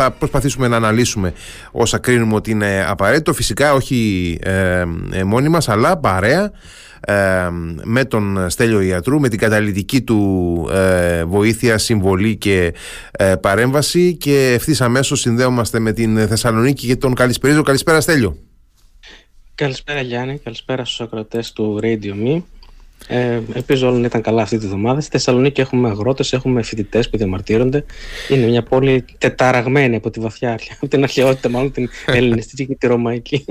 θα προσπαθήσουμε να αναλύσουμε όσα κρίνουμε ότι είναι απαραίτητο. Φυσικά όχι ε, ε μόνοι μας, αλλά παρέα ε, με τον Στέλιο Ιατρού, με την καταλητική του ε, βοήθεια, συμβολή και παρέμβαση και ευθύς αμέσως συνδέομαστε με την Θεσσαλονίκη και τον Καλησπερίζω. Καλησπέρα Στέλιο. Καλησπέρα Γιάννη, καλησπέρα στους ακροτές του Radio Me. Ε, ελπίζω όλοι να ήταν καλά αυτή τη βδομάδα. Στη Θεσσαλονίκη έχουμε αγρότες, έχουμε φοιτητές που διαμαρτύρονται. Είναι μια πόλη τεταραγμένη από τη βαθιά αρχαία, από την αρχαιότητα, μάλλον την ελληνιστική και τη ρωμαϊκή.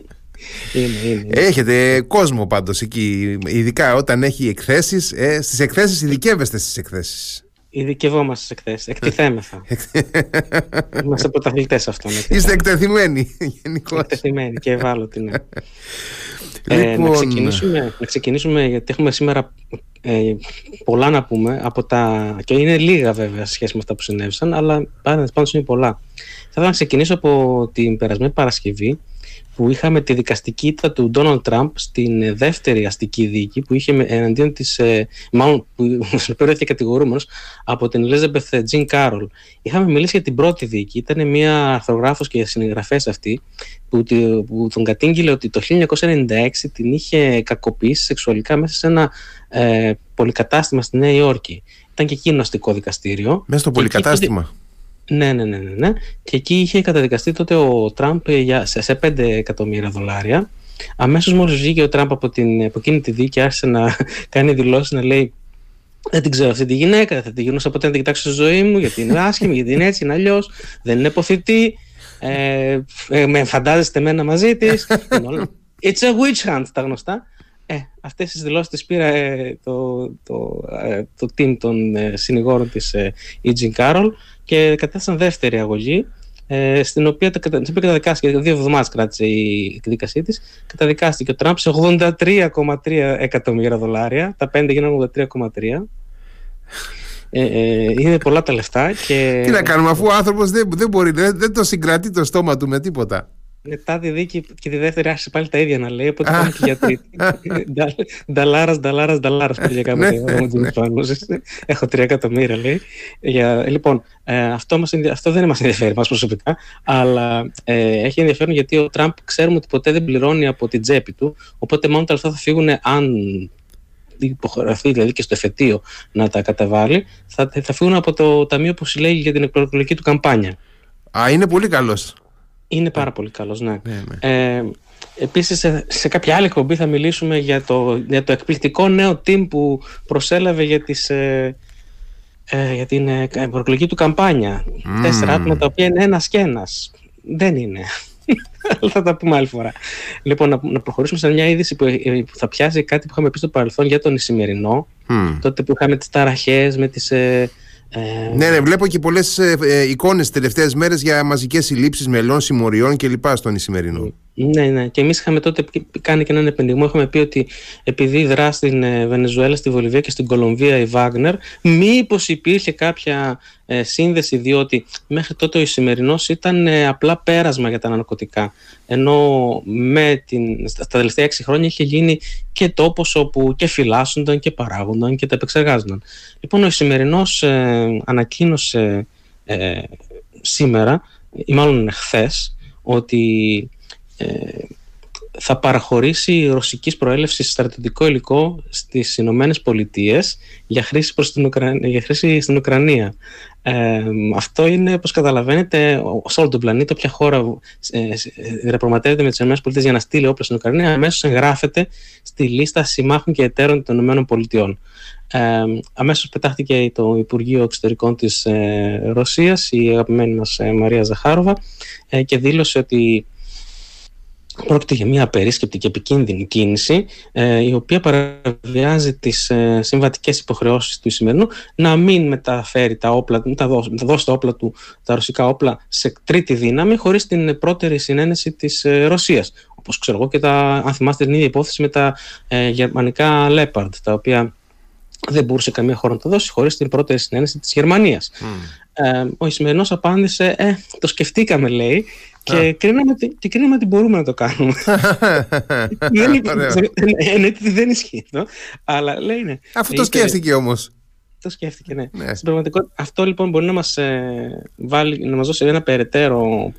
Είναι, είναι, Έχετε κόσμο πάντως εκεί, ειδικά όταν έχει εκθέσεις. Ε, στις εκθέσεις ειδικεύεστε στις εκθέσεις. Ειδικευόμαστε στι εκθέσεις. Εκτιθέμεθα. Είμαστε πρωταθλητές αυτών. Είστε εκτεθειμένοι γενικώς. Εκτεθειμένοι και ευάλωτοι, ναι. Λοιπόν... Ε, να, λοιπόν, ξεκινήσουμε, να ξεκινήσουμε γιατί έχουμε σήμερα ε, πολλά να πούμε από τα... και είναι λίγα βέβαια σε σχέση με αυτά που συνέβησαν αλλά πάντως είναι πολλά. Θα ήθελα να ξεκινήσω από την περασμένη Παρασκευή που είχαμε τη δικαστική ήττα του Ντόναλτ Τραμπ στην δεύτερη αστική δίκη που είχε εναντίον της, ε, μάλλον που περιέχει κατηγορούμενος από την Elizabeth Τζιν Κάρολ. Είχαμε μιλήσει για την πρώτη δίκη, ήταν μια αρθρογράφος και συγγραφές αυτή που, που τον κατήγγειλε ότι το 1996 την είχε κακοποιήσει σεξουαλικά μέσα σε ένα ε, πολυκατάστημα στη Νέα Υόρκη. Ήταν και εκείνο αστικό δικαστήριο. Μέσα στο πολυκατάστημα. Ναι, ναι, ναι, ναι, ναι. Και εκεί είχε καταδικαστεί τότε ο Τραμπ για, σε, σε 5 εκατομμύρια δολάρια. Αμέσως μόλις βγήκε ο Τραμπ από, την, από εκείνη τη δίκη, άρχισε να κάνει δηλώσεις να λέει δεν την ξέρω αυτή τη γυναίκα, δεν θα την γυρνούσα ποτέ να την κοιτάξω στη ζωή μου, γιατί είναι άσχημη, γιατί είναι έτσι, είναι αλλιώς, δεν είναι υποθητή. Ε, ε, με φαντάζεστε εμένα μαζί της. It's a witch hunt, τα γνωστά. Ε, αυτές τις δηλώσεις τις πήρα ε, το, το, ε, το team των ε, συνηγόρων της ε, η Jean Carroll και κατέθεσαν δεύτερη αγωγή ε, στην οποία, στην οποία καταδικάστηκε, δύο εβδομάδες κράτησε η εκδίκασή της, καταδικάστηκε ο Τραμπ σε 83,3 εκατομμύρια δολάρια, τα 5 γίνανε 83,3 ε, ε, είναι πολλά τα λεφτά και... Τι να κάνουμε αφού ο άνθρωπος δεν, δεν μπορεί, δεν, δεν το συγκρατεί το στόμα του με τίποτα μετά τη δίκη και τη δεύτερη άρχισε πάλι τα ίδια να λέει. Οπότε πάμε και για τρίτη. Νταλάρας, νταλάρας, νταλάρας. Πήγε κάποτε Έχω τρία εκατομμύρια, λέει. Για, λοιπόν, ε, αυτό, μας, αυτό δεν μας ενδιαφέρει μα προσωπικά, αλλά ε, έχει ενδιαφέρον γιατί ο Τραμπ ξέρουμε ότι ποτέ δεν πληρώνει από την τσέπη του. Οπότε μόνο τα λεφτά θα φύγουν αν υποχρεωθεί δηλαδή και στο εφετείο να τα καταβάλει, θα, θα φύγουν από το ταμείο που συλλέγει για την εκλογική του καμπάνια. Α, είναι πολύ καλός. Είναι πάρα πολύ καλός, ναι. ναι, ναι. Ε, επίσης, σε, σε, κάποια άλλη εκπομπή θα μιλήσουμε για το, για το εκπληκτικό νέο team που προσέλαβε για, τις, ε, ε, για την ε, προεκλογική του καμπάνια. Mm. Τέσσερα άτομα τα οποία είναι ένας και ένας. Δεν είναι. θα τα πούμε άλλη φορά. Λοιπόν, να, να προχωρήσουμε σε μια είδηση που, ε, που, θα πιάσει κάτι που είχαμε πει στο παρελθόν για τον Ισημερινό. Mm. Τότε που είχαμε τις ταραχές με τις... Ε, ε, ναι, ναι, βλέπω και πολλές ε, ε, εικόνες τις τελευταίες μέρες για μαζικές συλλήψεις μελών, συμμοριών κλπ. στον Ισημερινό. Ναι, ναι. Και εμείς είχαμε τότε κάνει και έναν επενδυμό. Είχαμε πει ότι επειδή δρά στην ε, Βενεζουέλα, στη Βολιβία και στην Κολομβία η Βάγνερ, μήπως υπήρχε κάποια ε, σύνδεση, διότι μέχρι τότε ο Ισημερινός ήταν ε, απλά πέρασμα για τα ναρκωτικά. Ενώ με την, στα τελευταία έξι χρόνια είχε γίνει και τόπος όπου και φυλάσσονταν και παράγονταν και τα επεξεργάζονταν. Λοιπόν, ο Ισημερινός ανακοίνωσε σήμερα, ή μάλλον χθες, ότι ε, θα παραχωρήσει ρωσικής προέλευσης στρατιωτικό υλικό στις Ηνωμένες Πολιτείες για χρήση, προς την για χρήση στην Ουκρανία. Ε, αυτό είναι, όπως καταλαβαίνετε, σε όλο τον πλανήτη, όποια χώρα ε, διαπραγματεύεται με τις ΗΠΑ για να στείλει όπλα στην Ουκρανία, αμέσως εγγράφεται στη λίστα συμμάχων και εταίρων των ΗΠΑ. Ε, αμέσως πετάχτηκε το Υπουργείο Εξωτερικών της ε, Ρωσίας, η αγαπημένη μας ε, Μαρία Ζαχάροβα, ε, και δήλωσε ότι Πρόκειται για μια απερίσκεπτη και επικίνδυνη κίνηση ε, η οποία παραβιάζει τις ε, συμβατικές υποχρεώσεις του σημερινού να μην μεταφέρει τα όπλα, τα δώσει, δώσει τα όπλα του, τα ρωσικά όπλα σε τρίτη δύναμη χωρίς την πρώτερη συνένεση της ε, Ρωσίας. Όπως ξέρω εγώ και τα, αν θυμάστε την ίδια υπόθεση με τα ε, γερμανικά Leopard τα οποία δεν μπορούσε καμία χώρα να τα δώσει χωρίς την πρώτερη συνένεση της Γερμανίας. Mm. Ε, ο Ισημερινός απάντησε, ε, το σκεφτήκαμε λέει και κρίναμε, και κρίναμε ότι μπορούμε να το κάνουμε. δεν, εννοείται ότι δεν ισχύει αυτό, αλλά λέει ναι. Αφού το σκέφτηκε όμως. το σκέφτηκε, ναι. ναι. Στην πραγματικότητα, αυτό λοιπόν μπορεί να μας, ε, βάλει, να μας δώσει ένα περαιτέρω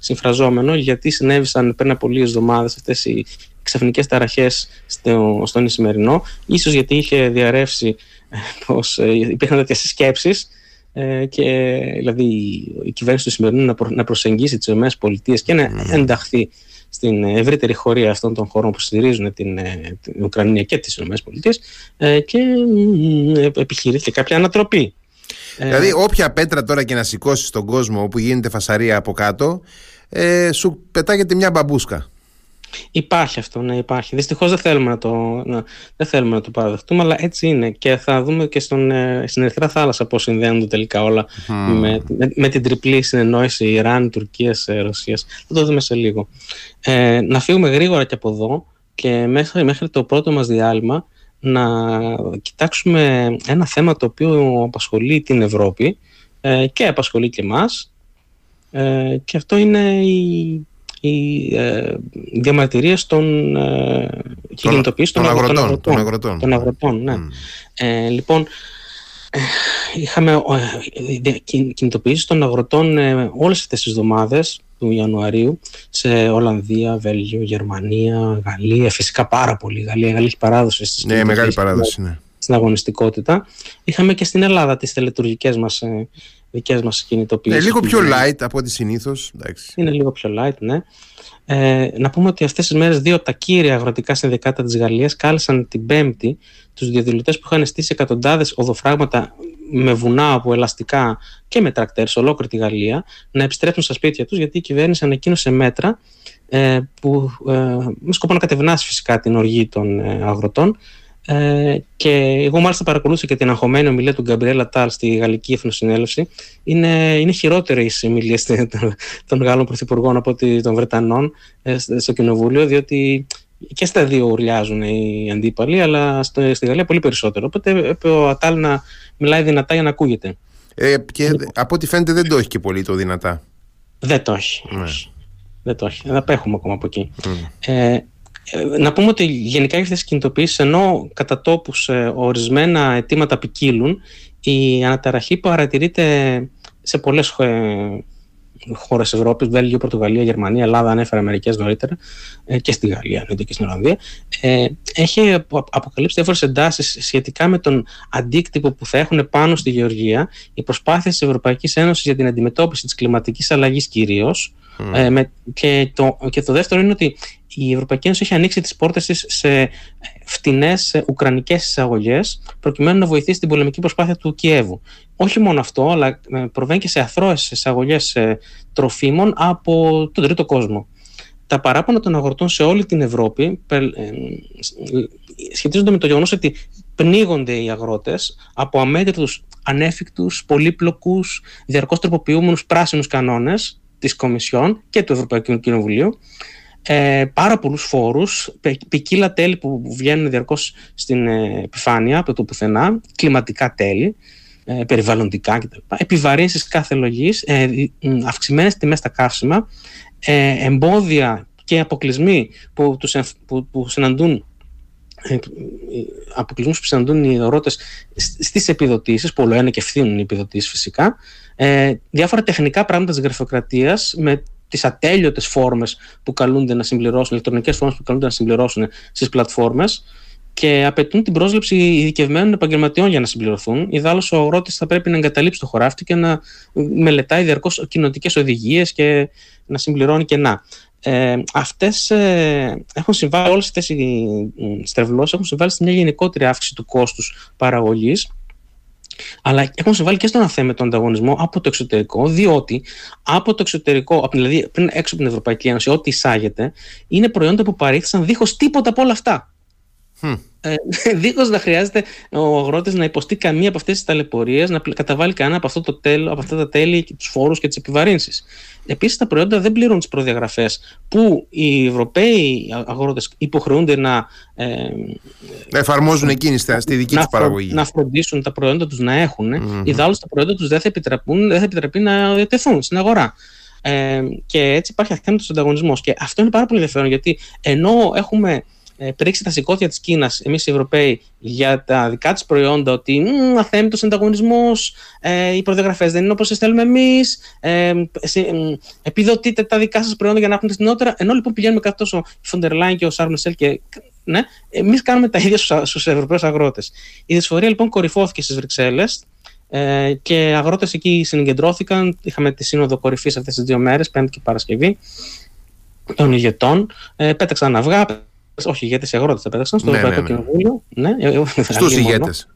συμφραζόμενο γιατί συνέβησαν πριν από λίγες εβδομάδες αυτές οι ξαφνικές ταραχές στο, στον Ισημερινό, ίσως γιατί είχε διαρρεύσει ε, πως ε, υπήρχαν τέτοιες σκέψεις ε, και δηλαδή η κυβέρνηση του σημερινού να, προ, να προσεγγίσει τις ΗΠΑ και να ναι. ενταχθεί στην ευρύτερη χωρία αυτών των χωρών που στηρίζουν την, ε, την Ουκρανία και τις ΗΠΑ ε, και επιχειρήθηκε κάποια ανατροπή. Δηλαδή όποια πέτρα τώρα και να σηκώσει στον κόσμο όπου γίνεται φασαρία από κάτω ε, σου πετάγεται μια μπαμπούσκα. Υπάρχει αυτό, ναι, υπάρχει. Δυστυχώς δεν θέλουμε να το, να, δεν θέλουμε να το παραδεχτούμε, αλλά έτσι είναι. Και θα δούμε και στον, ε, στην Ερυθρά Θάλασσα πώς συνδέονται τελικά όλα με, με, την τριπλή συνεννόηση Ιράν, Τουρκίας, ε, Ρωσίας. Θα το δούμε σε λίγο. Ε, να φύγουμε γρήγορα και από εδώ και μέχρι, μέχρι το πρώτο μας διάλειμμα να κοιτάξουμε ένα θέμα το οποίο απασχολεί την Ευρώπη ε, και απασχολεί και εμάς ε, και αυτό είναι η οι ε, διαμαρτυρίες των ε, και των, των, αγροτών, των, αγροτών. Των αγροτών, ναι. Ε, λοιπόν, ε, είχαμε ε, κινητοποιήσει των αγροτών ε, όλες αυτές τις εβδομάδες του Ιανουαρίου σε Ολλανδία, Βέλγιο, Γερμανία, Γαλλία, φυσικά πάρα πολύ Γαλλία, Γαλλία έχει παράδοση στις ναι, μεγάλη παράδοση, ναι. στην αγωνιστικότητα. Είχαμε και στην Ελλάδα τις τελετουργικές μας ε, δικές μας κινητοποιήσεις. Είναι λίγο πιο light από ό,τι συνήθως. Είναι λίγο πιο light, ναι. Ε, να πούμε ότι αυτές τις μέρες δύο από τα κύρια αγροτικά συνδικάτα της Γαλλίας κάλεσαν την Πέμπτη τους διαδηλωτές που είχαν στήσει εκατοντάδες οδοφράγματα με βουνά από ελαστικά και με τρακτέρ σε ολόκληρη τη Γαλλία να επιστρέψουν στα σπίτια τους γιατί η κυβέρνηση ανακοίνωσε μέτρα ε, που ε, με σκοπό να κατευνάσεις φυσικά την οργή των ε, αγροτών ε, και εγώ μάλιστα παρακολούθησα και την αγχωμένη ομιλία του Γκαμπριέλα Τάλ στη Γαλλική Εθνοσυνέλευση. Είναι, είναι χειρότερες οι ομιλίες των Γάλλων Πρωθυπουργών από ότι των Βρετανών ε, στο Κοινοβούλιο, διότι και στα δύο ουρλιάζουν οι αντίπαλοι, αλλά στο, στη Γαλλία πολύ περισσότερο. Οπότε έπρεπε ο Ατάλ να μιλάει δυνατά για να ακούγεται. Ε, και από ό,τι φαίνεται δεν το έχει και πολύ το δυνατά. Δεν το έχει. Ναι. Δεν το έχει. Δεν απέχουμε ακόμα από εκεί. Mm. Ε, ε, να πούμε ότι γενικά οι αυτές κινητοποιήσεις ενώ κατά τόπους ε, ορισμένα αιτήματα ποικίλουν η αναταραχή παρατηρείται σε πολλές ε, χώρες Ευρώπης, Βέλγιο, Πορτογαλία, Γερμανία, Ελλάδα, ανέφερα μερικές νωρίτερα και στη Γαλλία, εννοείται και στην Ολλανδία. έχει αποκαλύψει διάφορες εντάσεις σχετικά με τον αντίκτυπο που θα έχουν πάνω στη γεωργία οι προσπάθειες της Ευρωπαϊκής Ένωσης για την αντιμετώπιση της κλιματικής αλλαγής κυρίως. και, το, και το δεύτερο είναι ότι η Ευρωπαϊκή Ένωση έχει ανοίξει τις πόρτες της σε φτηνές ουκρανικές εισαγωγές προκειμένου να βοηθήσει την πολεμική προσπάθεια του Κιέβου. Όχι μόνο αυτό, αλλά ε, προβαίνει και σε αθρώες εισαγωγές ε, τροφίμων από τον τρίτο κόσμο. Τα παράπονα των αγροτών σε όλη την Ευρώπη ε, σχετίζονται με το γεγονός ότι πνίγονται οι αγρότες από αμέτρητους ανέφικτους, πολύπλοκους, διαρκώς τροποποιούμενους πράσινους κανόνες της Κομισιόν και του Ευρωπαϊκού Κοινοβουλίου ε, πάρα πολλούς φόρους, ποικίλα τέλη που βγαίνουν διαρκώς στην ε, επιφάνεια από το πουθενά, κλιματικά τέλη, ε, περιβαλλοντικά κτλ. Επιβαρύνσεις κάθε λογής, ε, αυξημένες τιμές στα καύσιμα, ε, εμπόδια και αποκλεισμοί που, τους, που, που συναντούν ε, αποκλεισμούς που συναντούν οι αγρότες στις επιδοτήσεις, που όλο και ευθύνουν οι επιδοτήσεις φυσικά, ε, διάφορα τεχνικά πράγματα της γραφειοκρατίας με τις ατέλειωτες φόρμες που καλούνται να συμπληρώσουν, ηλεκτρονικές φόρμες που καλούνται να συμπληρώσουν στις πλατφόρμες και απαιτούν την πρόσληψη ειδικευμένων επαγγελματιών για να συμπληρωθούν. Ιδάλω, ο αγρότης θα πρέπει να εγκαταλείψει το χωράφι και να μελετάει διαρκώς κοινοτικέ οδηγίες και να συμπληρώνει κενά. Ε, αυτές ε, έχουν συμβάλει, όλες αυτές οι στρεβλώσεις έχουν συμβάλει σε μια γενικότερη αύξηση του κόστους παραγωγής αλλά έχουν συμβάλει και στον αθέμετο ανταγωνισμό από το εξωτερικό, διότι από το εξωτερικό, δηλαδή πριν έξω από την Ευρωπαϊκή Ένωση, ό,τι εισάγεται, είναι προϊόντα που παρήχθησαν δίχως τίποτα από όλα αυτά. Hm. Ε, Δίχως να χρειάζεται ο αγρότης να υποστεί καμία από αυτές τις ταλαιπωρίες, να καταβάλει κανένα από, αυτό το τέλο, από αυτά τα τέλη, τους φόρους και τις επιβαρύνσεις. Επίσης, τα προϊόντα δεν πληρούν τις προδιαγραφές που οι Ευρωπαίοι αγρότες υποχρεούνται να. Ε, να εφαρμόζουν εκείνης στη δική τους παραγωγή. Να φροντίσουν τα προϊόντα τους να έχουν. Mm-hmm. Ιδάλως τα προϊόντα τους δεν θα, δεν θα επιτραπεί να διατεθούν στην αγορά. Ε, και έτσι υπάρχει αθέμητος ανταγωνισμός. Και αυτό είναι πάρα πολύ ενδιαφέρον γιατί ενώ έχουμε ε, πρίξει τα σηκώτια της Κίνας εμείς οι Ευρωπαίοι για τα δικά της προϊόντα ότι αθέμητος ανταγωνισμός, ε, οι προδιαγραφές δεν είναι όπως τις θέλουμε εμείς, ε, επιδοτείτε τα δικά σας προϊόντα για να έχουν την ενώ λοιπόν πηγαίνουμε κάτω ο Φοντερ Λάιν και ο Σάρ Μισελ και ναι, εμείς κάνουμε τα ίδια στους, στους Ευρωπαίους αγρότες. Η δυσφορία λοιπόν κορυφώθηκε στις Βρυξέλλες ε, και αγρότες εκεί συγκεντρώθηκαν, είχαμε τη σύνοδο κορυφής αυτές τις δύο μέρες, Πέμπτη και Παρασκευή, των ηγετών, ε, πέταξαν αυγά, όχι ηγέτες, οι αγρότες τα πέταξαν στο ναι, Ευρωπαϊκό ναι, ναι. Κοινοβούλιο. Ναι, ε, Στους ηγέτες.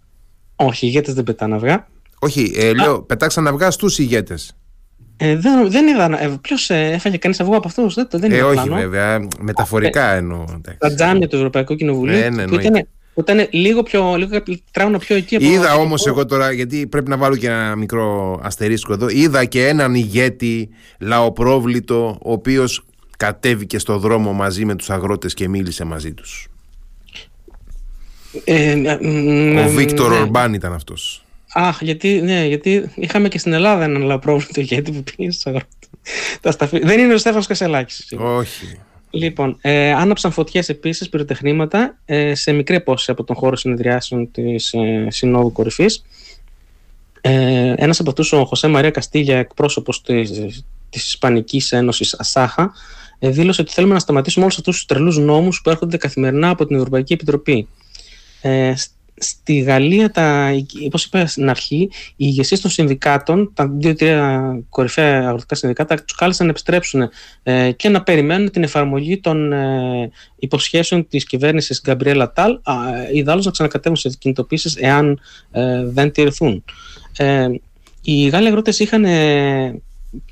Όχι, οι ηγέτες δεν πετάνε αυγά. Όχι, ε, λέω, πετάξαν αυγά στους ηγέτες. Ε, δεν, δεν είδα. Ε, Ποιος ε, έφαγε κανείς αυγό από αυτούς, δεν, δεν ε, όχι, βέβαια. Μεταφορικά ε, εννοώ. Τα τζάμια του Ευρωπαϊκού Κοινοβουλίου. Ναι, ναι, που ήταν, που ήταν λίγο πιο, λίγο τράγωνο πιο εκεί από Είδα όμως εγώ τώρα, γιατί πρέπει να βάλω και ένα μικρό αστερίσκο εδώ. Είδα και έναν ηγέτη λαοπρόβλητο, ο οποίος κατέβηκε στο δρόμο μαζί με τους αγρότες και μίλησε μαζί τους. Ε, ε Ο Βίκτορ ναι. Ορμπάν ήταν αυτός. Αχ, γιατί, ναι, γιατί είχαμε και στην Ελλάδα έναν λαοπρόβλητο ηγέτη που πήγε στους αγρότες. Δεν είναι ο Στέφανος Κασελάκης. Όχι. Λοιπόν, ε, άναψαν φωτιές επίσης, πυροτεχνήματα, ε, σε μικρή απόσταση από τον χώρο συνεδριάσεων της ε, Συνόδου Κορυφής. Ε, ένας από αυτούς, ο Χωσέ Μαρία Καστίγια, εκπρόσωπος της, της Ισπανικής Ένωσης ΑΣΑΧΑ, ε, δήλωσε ότι θέλουμε να σταματήσουμε όλους αυτούς τους τρελούς νόμους που έρχονται καθημερινά από την Ευρωπαϊκή Επιτροπή. Ε, στη Γαλλία, όπως είπα στην αρχή, οι ηγεσίες των συνδικάτων, τα δύο-τρία κορυφαία αγροτικά συνδικάτα, τους κάλεσαν να επιστρέψουν ε, και να περιμένουν την εφαρμογή των ε, υποσχέσεων της κυβέρνησης Γκαμπριέλα Τάλ, ή να ξανακατεύουν σε κινητοποίησεις εάν ε, δεν τηρηθούν. Ε, οι Γάλλοι αγρότες είχαν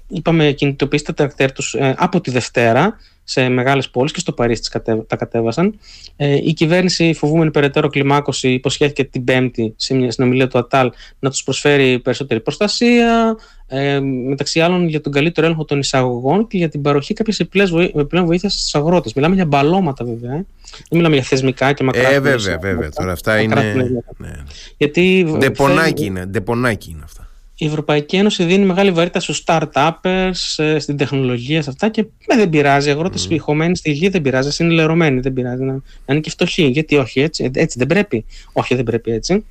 είπαμε, κινητοποιήσει τα τρακτέρ τους ε, από τη Δευτέρα σε μεγάλες πόλεις και στο Παρίσι τα κατέβασαν. Ε, η κυβέρνηση, φοβούμενη περαιτέρω κλιμάκωση, υποσχέθηκε την Πέμπτη σε μια συνομιλία του ΑΤΑΛ να τους προσφέρει περισσότερη προστασία, ε, μεταξύ άλλων για τον καλύτερο έλεγχο των εισαγωγών και για την παροχή κάποιες επιπλέον βοήθειας στους αγρότες. Μιλάμε για μπαλώματα, βέβαια. Ε. Δεν μιλάμε για θεσμικά και μακρά. Ε, βέβαια, βέβαια. Τώρα αυτά είναι. Ναι. Γιατί. Ντεπονάκι είναι, ντεπονάκι είναι αυτά η Ευρωπαϊκή Ένωση δίνει μεγάλη βαρύτητα στους start-uppers, ε, στην τεχνολογία, σε αυτά και με, δεν πειράζει. Οι αγρότες mm. χωμένοι στη γη δεν πειράζει, είναι λερωμένοι, δεν πειράζει να, να είναι και φτωχοί. Γιατί όχι έτσι, έτσι δεν πρέπει. Όχι, δεν πρέπει έτσι.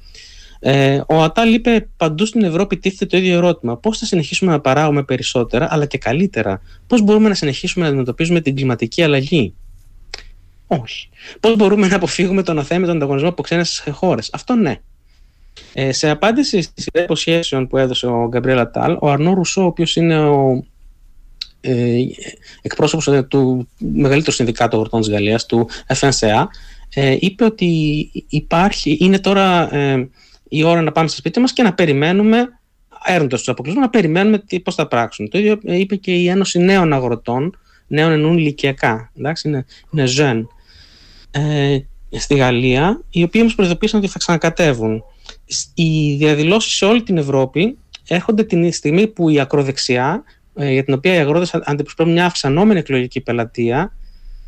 Ε, ο Ατάλ είπε παντού στην Ευρώπη τίθεται το ίδιο ερώτημα. Πώς θα συνεχίσουμε να παράγουμε περισσότερα, αλλά και καλύτερα; Πώς μπορούμε να συνεχίσουμε να αντιμετωπίζουμε την κλιματική αλλαγή; Όχι. Πώς μπορούμε να αποφύγουμε τον αθέμητο ανταγωνισμό από ξένες χώρες; Αυτό ναι. Ε, σε απάντηση στη σειρά υποσχέσεων που έδωσε ο Γκαμπριέλα Τάλ, ο Αρνό Ρουσό, ο οποίος είναι ο ε, εκπρόσωπος ε, του μεγαλύτερου συνδικάτου αγροτών της Γαλλίας, του FNCA, ε, είπε ότι υπάρχει, είναι τώρα ε, η ώρα να πάμε στο σπίτι μας και να περιμένουμε, έρνοντα τους αποκλεισμούς, να περιμένουμε πώς θα πράξουν. Το ίδιο είπε και η Ένωση Νέων Αγροτών, νέων εννοούν ηλικιακά, εντάξει, είναι, είναι jeune, ε, στη Γαλλία, οι οποίοι όμως προειδοποίησαν ότι θα ξανακατεύουν οι διαδηλώσεις σε όλη την Ευρώπη έρχονται την στιγμή που η ακροδεξιά, ε, για την οποία οι αγρότες αντιπροσωπεύουν μια αυξανόμενη εκλογική πελατεία,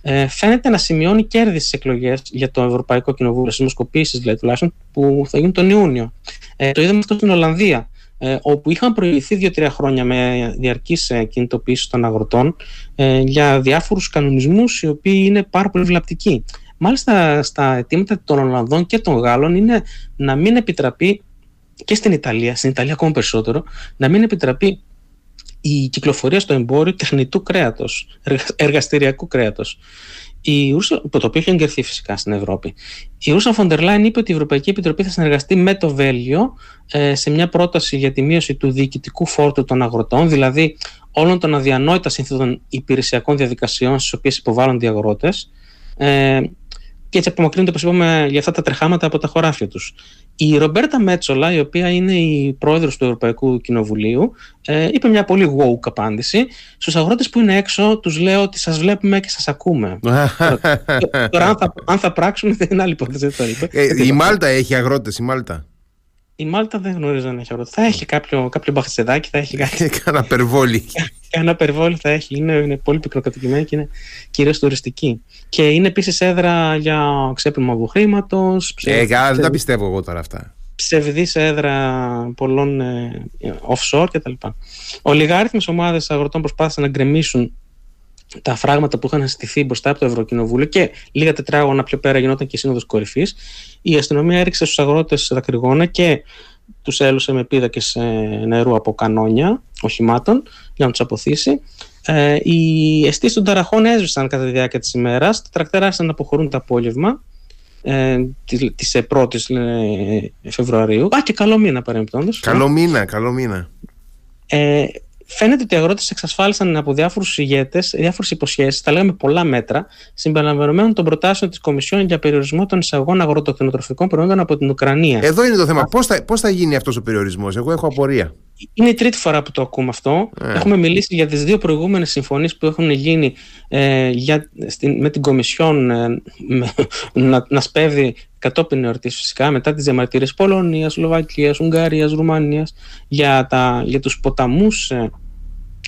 ε, φαίνεται να σημειώνει κέρδη στις εκλογές για το Ευρωπαϊκό Κοινοβούλιο, στις δημοσκοπήσεις δηλαδή τουλάχιστον, που θα γίνουν τον Ιούνιο. Ε, το είδαμε αυτό στην Ολλανδία, ε, όπου είχαν προηγηθεί δύο-τρία χρόνια με διαρκείς ε, κινητοποίηση των αγροτών ε, για διάφορους κανονισμούς οι οποίοι είναι πάρα πολύ βλαπτικοί. Μάλιστα στα αιτήματα των Ολλανδών και των Γάλλων είναι να μην επιτραπεί και στην Ιταλία, στην Ιταλία ακόμα περισσότερο, να μην επιτραπεί η κυκλοφορία στο εμπόριο τεχνητού κρέατος, εργαστηριακού κρέατος. Η Ursula, το οποίο έχει εγκερθεί φυσικά στην Ευρώπη. Η Ρούσα Φοντερ είπε ότι η Ευρωπαϊκή Επιτροπή θα συνεργαστεί με το Βέλγιο ε, σε μια πρόταση για τη μείωση του διοικητικού φόρτου των αγροτών, δηλαδή όλων των αδιανόητα σύνθετων υπηρεσιακών διαδικασιών στις οποίες υποβάλλονται οι αγρότες, ε, και έτσι απομακρύνονται, όπως είπαμε, για αυτά τα τρεχάματα από τα χωράφια τους. Η Ρομπέρτα Μέτσολα, η οποία είναι η πρόεδρος του Ευρωπαϊκού Κοινοβουλίου, ε, είπε μια πολύ woke απάντηση. Στους αγρότες που είναι έξω, τους λέω ότι σας βλέπουμε και σας ακούμε. Τώρα, αν θα, αν θα πράξουν, δεν είναι άλλη υπόθεση. Ε, η Μάλτα έχει αγρότες, η Μάλτα. Η Μάλτα δεν γνωρίζω αν έχει αγρότε. Θα έχει κάποιο, κάποιο μπαχτσεδάκι, θα έχει κάτι. Κάνα περβόλι. Κάνα περβόλι θα έχει. Είναι, είναι πολύ πικροκατοικημένη και είναι κυρίως τουριστική. Και είναι επίσης έδρα για ξέπλυμα βοχρήματο. Ε, δεν τα πιστεύω εγώ τώρα αυτά. Ψευδής έδρα πολλών ε, offshore κτλ. Ολιγάριθμες ομάδες αγροτών προσπάθησαν να γκρεμίσουν τα φράγματα που είχαν στηθεί μπροστά από το Ευρωκοινοβούλιο και λίγα τετράγωνα πιο πέρα γινόταν και η Σύνοδος Κορυφής, η αστυνομία έριξε στους αγρότες δακρυγόνα και τους έλουσε με πίδακες νερού από κανόνια οχημάτων για να τους αποθήσει. Ε, οι αισθήσει των ταραχών έσβησαν κατά τη διάρκεια της ημέρας, τα τρακτέρα άρχισαν να αποχωρούν το απόγευμα ε, της 1ης ε, Φεβρουαρίου. Α, και καλό μήνα παρεμπιπτόντως. Καλό μήνα, καλό μήνα. Ε, Φαίνεται ότι οι αγρότες εξασφάλισαν από διάφορους ηγέτες διάφορες υποσχέσεις, τα λέγαμε πολλά μέτρα, συμπεριλαμβανομένων των προτάσεων της Κομισιόν για περιορισμό των εισαγών αγροτοκτηνοτροφικών προϊόντων από την Ουκρανία. Εδώ είναι το θέμα. Πώς θα, πώς θα γίνει αυτός ο περιορισμός, Εγώ έχω απορία. Είναι η τρίτη φορά που το ακούμε αυτό. Ε. Έχουμε μιλήσει για τις δύο προηγούμενες συμφωνίες που έχουν γίνει ε, για, στην, με την Κομισιόν ε, να, να σπέβδει κατόπιν εορτής φυσικά μετά τις διαμαρτυρίες Πολωνίας, Σλοβακίας, Ουγγαρίας, Ρουμανίας για, για τους ποταμούς ε,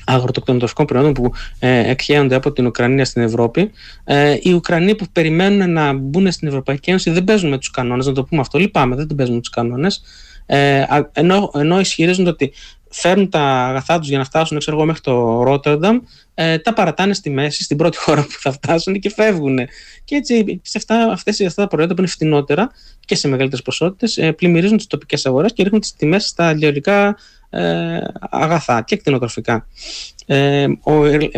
αγροτοκτονοτροφικών προϊόντων που ε, εκχέονται από την Ουκρανία στην Ευρώπη. Ε, οι Ουκρανοί που περιμένουν να μπουν στην Ευρωπαϊκή Ένωση δεν παίζουν με τους κανόνες, να το πούμε αυτό. Λυπάμαι, δεν παίζουν με τους κανόνες. Ε, ενώ, ενώ ισχυρίζονται ότι φέρνουν τα αγαθά τους για να φτάσουν ξέρω μέχρι το Ρότερνταμ, ε, τα παρατάνε στη μέση, στην πρώτη χώρα που θα φτάσουν και φεύγουν. Και έτσι σε αυτά, αυτές, αυτά τα προϊόντα που είναι φτηνότερα και σε μεγαλύτερες ποσότητες, ε, πλημμυρίζουν τις τοπικές αγορές και ρίχνουν τις τιμές στα λιωρικά ε, αγαθά και κτηνοτροφικά. Ε,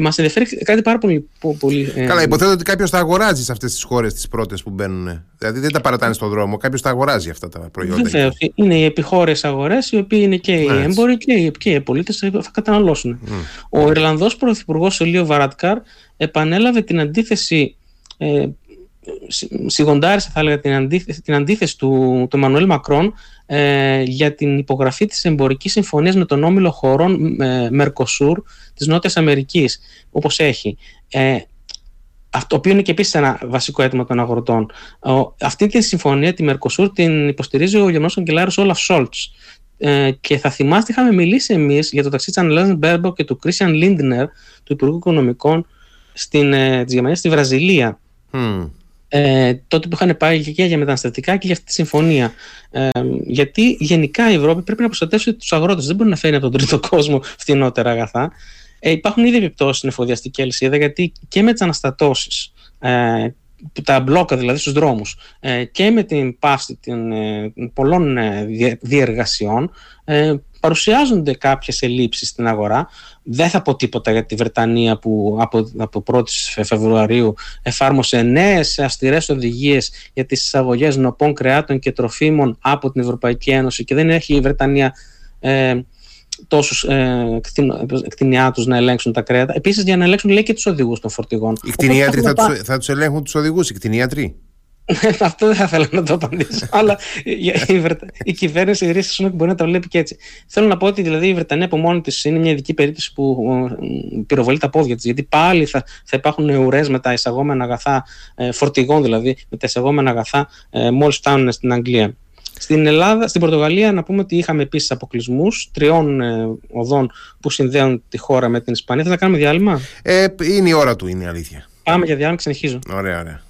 Μας ενδιαφέρει κάτι πάρα πολύ. πολύ ε, Καλά, υποθέτω ότι κάποιος τα αγοράζει σε αυτές τις χώρες τις πρώτες που μπαίνουν. Δηλαδή δεν τα παρατάνε στον δρόμο, κάποιος τα αγοράζει αυτά τα προϊόντα. Βεβαίως. Είναι οι επιχώρες αγορές, οι οποίοι είναι και οι έμποροι και οι, και οι πολίτες θα καταναλώσουν. Mm. Ο Ιρλανδός Πρωθυπουργός Ελίο Βαράτκαρ επανέλαβε την αντίθεση. Ε, σιγοντάρισε θα έλεγα την αντίθεση, την αντίθεση του, του Μανουέλ Μακρόν ε, για την υπογραφή της εμπορικής συμφωνίας με τον όμιλο χωρών ε, Μερκοσούρ της Νότιας Αμερικής, όπως έχει. Ε, αυτό, το οποίο είναι και επίσης ένα βασικό αίτημα των αγροτών. αυτή τη συμφωνία, τη Μερκοσούρ, την υποστηρίζει ο Γερμανός Καγκελάριος Όλαφ Σόλτς. Ε, και θα θυμάστε, είχαμε μιλήσει εμείς για το ταξίδι της Ανελέζεν Μπέρμπο και του Κρίσιαν Λίντνερ, του Υπουργού Οικονομικών στην, ε, της Γερμανίας στη Βραζιλία. Mm ε, τότε που είχαν πάει και για μεταναστευτικά και για αυτή τη συμφωνία. Ε, γιατί γενικά η Ευρώπη πρέπει να προστατεύσει τους αγρότες. Δεν μπορεί να φέρει από τον τρίτο κόσμο φτηνότερα αγαθά. Ε, υπάρχουν ήδη επιπτώσεις στην εφοδιαστική αλυσίδα γιατί και με τις αναστατώσεις, ε, τα μπλόκα δηλαδή στους δρόμους ε, και με την πάυση των ε, πολλών ε, διεργασιών παρουσιάζονται κάποιες ελλείψεις στην αγορά. Δεν θα πω τίποτα για τη Βρετανία που από, από 1η Φεβρουαρίου εφάρμοσε νέες αυστηρές οδηγίες για τις εισαγωγές νοπών κρεάτων και τροφίμων από την Ευρωπαϊκή Ένωση και δεν έχει η Βρετανία ε, τόσους ε, κτηνιάτους να ελέγξουν τα κρέατα. Επίσης για να ελέγξουν λέει και τους οδηγούς των φορτηγών. Οι κτηνίατροι θα, θα, τους, θα τους ελέγχουν τους οδηγούς, οι κτηνίατροι; Αυτό δεν θα ήθελα να το απαντήσω. αλλά η, Βρετα... η κυβέρνηση η Ρίση μπορεί να τα βλέπει και έτσι. Θέλω να πω ότι δηλαδή η Βρετανία από μόνη τη είναι μια ειδική περίπτωση που πυροβολεί τα πόδια τη. Γιατί πάλι θα, θα υπάρχουν ουρές με τα εισαγόμενα αγαθά, ε, φορτηγών δηλαδή, με τα εισαγόμενα αγαθά ε, μόλις φτάνουν στην Αγγλία. Στην Ελλάδα, στην Πορτογαλία, να πούμε ότι είχαμε επίσης αποκλεισμούς τριών ε, οδών που συνδέουν τη χώρα με την Ισπανία. Θα κάνουμε διάλειμμα; Ε, είναι η ώρα του, είναι η αλήθεια. Πάμε για διάλειμμα, συνεχίζω. Ωραία, ωραία.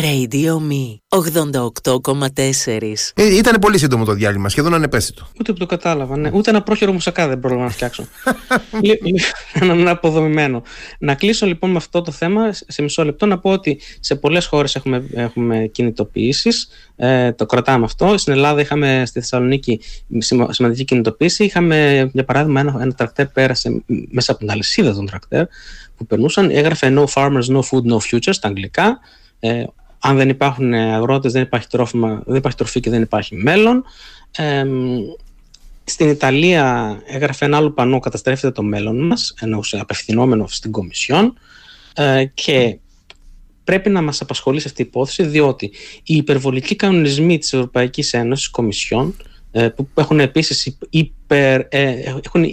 Radio Me 88,4 ε, Ήταν πολύ σύντομο το διάλειμμα, σχεδόν ανεπαίσθητο. Ούτε που το κατάλαβα. Ναι. Ούτε ένα πρόχειρο μουσακά δεν πρόλαβα να φτιάξω. ένα αποδομημένο. Να κλείσω λοιπόν με αυτό το θέμα σε μισό λεπτό. Να πω ότι σε πολλές χώρες έχουμε, έχουμε κινητοποιήσεις. Ε, το κρατάμε αυτό. Στην Ελλάδα είχαμε στη Θεσσαλονίκη σημαντική κινητοποίηση. Είχαμε, για παράδειγμα, ένα, ένα τρακτέρ πέρασε μέσα από την αλυσίδα των τρακτέρ που περνούσαν. Έγραφε No farmers, no food, no future στα αγγλικά. Ε, αν δεν υπάρχουν αγρότες δεν υπάρχει, τρόφιμα, δεν υπάρχει τροφή και δεν υπάρχει μέλλον. Ε, στην Ιταλία έγραφε ένα άλλο πανό «Καταστρέφεται το μέλλον μας», εννοούσε απευθυνόμενο στην Κομισιόν ε, και πρέπει να μας απασχολήσει αυτή η υπόθεση διότι οι υπερβολικοί κανονισμοί της Ευρωπαϊκής Ένωσης Κομισιόν ε, που έχουν επίσης υπερ, ε, έχουν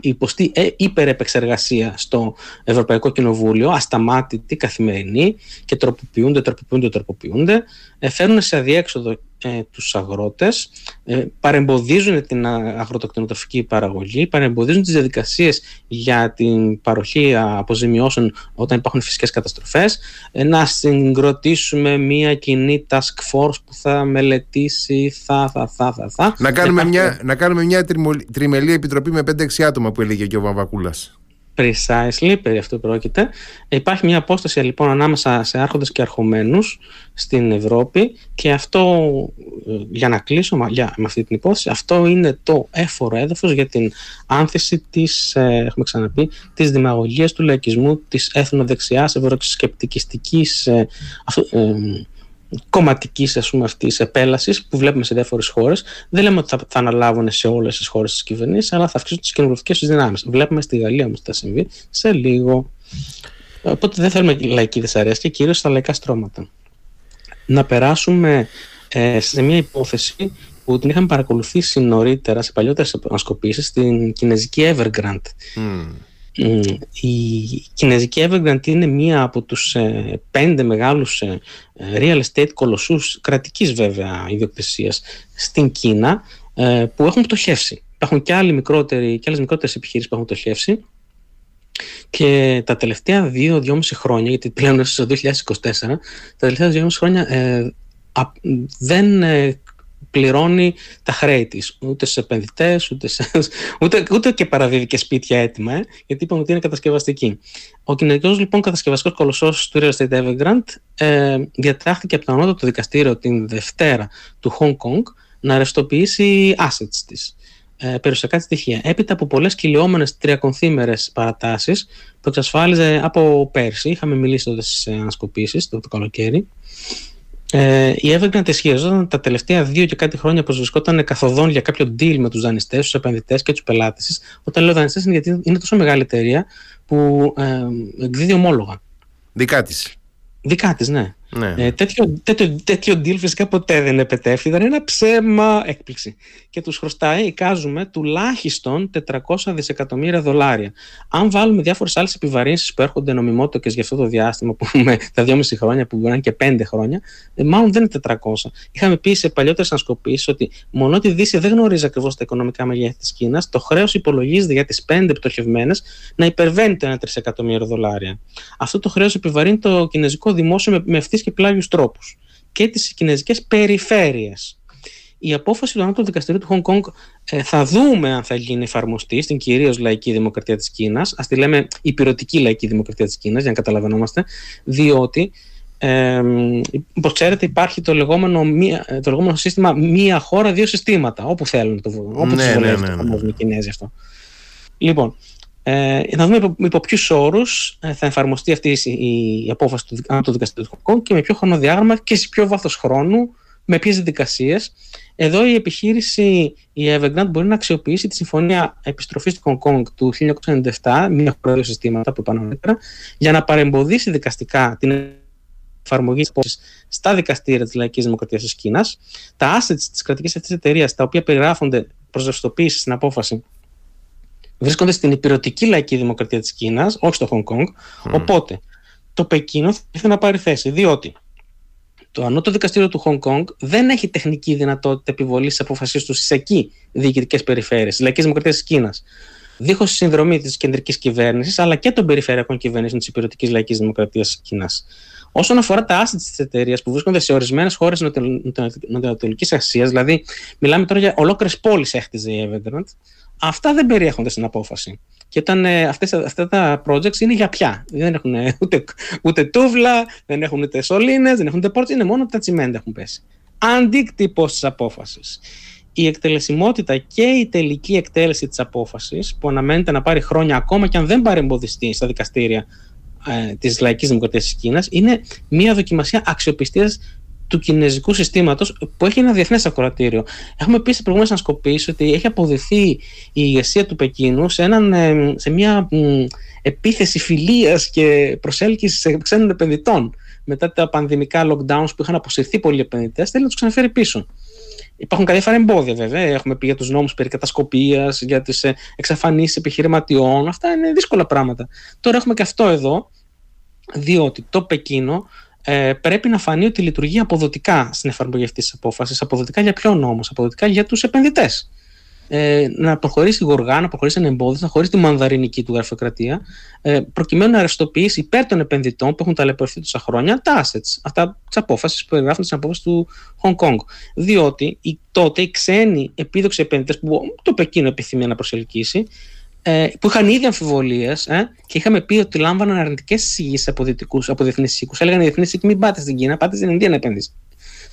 υποστεί ε, υπερεπεξεργασία στο Ευρωπαϊκό Κοινοβούλιο, ασταμάτητη, καθημερινή και τροποποιούνται, τροποποιούνται, τροποποιούνται, φέρνουν σε αδιέξοδο ε, τους αγρότες, ε, παρεμποδίζουν την αγροτοκτηνοτροφική παραγωγή, παρεμποδίζουν τις διαδικασίες για την παροχή αποζημιώσεων όταν υπάρχουν φυσικές καταστροφές, ε, να συγκροτήσουμε μια κοινή task force που θα μελετήσει θα, θα, θα, θα, θα. Να κάνουμε, μια, να κάνουμε μια τριμελή επιτροπή με 5-6 άτομα που έλεγε και ο Βαμβακούλας. Precisely, περί αυτού πρόκειται. Υπάρχει μια απόσταση λοιπόν ανάμεσα σε άρχοντες και αρχομένους στην Ευρώπη και αυτό, ε, για να κλείσω για, με αυτή την υπόθεση, αυτό είναι το έφορο έδαφος για την άνθηση της, ε, έχουμε ξαναπεί, της δημαγωγίας του λαϊκισμού, της έθνοδεξιάς, ευρωσκεπτικιστικής ε, ε, κομματικής αυτής επέλασης που βλέπουμε σε διάφορες χώρες. Δεν λέμε ότι θα, θα αναλάβουν σε όλες τις χώρες της κυβερνήσει, αλλά θα αυξήσουν τις κοινοβουλευτικές τους δυνάμεις. Βλέπουμε στη Γαλλία όμως τι θα συμβεί σε λίγο. Οπότε δεν θέλουμε λαϊκή δυσαρέσκεια, κυρίως στα λαϊκά στρώματα. Να περάσουμε ε, σε μια υπόθεση που την είχαμε παρακολουθήσει νωρίτερα σε παλιότερες ανασκοπήσεις, στην κινέζικη Evergrande. Mm. Η κινέζικη Evergrande είναι μία από τους ε, πέντε μεγάλους ε, real estate κολοσσούς κρατικής βέβαια ιδιοκτησίας στην Κίνα ε, που έχουν πτωχεύσει. Υπάρχουν και, άλλοι μικρότεροι, και άλλες μικρότερες επιχείρησεις που έχουν πτωχεύσει και τα τελευταία δύο-δυόμιση χρόνια, γιατί πλέον είναι στο 2024, τα τελευταία δύο-δυόμιση χρόνια δεν πληρώνει τα χρέη της. Ούτε σε επενδυτές, ούτε, ούτε, ούτε και παραδίδει και σπίτια έτοιμα, ε, γιατί είπαμε ότι είναι κατασκευαστική. Ο κινέζικο λοιπόν κατασκευαστικός κολοσσός του Real Estate Evergrande ε, διατάχθηκε από το ανώτατο δικαστήριο την Δευτέρα του Hong Kong να ρευστοποιήσει assets της. Ε, περιουσιακά στοιχεία. Έπειτα από πολλές κυλιόμενες τριακονθήμερες παρατάσεις που εξασφάλιζε από πέρσι, είχαμε μιλήσει τότε στις ανασκοπήσεις το, το καλοκαίρι, ε, η Evergrande ισχυριζόταν τα τελευταία δύο και κάτι χρόνια πως βρισκόταν καθοδόν για κάποιο deal με τους δανειστές, τους επενδυτές και τους πελάτες τη. Όταν λέω δανειστές είναι γιατί είναι τόσο μεγάλη εταιρεία που ε, εκδίδει ομόλογα. Δικά της. Δικά της, ναι. Ναι. Ε, τέτοιο, τέτοιο, τέτοιο deal φυσικά ποτέ δεν επετέφθη, ήταν ένα ψέμα έκπληξη. Και τους χρωστάει, εικάζουμε, τουλάχιστον 400 δισεκατομμύρια δολάρια. Αν βάλουμε διάφορες άλλες επιβαρύνσεις που έρχονται νομιμότοκε για αυτό το διάστημα, που με τα 2,5 χρόνια, που μπορεί να είναι και 5 χρόνια, ε, μάλλον δεν είναι 400. Είχαμε πει σε παλιότερες ανασκοπήσει ότι μόνο ότι η Δύση δεν γνωρίζει ακριβώς τα οικονομικά μεγέθη της Κίνας, το χρέος υπολογίζεται για τις 5 πτωχευμένες να υπερβαίνει το 1 τρισεκατομμύριο δολάρια. Αυτό το χρέος επιβαρύνει το κινέζικο δημόσιο με, με και πλάγιους τρόπους και τις κινέζικες περιφέρειες. Η απόφαση του Ανώτατου Δικαστηρίου του Χονγκ Κονγκ ε, θα δούμε αν θα γίνει εφαρμοστή στην κυρίως λαϊκή δημοκρατία της Κίνας. Α τη λέμε υπηρετική λαϊκή δημοκρατία της Κίνας, για να καταλαβαίνόμαστε, διότι ε, όπως ξέρετε υπάρχει το λεγόμενο, το λεγόμενο σύστημα μία χώρα, δύο συστήματα, όπου θέλουν το όπου ναι, ναι, ναι, ναι. οι Κινέζοι αυτό. Λοιπόν, ε, να δούμε υπό, υπό ποιους όρους ε, θα εφαρμοστεί αυτή η, η απόφαση του, του Δικαστηρίου του Χονγκ και με ποιο χρονοδιάγραμμα και σε ποιο βάθος χρόνου, με ποιες διαδικασίες. Εδώ η επιχείρηση, η Evergrande, μπορεί να αξιοποιήσει τη συμφωνία επιστροφής του Hong Kong του 1997, μία χώρα συστήματα που είπα νωρίτερα, για να παρεμποδίσει δικαστικά την εφαρμογή της απόφασης στα δικαστήρια της Λαϊκής Δημοκρατίας της Κίνας. Τα assets της κρατικής αυτής εταιρείας, τα οποία περιγράφονται προς στην απόφαση, βρίσκονται στην υπηρετική λαϊκή δημοκρατία της Κίνας, όχι στο Χονγκ Κονγκ. Οπότε, το Πεκίνο θα ήθελε να πάρει θέση, διότι το ανώτατο δικαστήριο του Χονγκ Κονγκ δεν έχει τεχνική δυνατότητα επιβολής τη αποφασής τους στι εκεί διοικητικές περιφέρειες της Λαϊκής Δημοκρατίας της Κίνας. Δίχως συνδρομή της κεντρικής κυβέρνησης αλλά και των περιφερειακών κυβερνήσεων της υπηρετικής Λαϊκής Δημοκρατίας της Κίνας. Όσον αφορά τα assets της εταιρείας που βρίσκονται σε ορισμένες χώρες Νοτιοανατολικής Ασίας, δηλαδή μιλάμε τώρα για ολόκληρες πόλεις έχτιζε η Evergrande, Αυτά δεν περιέχονται στην απόφαση. Και όταν ε, αυτές, αυτά τα projects είναι για πια. Δεν έχουν ούτε, ούτε τούβλα, δεν έχουν ούτε σωλήνες, δεν έχουν ούτε πόρτες, είναι μόνο τα τσιμέντα έχουν πέσει. Αντίκτυπο τη απόφαση. Η εκτελεσιμότητα και η τελική εκτέλεση της απόφασης, που αναμένεται να πάρει χρόνια ακόμα και αν δεν παρεμποδιστεί στα δικαστήρια ε, της Λαϊκής Δημοκρατίας της Κίνας, είναι μια δοκιμασία αξιοπιστίας του κινέζικου συστήματος που έχει ένα διεθνές ακροατήριο. Έχουμε πει σε προηγούμενε ανασκοπήσει ότι έχει αποδειχθεί η ηγεσία του Πεκίνου σε, έναν, ε, σε μια επίθεση φιλίας και προσέλκυσης ξένων επενδυτών. Μετά τα πανδημικά lockdowns που είχαν αποσυρθεί πολλοί επενδυτές, θέλει να τους ξαναφέρει πίσω. Υπάρχουν κάποια εμπόδια βέβαια. Έχουμε πει για τους νόμους περί κατασκοπίας, για τις ε, εξαφανίσεις επιχειρηματιών. Αυτά είναι δύσκολα πράγματα. Τώρα έχουμε και αυτό εδώ, διότι το Πεκίνο ε, πρέπει να φανεί ότι λειτουργεί αποδοτικά στην εφαρμογή αυτής της απόφασης. Αποδοτικά για ποιον όμως, αποδοτικά για τους επενδυτές. Ε, να προχωρήσει γοργά, να προχωρήσει ανεμπόδιστα, χωρί τη μανδαρινική του γραφειοκρατία, ε, προκειμένου να ρευστοποιήσει υπέρ των επενδυτών που έχουν ταλαιπωρηθεί τόσα χρόνια τα assets, αυτά τις απόφαση που περιγράφουν στην απόφαση του Hong Kong. Διότι οι, τότε οι ξένοι επίδοξοι επενδυτές που το Πεκίνο επιθυμεί να προσελκύσει, ε, που είχαν ήδη αμφιβολίες ε, και είχαμε πει ότι λάμβαναν αρνητικές εισηγήσεις από, από διεθνείς οίκους. Έλεγαν οι διεθνείς οίκοι μην πάτε στην Κίνα, πάτε στην Ινδία να επενδύσετε.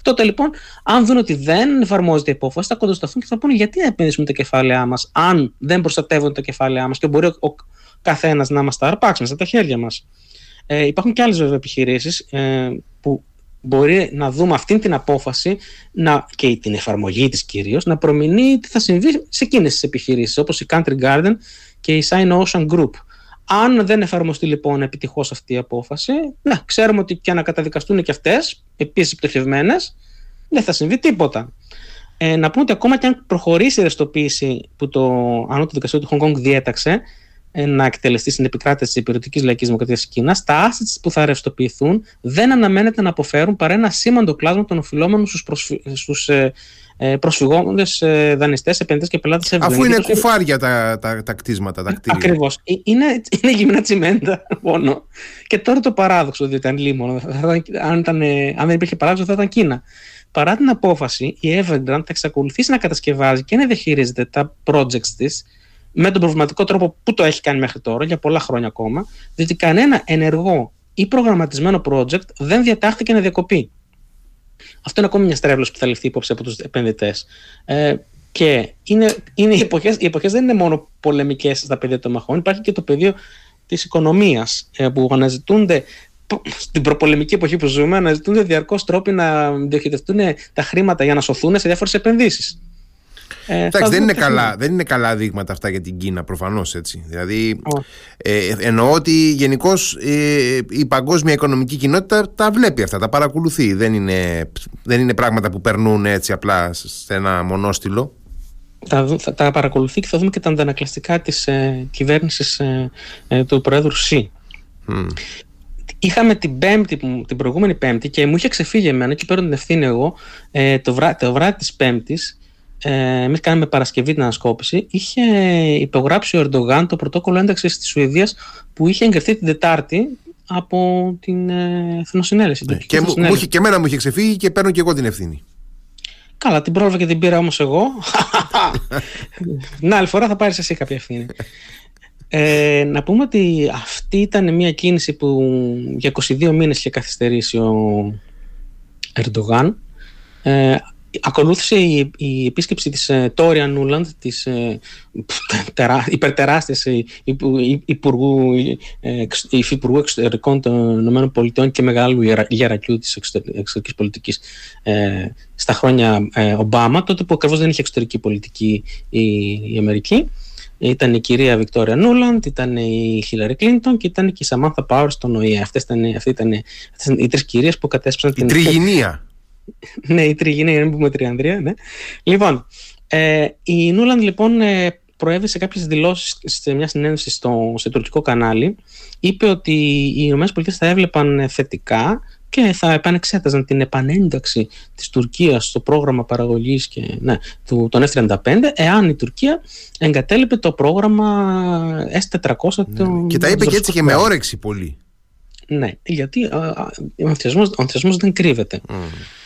Τότε λοιπόν, αν δουν ότι δεν εφαρμόζεται η απόφαση, θα κοντοσταθούν και θα πούνε γιατί να επενδύσουμε τα κεφάλαιά μας, αν δεν προστατεύονται τα κεφάλαιά μας και μπορεί ο, ο καθένας να μας τα αρπάξει στα τα χέρια μας; Ε, υπάρχουν και άλλες βέβαια επιχειρήσεις ε, που μπορεί να δούμε αυτή την απόφαση να, και την εφαρμογή της κυρίως να προμηνεί τι θα συμβεί σε εκείνες τις επιχειρήσεις όπως η Country Garden και η Sign Ocean Group. Αν δεν εφαρμοστεί λοιπόν επιτυχώς αυτή η απόφαση, να, ξέρουμε ότι και να καταδικαστούν και αυτές, επίσης πτωχευμένες, δεν θα συμβεί τίποτα. Ε, να πούμε ότι ακόμα και αν προχωρήσει η ρευστοποίηση που το Ανώτατο Δικαστήριο του Hong Kong διέταξε, ε, να εκτελεστεί στην επικράτηση τη υπηρετικής λαϊκής δημοκρατίας τη Κίνα, τα assets που θα ρευστοποιηθούν δεν αναμένεται να αποφέρουν παρά ένα σήμαντο κλάσμα των οφειλόμενων στους προσφυ... στους, ε, ε προσφυγόντες ε, δανειστές, επενδυτές και πελάτες Αφού είναι κουφάρια τα, τα, τα κτίσματα, τα κτίρια. Ακριβώς. Είναι, είναι γυμνά τσιμέντα μόνο. Και τώρα το παράδοξο, διότι αν λίμωνο, αν, ήταν, αν δεν υπήρχε παράδοξο, θα ήταν Κίνα. Παρά την απόφαση, η Evergrande θα εξακολουθήσει να κατασκευάζει και να διαχειρίζεται τα projects της με τον προβληματικό τρόπο που το έχει κάνει μέχρι τώρα, για πολλά χρόνια ακόμα, διότι κανένα ενεργό ή προγραμματισμένο project δεν διατάχθηκε να διακοπεί. Αυτό είναι ακόμη μια στρέβλωση που θα ληφθεί υπόψη από τους επενδυτές. Ε, και είναι, είναι οι, εποχές, οι εποχές δεν είναι μόνο πολεμικές στα πεδία των μαχών, υπάρχει και το πεδίο της οικονομίας ε, που αναζητούνται στην προπολεμική εποχή που ζούμε, αναζητούνται διαρκώς τρόποι να διοχετευτούν τα χρήματα για να σωθούν σε διάφορες επενδύσεις. Ε, Εντάξει, δεν είναι, καλά, δεν είναι καλά δείγματα αυτά για την Κίνα, προφανώς έτσι. Δηλαδή, ε, εννοώ ότι γενικώς ε, η παγκόσμια οικονομική κοινότητα τα βλέπει αυτά, τα παρακολουθεί. Δεν είναι, δεν είναι πράγματα που περνούν έτσι απλά σε ένα μονόστιλο. Τα, θα, τα παρακολουθεί και θα δούμε και τα αντανακλαστικά της ε, κυβέρνησης ε, ε, του Προέδρου Σι. Είχαμε την, πέμπτη, την προηγούμενη Πέμπτη και μου είχε ξεφύγει εμένα και παίρνω την ευθύνη εγώ το, βρά, το βράδυ της Πέμπτης ε, εμείς κάναμε Παρασκευή την ανασκόπηση, είχε υπογράψει ο Ερντογάν το πρωτόκολλο ένταξης της Σουηδίας που είχε εγκριθεί την Τετάρτη από την ε, Εθνοσυνέλευση. Ναι, και, μου, μου, και εμένα μου είχε ξεφύγει και παίρνω και εγώ την ευθύνη. Καλά, την πρόλαβα και την πήρα όμως εγώ. Να, άλλη φορά θα πάρεις εσύ κάποια ευθύνη. Ε, να πούμε ότι αυτή ήταν μια κίνηση που για 22 μήνες είχε καθυστερήσει ο Ερντογάν. Ε, ακολούθησε η, η επίσκεψη της ε, Τόρια Νούλαντ, της ε, τερά, υπερτεράστιας ε, υπουργού, ε, υφυπουργού εξωτερικών των ΗΠΑ και μεγάλου γερακιού της εξωτερικής πολιτικής ε, στα χρόνια ε, Ομπάμα, τότε που ακριβώς δεν είχε εξωτερική πολιτική η, η Αμερική. Ήταν η κυρία Βικτόρια Νούλαντ, ήταν η Χίλαρη Κλίντον και ήταν και η Σαμάνθα Πάουρ στον ΟΗΕ. Αυτές ήταν, αυτές ήταν, οι τρεις κυρίες που κατέσπασαν την... Τριγυνία ναι, η τριγυνή, για να πούμε τριανδρία. Ναι. Λοιπόν, ε, η Νούλαντ λοιπόν ε, προέβησε κάποιες δηλώσεις σε μια συνέντευξη στο, σε τουρκικό κανάλι. Είπε ότι οι ΗΠΑ θα έβλεπαν θετικά και θα επανεξέταζαν την επανένταξη της Τουρκίας στο πρόγραμμα παραγωγής και, ναι, του, των F-35 εάν η Τουρκία εγκατέλειπε το πρόγραμμα S-400 ναι, Και τα είπε και έτσι και με όρεξη πολύ. Ναι, γιατί ο ενθουσιασμός, δεν κρύβεται.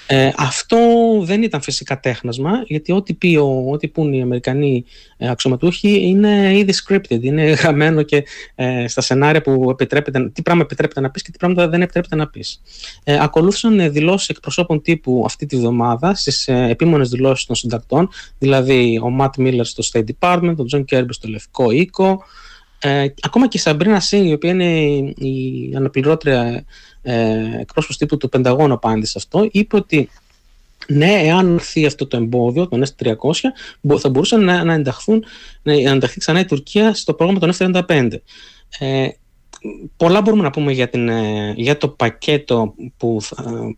Ε, αυτό δεν ήταν φυσικά τέχνασμα, γιατί ό,τι, πει ο, ό,τι πούν οι Αμερικανοί ε, αξιωματούχοι είναι ήδη scripted, είναι γραμμένο και ε, στα σενάρια που επιτρέπεται, τι πράγμα επιτρέπεται να πεις και τι πράγματα δεν επιτρέπεται να πεις. Ε, ακολούθησαν δηλώσεις εκπροσώπων τύπου αυτή τη βδομάδα στις ε, επίμονες δηλώσεις των συντακτών, δηλαδή ο Ματ Μίλλερ στο State Department, ο Τζον Κίρμπι στο Λευκό Οίκο, ε, ακόμα και η Σαμπρίνα Σίνγκ, η οποία είναι η αναπληρώτρια ε, εκπρόσωπος τύπου του Πενταγώνου απάντησε σε αυτό, είπε ότι ναι, εάν έρθει αυτό το εμπόδιο, τον S300, θα μπορούσαν να, να, ενταχθούν, να ενταχθεί ξανά η Τουρκία στο πρόγραμμα των F35. Ε, πολλά μπορούμε να πούμε για, την, ε, για το πακέτο που,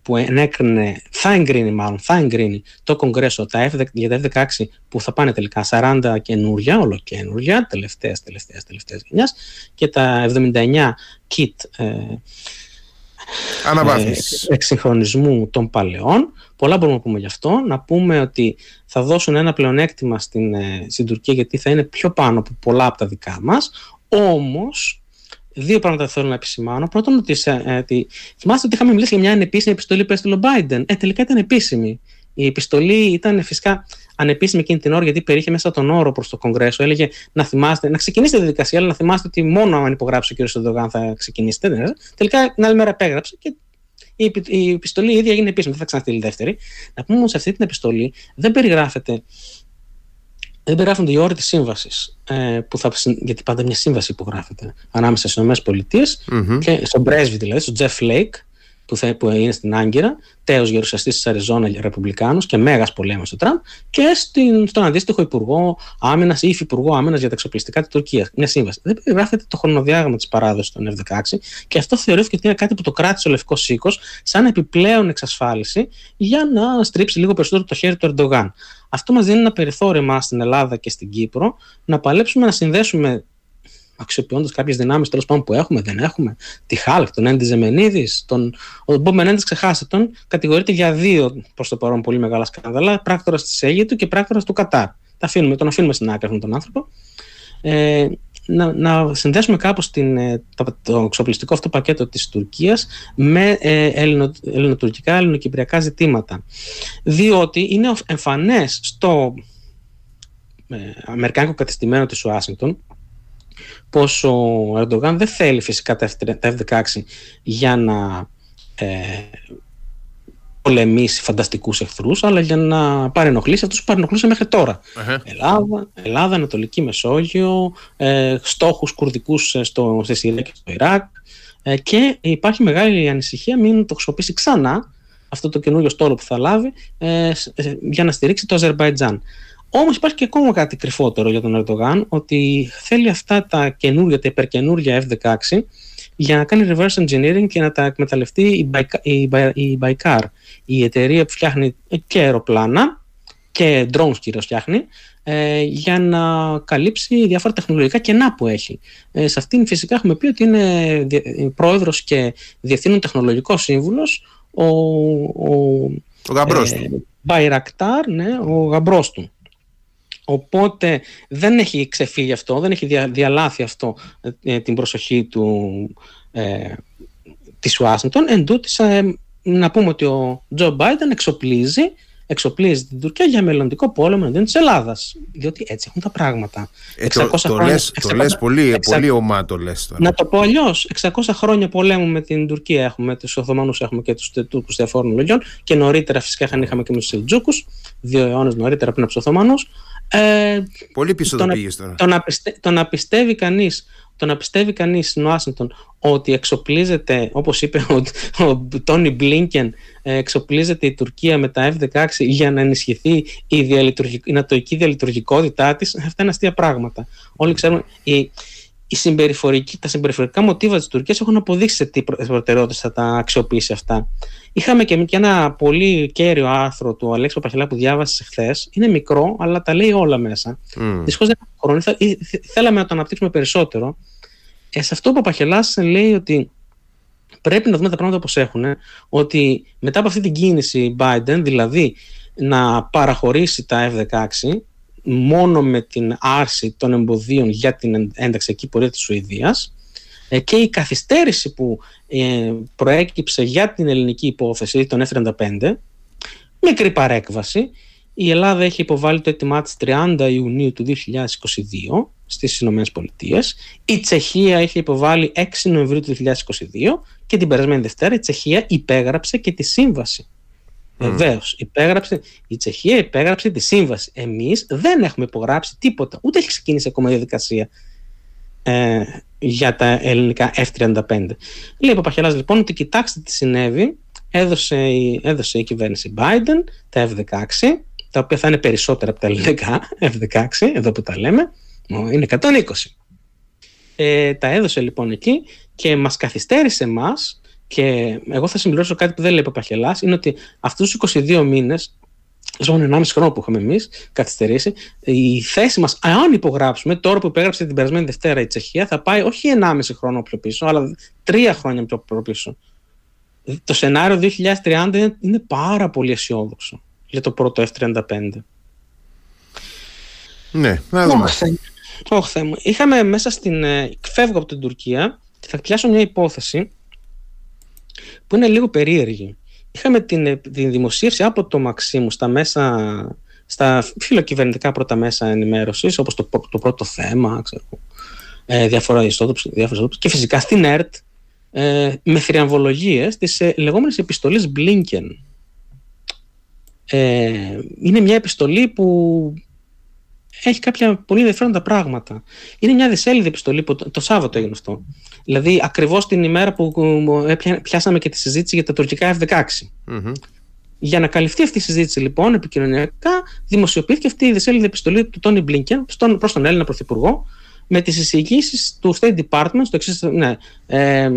που ενέκρινε, θα εγκρίνει μάλλον, θα εγκρίνει το Κογκρέσο τα F, για τα F16 που θα πάνε τελικά 40 καινούρια, ολοκαινούρια, τελευταίας, τελευταίας, τελευταίας γενιάς και τα 79 kit ε, Αναβάθμιση. Ε, εξυγχρονισμού των παλαιών. Πολλά μπορούμε να πούμε γι' αυτό. Να πούμε ότι θα δώσουν ένα πλεονέκτημα στην, ε, στην Τουρκία γιατί θα είναι πιο πάνω από πολλά από τα δικά μας. Όμως, δύο πράγματα θέλω να επισημάνω. Πρώτον, ότι, ε, θυμάστε ότι είχαμε μιλήσει για μια ανεπίσημη επιστολή που έστειλε ο Biden. Ε, τελικά ήταν επίσημη. Η επιστολή ήταν φυσικά ανεπίσημη εκείνη την ώρα, γιατί περιείχε μέσα τον όρο προς το Κογκρέσο. Έλεγε να θυμάστε, να ξεκινήσετε τη διαδικασία, αλλά να θυμάστε ότι μόνο αν υπογράψει ο κ. Ερντογάν θα ξεκινήσετε. Ναι. Τελικά την άλλη μέρα υπέγραψε και η, η επιστολή η ίδια έγινε επίσημη. Δεν θα ξαναστείλει δεύτερη. Να πούμε όμως σε αυτή την επιστολή δεν περιγράφεται δεν περιγράφονται οι όροι της σύμβασης. Ε, γιατί πάντα μια σύμβαση υπογράφεται ανάμεσα στις ΗΠΑ mm-hmm. και στον πρέσβη δηλαδή, στον Τζεφ Φλέικ, που, θα, που είναι στην Άγκυρα, τέως γερουσιαστής της Αριζόνα Ρεπουμπλικάνο και μέγας πολέμιος του Τραμπ, και στην, στον αντίστοιχο Υπουργό Άμυνας ή Υφυπουργό Άμυνας για τα εξοπλιστικά της Τουρκίας. Μια σύμβαση. Δεν περιγράφεται το χρονοδιάγραμμα της παράδοσης των F-16 και αυτό θεωρήθηκε ότι είναι κάτι που το κράτησε ο Λευκός Οίκος σαν επιπλέον εξασφάλιση για να στρίψει λίγο περισσότερο το χέρι του Ερντογάν. Αυτό μας δίνει ένα περιθώριο εμά στην Ελλάδα και στην Κύπρο να παλέψουμε να συνδέσουμε αξιοποιώντας κάποιες δυνάμεις τέλος πάντων που έχουμε, δεν έχουμε. Τη Χάλκ, τον Έντι Ζεμενίδης, τον. Ο Μπομπ Μενέντες, ξεχάστε τον, κατηγορείται για δύο προς το παρόν πολύ μεγάλα σκάνδαλα, πράκτορας της Αίγυπτου και πράκτορας του Κατάρ. Τα αφήνουμε, τον αφήνουμε στην άκρη αυτόν τον άνθρωπο. Ε, να, να συνδέσουμε κάπως την, ε, το, το εξοπλιστικό αυτό πακέτο της Τουρκίας με ε, ελληνο, ελληνοτουρκικά, ελληνοκυπριακά ζητήματα. Διότι είναι εμφανές στο ε, αμερικάνικο κατεστημένο της Ουάσιγκτον πως ο Ερντογάν δεν θέλει φυσικά τα F-16 για να ε, πολεμήσει φανταστικούς εχθρούς, αλλά για να παρενοχλήσει αυτού που παρενοχλούσε μέχρι Ελλάδα, Ελλάδα, Ανατολική Μεσόγειο, ε, στόχους κουρδικούς ε, στο, στη Συρία και στο Ιράκ. Ε, και υπάρχει μεγάλη ανησυχία μην το χρησιμοποιήσει ξανά αυτό το καινούριο στόλο που θα λάβει ε, ε για να στηρίξει το Αζερβαϊτζάν. Όμως υπάρχει και ακόμα κάτι κρυφότερο για τον Ερντογάν, ότι θέλει αυτά τα καινούργια, τα υπερκαινούργια F-16 για να κάνει reverse engineering και να τα εκμεταλλευτεί η Baikar, η εταιρεία που φτιάχνει και αεροπλάνα και drones κυρίως φτιάχνει, ε, για να καλύψει διάφορα τεχνολογικά κενά που έχει. Ε, σε αυτήν φυσικά έχουμε πει ότι είναι πρόεδρος και διευθύνων τεχνολογικός σύμβουλος ο, ο, ο γαμπρός ε, του. ναι, ο γαμπρός του. Οπότε δεν έχει ξεφύγει αυτό, δεν έχει διαλάθει αυτό ε, την προσοχή του ε, της Ουάσιγκτον. Εν τούτης, ε, να πούμε ότι ο Τζο Μπάιντεν εξοπλίζει, εξοπλίζει την Τουρκία για μελλοντικό πόλεμο εναντίον της Ελλάδας. Διότι έτσι έχουν τα πράγματα. Ε, το, το, χρόνια, λες, 600, το λες πολύ, 600, πολύ ομά το λες τώρα. Να το πω αλλιώς. 600 χρόνια πολέμου με την Τουρκία έχουμε, τους Οθωμανούς έχουμε και τους Τούρκους διαφόρων λογιών και νωρίτερα φυσικά είχαμε και με τους Σελτζούκους, δύο αιώνες νωρίτερα πριν από τους Οθωμανούς. Ε, Πολύ πίσω το, το πήγες τώρα. Το να, το να πιστεύει κανείς το να πιστεύει κανείς στην Ουάσιγκτον ότι εξοπλίζεται, όπως είπε ο, ο Τόνι Μπλίνκεν, ε, εξοπλίζεται η Τουρκία με τα F-16 για να ενισχυθεί η, η νατοική διαλειτουργικότητά της, αυτά είναι αστεία πράγματα. Όλοι ξέρουμε, η, η συμπεριφορική, τα συμπεριφορικά μοτίβα της Τουρκίας έχουν αποδείξει σε τι προτεραιότητες θα τα αξιοποιήσει αυτά. Είχαμε και, ένα πολύ κέριο άρθρο του Αλέξης Παχελά που διάβασε χθες. Είναι μικρό, αλλά τα λέει όλα μέσα. Mm. Δυστυχώς δεν έχουμε χρόνο. Θέλαμε να το αναπτύξουμε περισσότερο. Ε, σε αυτό ο Παπαχελάς λέει ότι πρέπει να δούμε τα πράγματα όπως έχουν. Ότι μετά από αυτή την κίνηση Biden, δηλαδή να παραχωρήσει τα F-16, μόνο με την άρση των εμποδίων για την ενταξιακή πορεία της Σουηδίας ε, και η καθυστέρηση που ε, προέκυψε για την ελληνική υπόθεση των F-35 μικρή παρέκβαση η Ελλάδα έχει υποβάλει το έτοιμά της 30 Ιουνίου του 2022 στις Ηνωμένες Πολιτείες. Η Τσεχία έχει υποβάλει 6 Νοεμβρίου του 2022 και την περασμένη Δευτέρα η Τσεχία υπέγραψε και τη σύμβαση Βεβαίως, υπέγραψε, η Τσεχία υπέγραψε τη σύμβαση. Εμείς δεν έχουμε υπογράψει τίποτα, ούτε έχει ξεκινήσει ακόμα η διαδικασία ε, για τα ελληνικά F-35. Λέει ο Παπαχελάς λοιπόν ότι κοιτάξτε τι συνέβη. Έδωσε, έδωσε η κυβέρνηση Biden τα F-16, τα οποία θα είναι περισσότερα από τα ελληνικά F-16, εδώ που τα λέμε, είναι 120. Ε, τα έδωσε λοιπόν εκεί και μας καθυστέρησε εμάς και εγώ θα συμπληρώσω κάτι που δεν λέει ο Παπαχελάς, είναι ότι αυτούς τους 22 μήνες, ζώνη 1,5 χρόνο που είχαμε εμείς καθυστερήσει, η θέση μας, αν υπογράψουμε, τώρα που υπέγραψε την περασμένη Δευτέρα η Τσεχία, θα πάει όχι 1,5 χρόνο πιο πίσω, αλλά 3 χρόνια πιο πίσω. Το σενάριο 2030 είναι πάρα πολύ αισιόδοξο για το πρώτο F-35. Ναι, να δούμε. Όχι, θέμα. Είχαμε μέσα στην. Ε, φεύγω από την Τουρκία και θα πιάσω μια υπόθεση που είναι λίγο περίεργη. είχαμε την, την δημοσίευση από το Μαξίμου στα μέσα στα φιλοκυβερνητικά πρώτα μέσα ενημέρωσης όπως το, το πρώτο θέμα ξέρω, ε, διάφορα ιστότοπους, και φυσικά στην ΕΡΤ ε, με θριαμβολογίες της ε, λεγόμενης επιστολής Blinken ε, είναι μια επιστολή που έχει κάποια πολύ ενδιαφέροντα πράγματα. Είναι μια δισέλιδη επιστολή που το, το Σάββατο έγινε αυτό. Δηλαδή, ακριβώς την ημέρα που πιάσαμε και τη συζήτηση για τα τουρκικά F-16. mm Για να καλυφθεί αυτή η συζήτηση, λοιπόν, επικοινωνιακά, δημοσιοποιήθηκε αυτή η δισέλιδη επιστολή του Τόνι Μπλίνκεν προς τον Έλληνα Πρωθυπουργό με τις εισηγήσεις του State Department. Στο εξής, ναι, ε,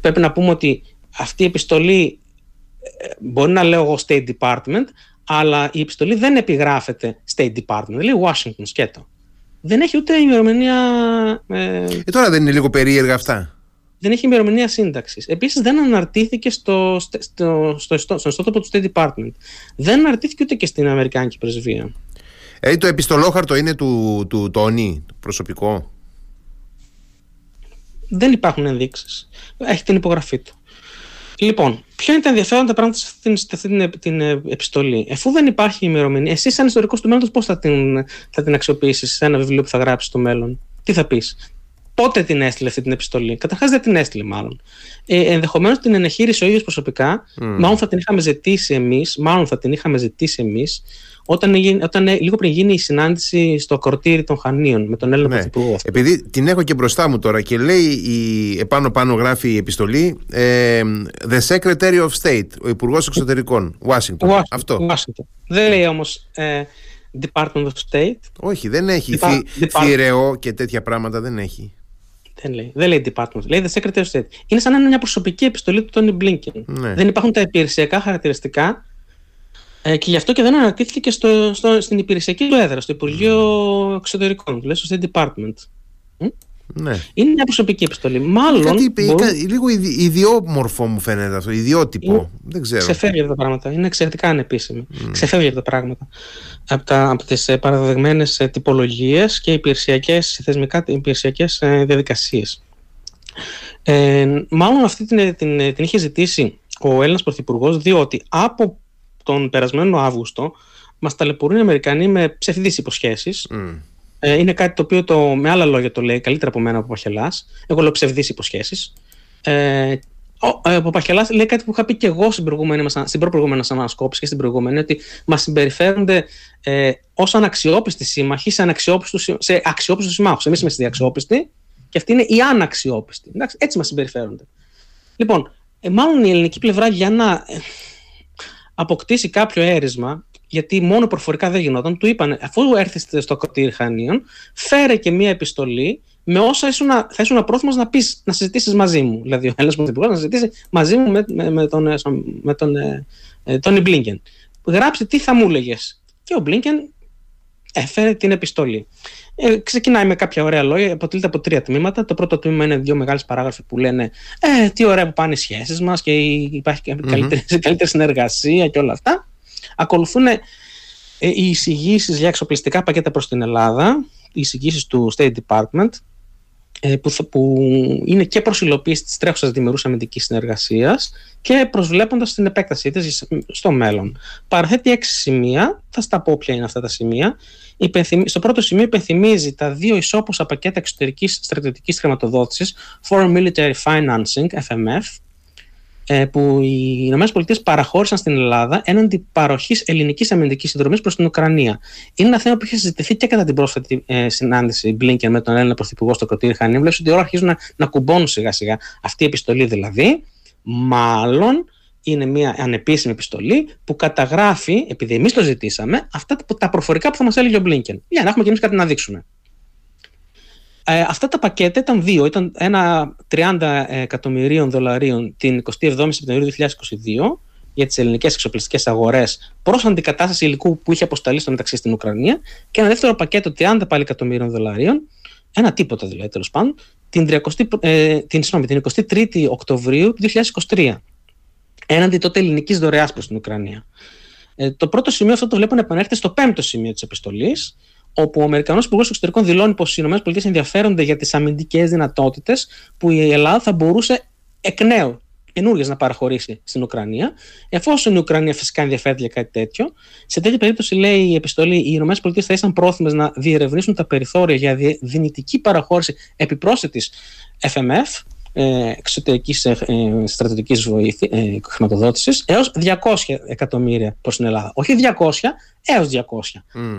πρέπει να πούμε ότι αυτή η επιστολή ε, μπορεί να λέω εγώ State Department, αλλά η επιστολή δεν επιγράφεται State Department, λέει Washington σκέτο. Δεν έχει ούτε ημερομηνία. Ε, ε, τώρα δεν είναι λίγο περίεργα αυτά. Δεν έχει ημερομηνία σύνταξης. Επίσης δεν αναρτήθηκε στο, στο, στο, στο, στο ιστότοπο του State Department. Δεν αναρτήθηκε ούτε και στην Αμερικάνικη πρεσβεία. Ε, το επιστολόχαρτο είναι του, του Τόνι, προσωπικό; Δεν υπάρχουν ενδείξεις. Έχει την υπογραφή του. Λοιπόν, ποια είναι τα ενδιαφέροντα πράγματα σε αυτήν, σε αυτή την, την, ε, επιστολή; Εφού δεν υπάρχει ημερομηνία, εσύ, σαν ιστορικός του μέλλοντος, πώς θα την, θα την αξιοποιήσεις σε ένα βιβλίο που θα γράψεις στο μέλλον; Τι θα πεις; Πότε την έστειλε αυτή την επιστολή; Καταρχάς δεν την έστειλε, μάλλον. Ε, Ενδεχομένως την ενεχείρησε ο ίδιος προσωπικά. Mm. Μάλλον θα την είχαμε ζητήσει εμείς. Μάλλον θα την είχαμε ζητήσει εμείς όταν, όταν λίγο πριν γίνει η συνάντηση στο κορτήρι των Χανίων με τον Έλληνα ναι. Πρωθυπουργό. Επειδή την έχω και μπροστά μου τώρα και λέει η, επάνω πάνω γράφει η επιστολή ε, The Secretary of State, ο Υπουργός Εξωτερικών, Washington. Washington. Αυτό. Washington. Δεν λέει όμως ε, Department of State. Όχι, δεν έχει. Depa- και τέτοια πράγματα δεν έχει. Δεν λέει, δεν λέει Department, λέει The Secretary of State. Είναι σαν να είναι μια προσωπική επιστολή του Τόνι Blinken. Ναι. Δεν υπάρχουν τα υπηρεσιακά χαρακτηριστικά ε, και γι' αυτό και δεν αναρτήθηκε στο, στο, στην υπηρεσιακή του έδρα, στο Υπουργείο Εξωτερικών, δηλαδή στο State Department. Ναι. Είναι μια προσωπική επιστολή. Μάλλον. Κάτι, μπορεί... λίγο ιδιόμορφο μου φαίνεται αυτό, ιδιότυπο. Είναι... Δεν ξέρω. Ξεφεύγει από τα πράγματα. Είναι εξαιρετικά ανεπίσημη. Mm. Ξεφεύγει από τα πράγματα. Από, τα, από τις ε, παραδεδεγμένε τυπολογίες και υπηρεσιακές, θεσμικά υπηρεσιακές ε, διαδικασίες. Ε, μάλλον αυτή την, την, την είχε ζητήσει ο Έλληνας Πρωθυπουργός, διότι από τον περασμένο Αύγουστο μας ταλαιπωρούν οι Αμερικανοί με ψευδείς υποσχέσεις. Mm. Ε, είναι κάτι το οποίο το, με άλλα λόγια το λέει καλύτερα από μένα από Παχελάς. Εγώ λέω ψευδείς υποσχέσεις. Ε, ο, ε, ο Παχελάς λέει κάτι που είχα πει και εγώ στην, προηγούμενη μας, στην προηγούμενη ανασκόπηση και στην προηγούμενη, ότι μας συμπεριφέρονται ε, ως αναξιόπιστοι σύμμαχοι σε, σε αξιόπιστους συμμάχους. Εμείς είμαστε οι αξιόπιστοι και αυτοί είναι οι αναξιόπιστοι. Εντάξει, έτσι μας συμπεριφέρονται. Λοιπόν, ε, μάλλον η ελληνική πλευρά για να αποκτήσει κάποιο έρισμα, γιατί μόνο προφορικά δεν γινόταν, του είπαν, αφού έρθει στο κοτήρι Χανίων, φέρε και μία επιστολή με όσα ήσουν, θα ήσουν πρόθυμο να, πεις, να συζητήσεις μαζί μου. Δηλαδή, ο Έλληνα Πρωθυπουργό να συζητήσει μαζί μου με, με, με τον, με τον, ε, ε, τον Μπλίνκεν. Γράψτε τι θα μου έλεγες. Και ο Μπλίνκεν έφερε την επιστολή. Ε, ξεκινάει με κάποια ωραία λόγια, αποτελείται από τρία τμήματα. Το πρώτο τμήμα είναι δύο μεγάλες παράγραφοι που λένε Ε, τι ωραία που πάνε οι σχέσεις μας και υπάρχει mm-hmm. καλύτερη, καλύτερη συνεργασία και όλα αυτά. Ακολουθούν ε, οι εισηγήσεις για εξοπλιστικά πακέτα προς την Ελλάδα, οι εισηγήσεις του State Department, ε, που, που είναι και προς υλοποίηση της τρέχουσας διμερούς αμυντικής συνεργασίας και προσβλέποντας την επέκτασή της στο μέλλον. Παραθέτει έξι σημεία, θα στα πω ποια είναι αυτά τα σημεία. Στο πρώτο σημείο υπενθυμίζει τα δύο ισόποσα πακέτα εξωτερικής στρατιωτικής χρηματοδότησης Foreign Military Financing, FMF, ε, που οι Ηνωμένες Πολιτείες παραχώρησαν στην Ελλάδα έναντι παροχής ελληνικής αμυντικής συνδρομής προς την Ουκρανία. Είναι ένα θέμα που είχε συζητηθεί και κατά την πρόσφατη ε, συνάντηση Blinken με τον Έλληνα Πρωθυπουργό στο Κροτήρι Χανίμ. Βλέπει ότι όλα αρχίζουν να, να κουμπώνουν σιγά σιγά. Αυτή η επιστολή δηλαδή, μάλλον είναι μια ανεπίσημη επιστολή που καταγράφει, επειδή εμείς το ζητήσαμε, αυτά τα προφορικά που θα μας έλεγε ο Blinken. Για να έχουμε και εμείς κάτι να δείξουμε. Ε, αυτά τα πακέτα ήταν δύο. Ήταν ένα 30 εκατομμυρίων δολαρίων την 27η Σεπτεμβρίου 2022 για τις ελληνικές εξοπλιστικές αγορές προς αντικατάσταση υλικού που είχε αποσταλεί στο μεταξύ στην Ουκρανία και ένα δεύτερο πακέτο 30 πάλι εκατομμύριων δολαρίων, ένα τίποτα δηλαδή τέλος πάντων, την, 30, ε, την, την 23η Οκτωβρίου του 2023 έναντι τότε ελληνικής δωρεάς προς την Ουκρανία. Ε, το πρώτο σημείο αυτό το βλέπω να επανέρχεται στο πέμπτο σημείο της επιστολής, όπου ο Αμερικανός Υπουργός Εξωτερικών δηλώνει πως οι ΗΠΑ ενδιαφέρονται για τις αμυντικές δυνατότητες που η Ελλάδα θα μπορούσε εκ νέου καινούργιες να παραχωρήσει στην Ουκρανία. Εφόσον η Ουκρανία φυσικά ενδιαφέρεται για κάτι τέτοιο, σε τέτοια περίπτωση λέει η επιστολή, οι ΗΠΑ θα ήσαν πρόθυμες να διερευνήσουν τα περιθώρια για δυνητική παραχώρηση επιπρόσθετης FMF, ε, εξωτερικής ε, ε, στρατιωτικής χρηματοδότησης έως 200 εκατομμύρια προς την Ελλάδα. Όχι 200, έως 200.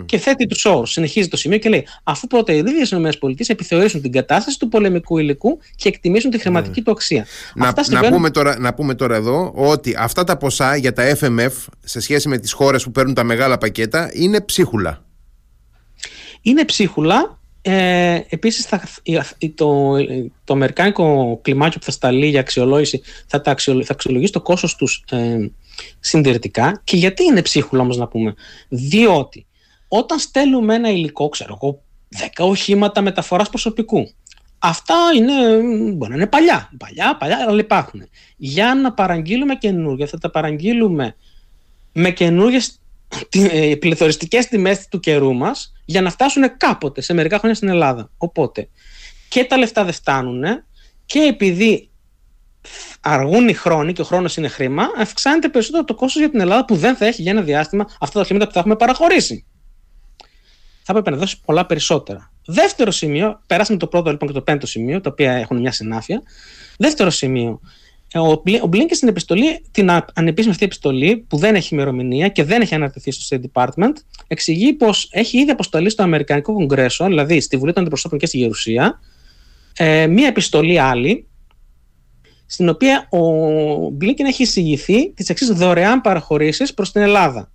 Και θέτει τους όρους. Συνεχίζει το σημείο και λέει: Αφού πρώτα οι ίδιε ΗΠΑ επιθεωρήσουν την κατάσταση του πολεμικού υλικού και εκτιμήσουν τη χρηματική του αξία. Να, να, πούμε τώρα, να πούμε τώρα εδώ ότι αυτά τα ποσά για τα FMF σε σχέση με τις χώρες που παίρνουν τα μεγάλα πακέτα είναι ψίχουλα. Είναι ψίχουλα ε, επίσης θα, το, το αμερικάνικο κλιμάκιο που θα σταλεί για αξιολόγηση θα, τα θα αξιολογήσει το κόστος τους ε, συντηρητικά και γιατί είναι ψίχουλα όμως να πούμε; Διότι όταν στέλνουμε ένα υλικό ξέρω εγώ 10 οχήματα μεταφοράς προσωπικού Αυτά είναι, μπορεί να είναι παλιά, παλιά, παλιά, αλλά υπάρχουν. Για να παραγγείλουμε καινούργια, θα τα παραγγείλουμε με καινούργιες ε, πληθωριστικές τιμές του καιρού μας για να φτάσουν κάποτε σε μερικά χρόνια στην Ελλάδα. Οπότε και τα λεφτά δεν φτάνουν και επειδή αργούν οι χρόνοι και ο χρόνος είναι χρήμα, αυξάνεται περισσότερο το κόστος για την Ελλάδα που δεν θα έχει για ένα διάστημα αυτά τα χρήματα που θα έχουμε παραχωρήσει. Θα έπρεπε να δώσει πολλά περισσότερα. Δεύτερο σημείο, περάσαμε το πρώτο λοιπόν και το πέμπτο σημείο, τα οποία έχουν μια συνάφεια. Δεύτερο σημείο, ο Μπλίνκες στην επιστολή, την ανεπίσημη αυτή επιστολή, που δεν έχει ημερομηνία και δεν έχει αναρτηθεί στο State Department, εξηγεί πως έχει ήδη αποστολή στο Αμερικανικό Κογκρέσο, δηλαδή στη Βουλή των Αντιπροσώπων και στη Γερουσία, ε, μία επιστολή άλλη, στην οποία ο Μπλίνκεν έχει εισηγηθεί τις εξής δωρεάν παραχωρήσεις προς την Ελλάδα.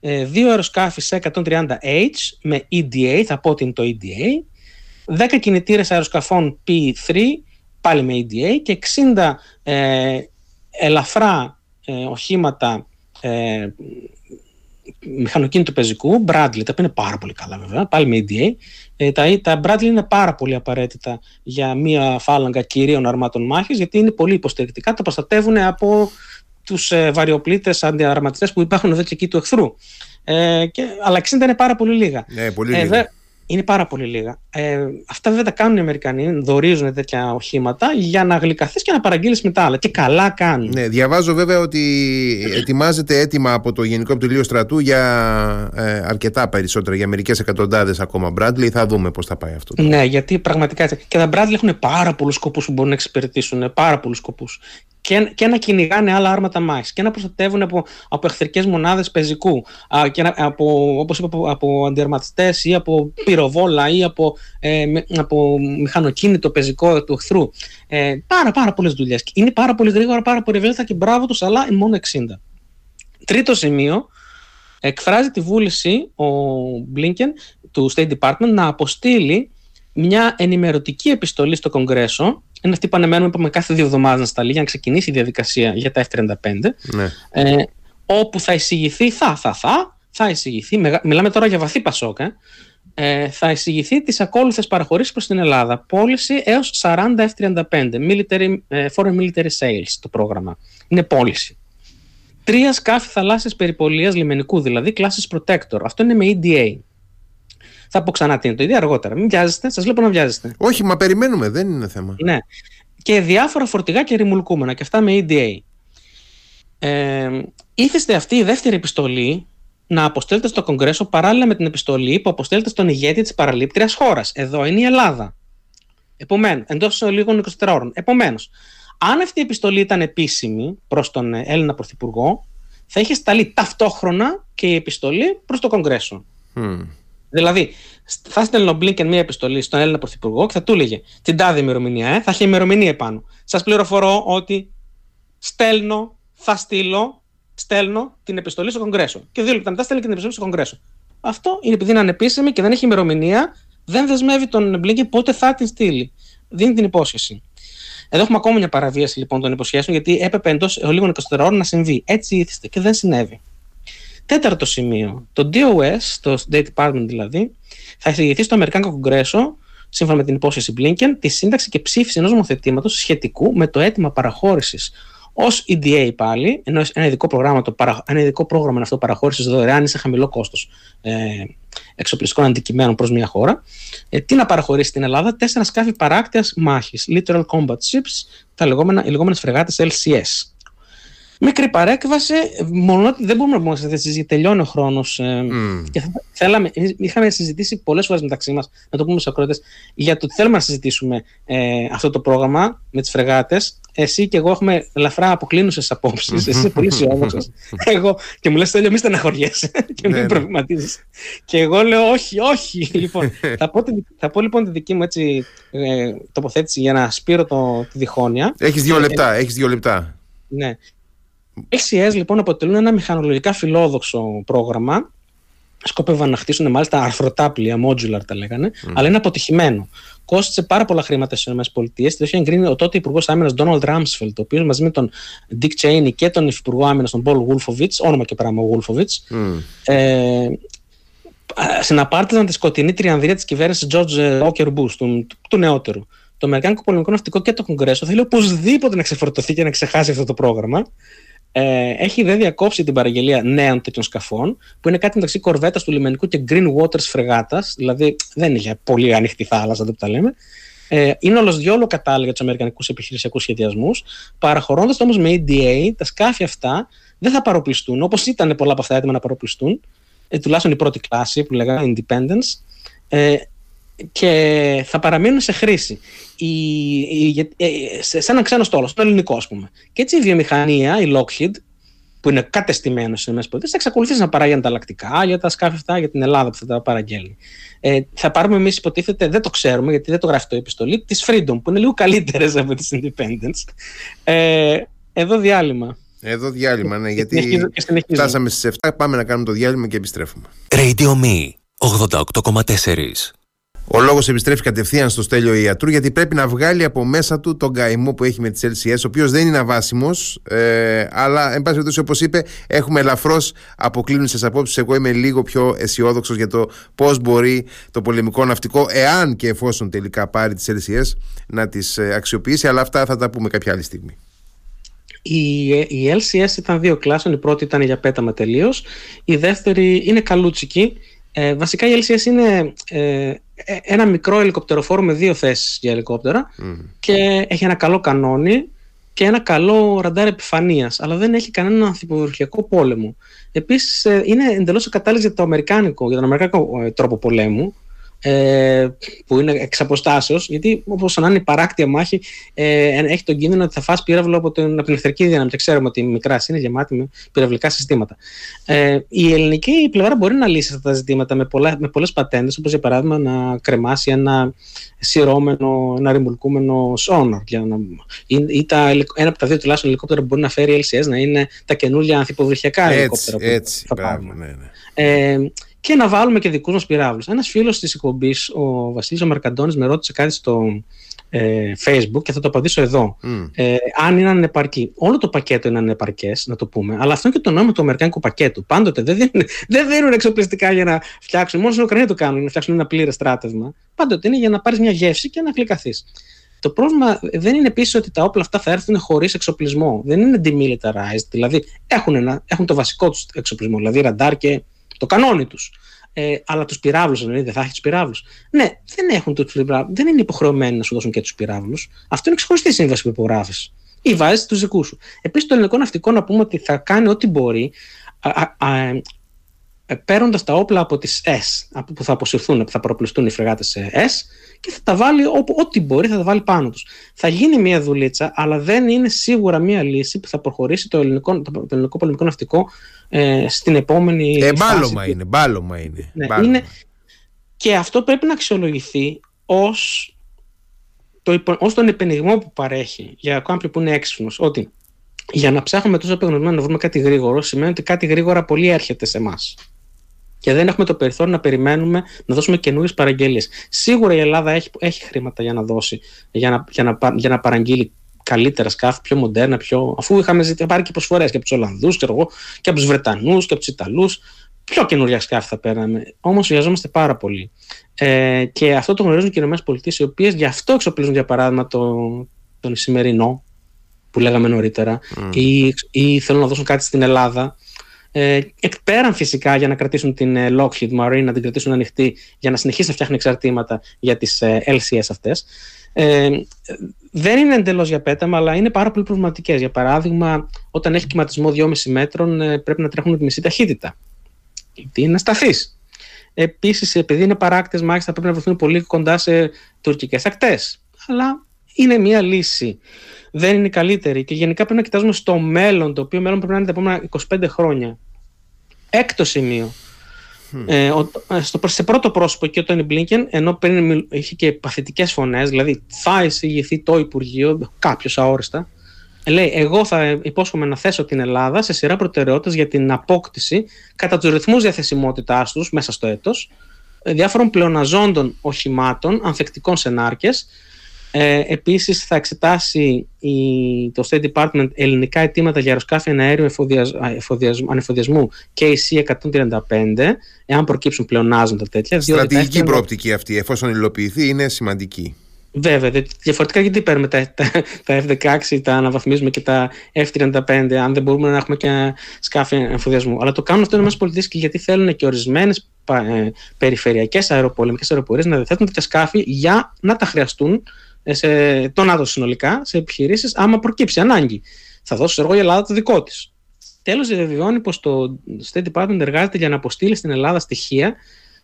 Ε, δύο αεροσκάφη σε 130H με EDA, θα πω ότι είναι το EDA, 10 κινητήρες αεροσκαφών P3 πάλι με EDA και 60 ε, ελαφρά ε, οχήματα ε, μηχανοκίνητου πεζικού, Bradley, τα οποία είναι πάρα πολύ καλά βέβαια, πάλι με EDA. Ε, τα, τα Bradley είναι πάρα πολύ απαραίτητα για μία φάλαγγα κυρίων αρμάτων μάχης, γιατί είναι πολύ υποστηρικτικά, τα προστατεύουν από τους ε, βαριοπλήτες αντιαρματιστές που υπάρχουν εδώ και εκεί του εχθρού. Ε, και, αλλά 60 είναι πάρα πολύ λίγα. Ναι, πολύ ε, λίγα είναι πάρα πολύ λίγα. Ε, αυτά βέβαια τα κάνουν οι Αμερικανοί, δορίζουν τέτοια οχήματα για να γλυκαθείς και να παραγγείλεις μετά άλλα. Και καλά κάνουν. Ναι, διαβάζω βέβαια ότι ετοιμάζεται έτοιμα από το Γενικό Επιτελείο Στρατού για ε, αρκετά περισσότερα, για μερικές εκατοντάδες ακόμα Bradley. Θα δούμε πώς θα πάει αυτό. Ναι, γιατί πραγματικά και τα Bradley έχουν πάρα πολλούς σκοπούς που μπορούν να εξυπηρετήσουν. Πάρα πολλούς σκοπούς και, και να κυνηγάνε άλλα άρματα μάχης και να προστατεύουν από, από εχθρικές μονάδες πεζικού, α, και να, από, όπως είπα, από, από αντιαρματιστές ή από πυροβόλα ή από, ε, από μηχανοκίνητο πεζικό του εχθρού. Ε, πάρα, πάρα πολλές δουλειές. Είναι πάρα πολύ γρήγορα, πάρα πολύ ευέλικτα και μπράβο τους, αλλά είναι μόνο 60. Τρίτο σημείο, εκφράζει τη βούληση ο Blinken του State Department να αποστείλει μια ενημερωτική επιστολή στο Κογκρέσο είναι αυτή που ανεμένουμε είπαμε, κάθε δύο εβδομάδες να σταλεί για να ξεκινήσει η διαδικασία για τα F-35. Ναι. Ε, όπου θα εισηγηθεί, θα, θα, θα, θα εισηγηθεί, μιλάμε τώρα για βαθύ πασόκα, ε, θα εισηγηθεί τις ακόλουθες παραχωρήσεις προς την Ελλάδα. Πώληση έως 40 F-35, military, ε, foreign military sales το πρόγραμμα. Είναι πώληση. Τρία σκάφη θαλάσσιας περιπολίας λιμενικού, δηλαδή classes protector. Αυτό είναι με EDA. Θα πω ξανά τι είναι το ίδιο αργότερα. Μην βιάζεστε, σας βλέπω να βιάζεστε. Όχι, μα περιμένουμε, δεν είναι θέμα. Ναι. Και διάφορα φορτηγά και ρημουλκούμενα και αυτά με EDA. Ε, ήθεστε αυτή η δεύτερη επιστολή να αποστέλλετε στο Κογκρέσο παράλληλα με την επιστολή που αποστέλλετε στον ηγέτη της παραλήπτριας χώρας. Εδώ είναι η Ελλάδα. Επομένως, εντός λίγων 24 ώρων. Επομένως, αν αυτή η επιστολή ήταν επίσημη προς τον Έλληνα Πρωθυπουργό, θα είχε σταλεί ταυτόχρονα και η επιστολή προς το Κογκρέσο. Mm. Δηλαδή, θα στέλνει ο Μπλίνκεν μία επιστολή στον Έλληνα Πρωθυπουργό και θα του έλεγε την τάδε ημερομηνία, ε, θα έχει ημερομηνία επάνω. Σας πληροφορώ ότι στέλνω, θα στείλω, στέλνω την επιστολή στο Κογκρέσο. Και δύο λεπτά μετά στέλνει και την επιστολή στο Κογκρέσο. Αυτό είναι επειδή είναι ανεπίσημη και δεν έχει ημερομηνία, δεν δεσμεύει τον Μπλίνκεν πότε θα την στείλει. Δίνει την υπόσχεση. Εδώ έχουμε ακόμα μια παραβίαση λοιπόν των υποσχέσεων, γιατί έπρεπε εντός λίγων 24 ώρων να συμβεί. Έτσι ήθιστε και δεν συνέβη. Τέταρτο σημείο. Το DOS, το State Department δηλαδή, θα εισηγηθεί στο Αμερικάνικο Κογκρέσο, σύμφωνα με την υπόσχεση Blinken, τη σύνταξη και ψήφιση ενός νομοθετήματος σχετικού με το αίτημα παραχώρησης ως EDA πάλι, ενώ ένα ειδικό, πρόγραμμα, το, ένα ειδικό πρόγραμμα αυτό παραχώρησης δωρεάν ή σε χαμηλό κόστος ε, εξοπλιστικών αντικειμένων προς μια χώρα. Ε, τι να παραχωρήσει στην Ελλάδα, τέσσερα σκάφη παράκτειας μάχης, Literal Combat Ships, τα λεγόμενα, οι λεγόμενες φρεγάτες LCS. Μικρή παρέκβαση, μόνο ότι δεν μπορούμε να πούμε συζητήσει, τελειώνει ο χρόνος. Ε, mm. θέλαμε, είχαμε συζητήσει πολλές φορές μεταξύ μας, να το πούμε στους ακρότε, για το ότι θέλουμε να συζητήσουμε ε, αυτό το πρόγραμμα με τις φρεγάτες. Εσύ και εγώ έχουμε ελαφρά αποκλίνουσες απόψεις. Εσύ είσαι πολύ αισιόδοξος. εγώ και μου λες: Τέλειο, μη στεναχωριέσαι και μην ναι, ναι. προβληματίζεις. Και εγώ λέω: Όχι, όχι. λοιπόν, θα, πω, θα πω λοιπόν τη δική μου έτσι, ε, τοποθέτηση για να σπείρω το, τη διχόνοια. Έχεις δύο λεπτά. Έχεις δύο λεπτά. Ναι. LCS λοιπόν αποτελούν ένα μηχανολογικά φιλόδοξο πρόγραμμα. Σκόπευαν να χτίσουν μάλιστα αρθροτάπλια, modular τα λέγανε, αλλά είναι αποτυχημένο. Κόστησε πάρα πολλά χρήματα στις ΗΠΑ. Το είχε εγκρίνει ο τότε Υπουργός Άμυνας Donald Rumsfeld, ο οποίος μαζί με τον Dick Cheney και τον Υπουργό Άμυνας τον Paul Wolfowitz, όνομα και πράγμα ο Wolfowitz, mm. ε, συναπάρτησαν τη σκοτεινή τριανδρία της κυβέρνησης George Walker Bush, του, του νεότερου. Το Αμερικάνικο Πολεμικό Ναυτικό και το Κογκρέσο θέλει οπωσδήποτε να ξεφορτωθεί και να ξεχάσει αυτό το πρόγραμμα ε, έχει δε διακόψει την παραγγελία νέων τέτοιων σκαφών, που είναι κάτι μεταξύ κορβέτας του λιμενικού και green waters φρεγάτας, δηλαδή δεν είχε πολύ ανοιχτή θάλασσα, δεν τα λέμε. Ε, είναι όλος διόλο κατάλληλα για τους Αμερικανικούς επιχειρησιακούς σχεδιασμούς, παραχωρώντας όμως με EDA τα σκάφη αυτά δεν θα παροπλιστούν, όπως ήταν πολλά από αυτά έτοιμα να παροπλιστούν, ε, τουλάχιστον η πρώτη κλάση που λέγαμε Independence, ε, και θα παραμείνουν σε χρήση η, η, ε, σε, σε έναν ξένο στόλο, στο ελληνικό ας πούμε. Και έτσι η βιομηχανία, η Lockheed, που είναι κατεστημένο στι ΗΠΑ, θα εξακολουθήσει να παράγει ανταλλακτικά για τα σκάφη αυτά, για την Ελλάδα που θα τα παραγγέλνει. Ε, θα πάρουμε εμείς, υποτίθεται, δεν το ξέρουμε, γιατί δεν το γράφει το επιστολή, της Freedom, που είναι λίγο καλύτερες από τις Independence. Ε, εδώ διάλειμμα. Εδώ διάλειμμα, ναι, γιατί φτάσαμε στις 7. Πάμε να κάνουμε το διάλειμμα και επιστρέφουμε. Radio Me 88,4 ο λόγος επιστρέφει κατευθείαν στο στέλιο ιατρού γιατί πρέπει να βγάλει από μέσα του τον καημό που έχει με τις LCS, ο οποίος δεν είναι αβάσιμος, ε, αλλά εν πάση περιπτώσει, όπως είπε, έχουμε ελαφρώς αποκλίνουσες απόψεις. Εγώ είμαι λίγο πιο αισιόδοξος για το πώς μπορεί το πολεμικό ναυτικό, εάν και εφόσον τελικά πάρει τις LCS, να τις ε, αξιοποιήσει. Αλλά αυτά θα τα πούμε κάποια άλλη στιγμή. Η, η LCS ήταν δύο κλάσεων. Η πρώτη ήταν για πέταμα τελείως. Η δεύτερη είναι καλούτσικη. Ε, βασικά η LCS είναι ε, ε, ένα μικρό ελικοπτεροφόρο με δύο θέσεις για ελικόπτερα και έχει ένα καλό κανόνι και ένα καλό ραντάρ επιφανείας αλλά δεν έχει κανένα ανθιποβροχιακό πόλεμο. Επίσης ε, είναι εντελώς ακατάλληλο για το αμερικάνικο, για τον αμερικάνικο ε, τρόπο πολέμου ε, που είναι εξ αποστάσεως, γιατί όπως να είναι η παράκτια μάχη, ε, έχει τον κίνδυνο ότι θα φας πύραυλο από την, από την εχθρική δύναμη. Και ξέρουμε ότι η μικρά είναι γεμάτη με πυραυλικά συστήματα. Ε, η ελληνική πλευρά μπορεί να λύσει αυτά τα ζητήματα με, πολλά, με πολλές πατέντες, όπως για παράδειγμα να κρεμάσει ένα σειρώμενο, ένα ρημουλκούμενο σόνα. ή, ή τα, ένα από τα δύο τουλάχιστον ελικόπτερα που μπορεί να φέρει LCS να είναι τα καινούργια ανθιποβρυχιακά ελικόπτερα. Έτσι, μπράβο, ναι, ναι. Ε, και να βάλουμε και δικούς μας πυράβλους. Ένας φίλος της εκπομπής, ο Βασίλης Μαρκαντώνης, με ρώτησε κάτι στο ε, Facebook και θα το απαντήσω εδώ. Ε, αν είναι ανεπαρκή. Όλο το πακέτο είναι ανεπαρκές, να το πούμε, αλλά αυτό είναι και το νόημα του Αμερικάνικου πακέτου. Πάντοτε δεν δίνουν, δεν δίνουν εξοπλιστικά για να φτιάξουν. Μόνος στην Ουκρανία το κάνουν, για να φτιάξουν ένα πλήρες στράτευμα. Πάντοτε είναι για να πάρεις μια γεύση και να κλικαθεί. Το πρόβλημα δεν είναι επίσης ότι τα όπλα αυτά θα έρθουν χωρίς εξοπλισμό. Δεν είναι demilitarized. Δηλαδή έχουν, ένα, έχουν το βασικό τους εξοπλισμό, δηλαδή ραντάρ και το κανόνι τους. Ε, αλλά τους πυράβλους, δηλαδή δεν θα έχεις του πυράβλους. Ναι, δεν έχουν του πυράβλους. Δεν είναι υποχρεωμένοι να σου δώσουν και τους πυράβλους. Αυτό είναι ξεχωριστή σύμβαση που υπογράφεις. Ή βάζεις τους δικούς σου. Επίσης, το ελληνικό ναυτικό να πούμε ότι θα κάνει ό,τι μπορεί ε, παίρνοντας τα όπλα από τις S, που θα αποσυρθούν, που θα προπληστούν οι φρεγάτες σε S, και θα τα βάλει όπου, ό,τι μπορεί, θα τα βάλει πάνω τους. Θα γίνει μια δουλίτσα, αλλά δεν είναι σίγουρα μια λύση που θα προχωρήσει το ελληνικό, το ελληνικό πολεμικό ναυτικό ε, στην επόμενη. Ε, μπάλωμα είναι, μπάλωμα είναι. Ναι, είναι. Και αυτό πρέπει να αξιολογηθεί ως το, ως τον επενδυμό που παρέχει για κάποιον που είναι έξυπνο. Ότι για να ψάχνουμε τόσο επεγνωσμένο να βρούμε κάτι γρήγορο, σημαίνει ότι κάτι γρήγορα πολύ έρχεται σε εμάς και δεν έχουμε το περιθώριο να περιμένουμε να δώσουμε καινούριες παραγγελίες. Σίγουρα η Ελλάδα έχει, έχει χρήματα για να δώσει, για να, για να, για να παραγγείλει καλύτερα σκάφη, πιο μοντέρνα, πιο... αφού είχαμε ζητήσει, πάρει και προσφορές και από τους Ολλανδούς και από τους Βρετανούς και από τους Ιταλούς. Πιο καινούργια σκάφη θα παίρναμε. Όμως χρειαζόμαστε πάρα πολύ. Ε, και αυτό το γνωρίζουν και οι ΗΠΑ, οι οποίες γι' αυτό εξοπλίζουν, για παράδειγμα, το, τον Ισημερινό, που λέγαμε νωρίτερα, mm. ή, ή θέλουν να δώσουν κάτι στην Ελλάδα Ε, εκ πέραν φυσικά για να κρατήσουν την ε, Lockheed Marine, να την κρατήσουν ανοιχτή για να συνεχίσει να φτιάχνει εξαρτήματα για τις ε, LCS αυτές. Ε, δεν είναι εντελώς για πέταμα, αλλά είναι πάρα πολύ προβληματικές. Για παράδειγμα, όταν έχει κυματισμό 2,5 μέτρων, ε, πρέπει να τρέχουν τη μισή ταχύτητα. Γιατί είναι ασταθή. Επίσης, επειδή είναι παράκτες, μάλιστα πρέπει να βρεθούν πολύ κοντά σε τουρκικές ακτές. Αλλά είναι μία λύση. Δεν είναι η καλύτερη. Και γενικά πρέπει να κοιτάζουμε στο μέλλον, το οποίο μέλλον πρέπει να είναι τα επόμενα 25 χρόνια. Έκτος σημείο. Ε, ο, στο, σε πρώτο πρόσωπο και ο Τόνι Μπλίνκεν, ενώ πριν είχε και παθητικές φωνές, δηλαδή θα εισηγηθεί το Υπουργείο, κάποιος αόριστα, λέει: Εγώ θα υπόσχομαι να θέσω την Ελλάδα σε σειρά προτεραιότητες για την απόκτηση κατά τους ρυθμούς διαθεσιμότητάς τους μέσα στο έτος διάφορων πλεοναζόντων οχημάτων, ανθεκτικών σε νάρκες, ε, επίσης θα εξετάσει η, το State Department ελληνικά αιτήματα για αεροσκάφη εναέριου ανεφοδιασμού και η C135 εάν προκύψουν πλεονάζοντα τέτοια. Στρατηγική δεύτερο... προοπτική αυτή εφόσον υλοποιηθεί είναι σημαντική. Βέβαια, διαφορετικά γιατί παίρνουμε τα, τα, τα F-16, τα αναβαθμίζουμε και τα F-35, αν δεν μπορούμε να έχουμε και σκάφη εμφοδιασμού. Αλλά το κάνουν αυτό οι ΗΠΑ και γιατί θέλουν και ορισμένες ε, περιφερειακές αεροπολεμικές αεροπορίες να διαθέτουν τέτοια σκάφη για να τα χρειαστούν ε, σε, το ΝΑΤΟ συνολικά σε επιχειρήσεις, άμα προκύψει ανάγκη. Θα δώσει εγώ η Ελλάδα το δικό της. Τέλος, διαβεβαιώνει πως το State Department εργάζεται για να αποστείλει στην Ελλάδα στοιχεία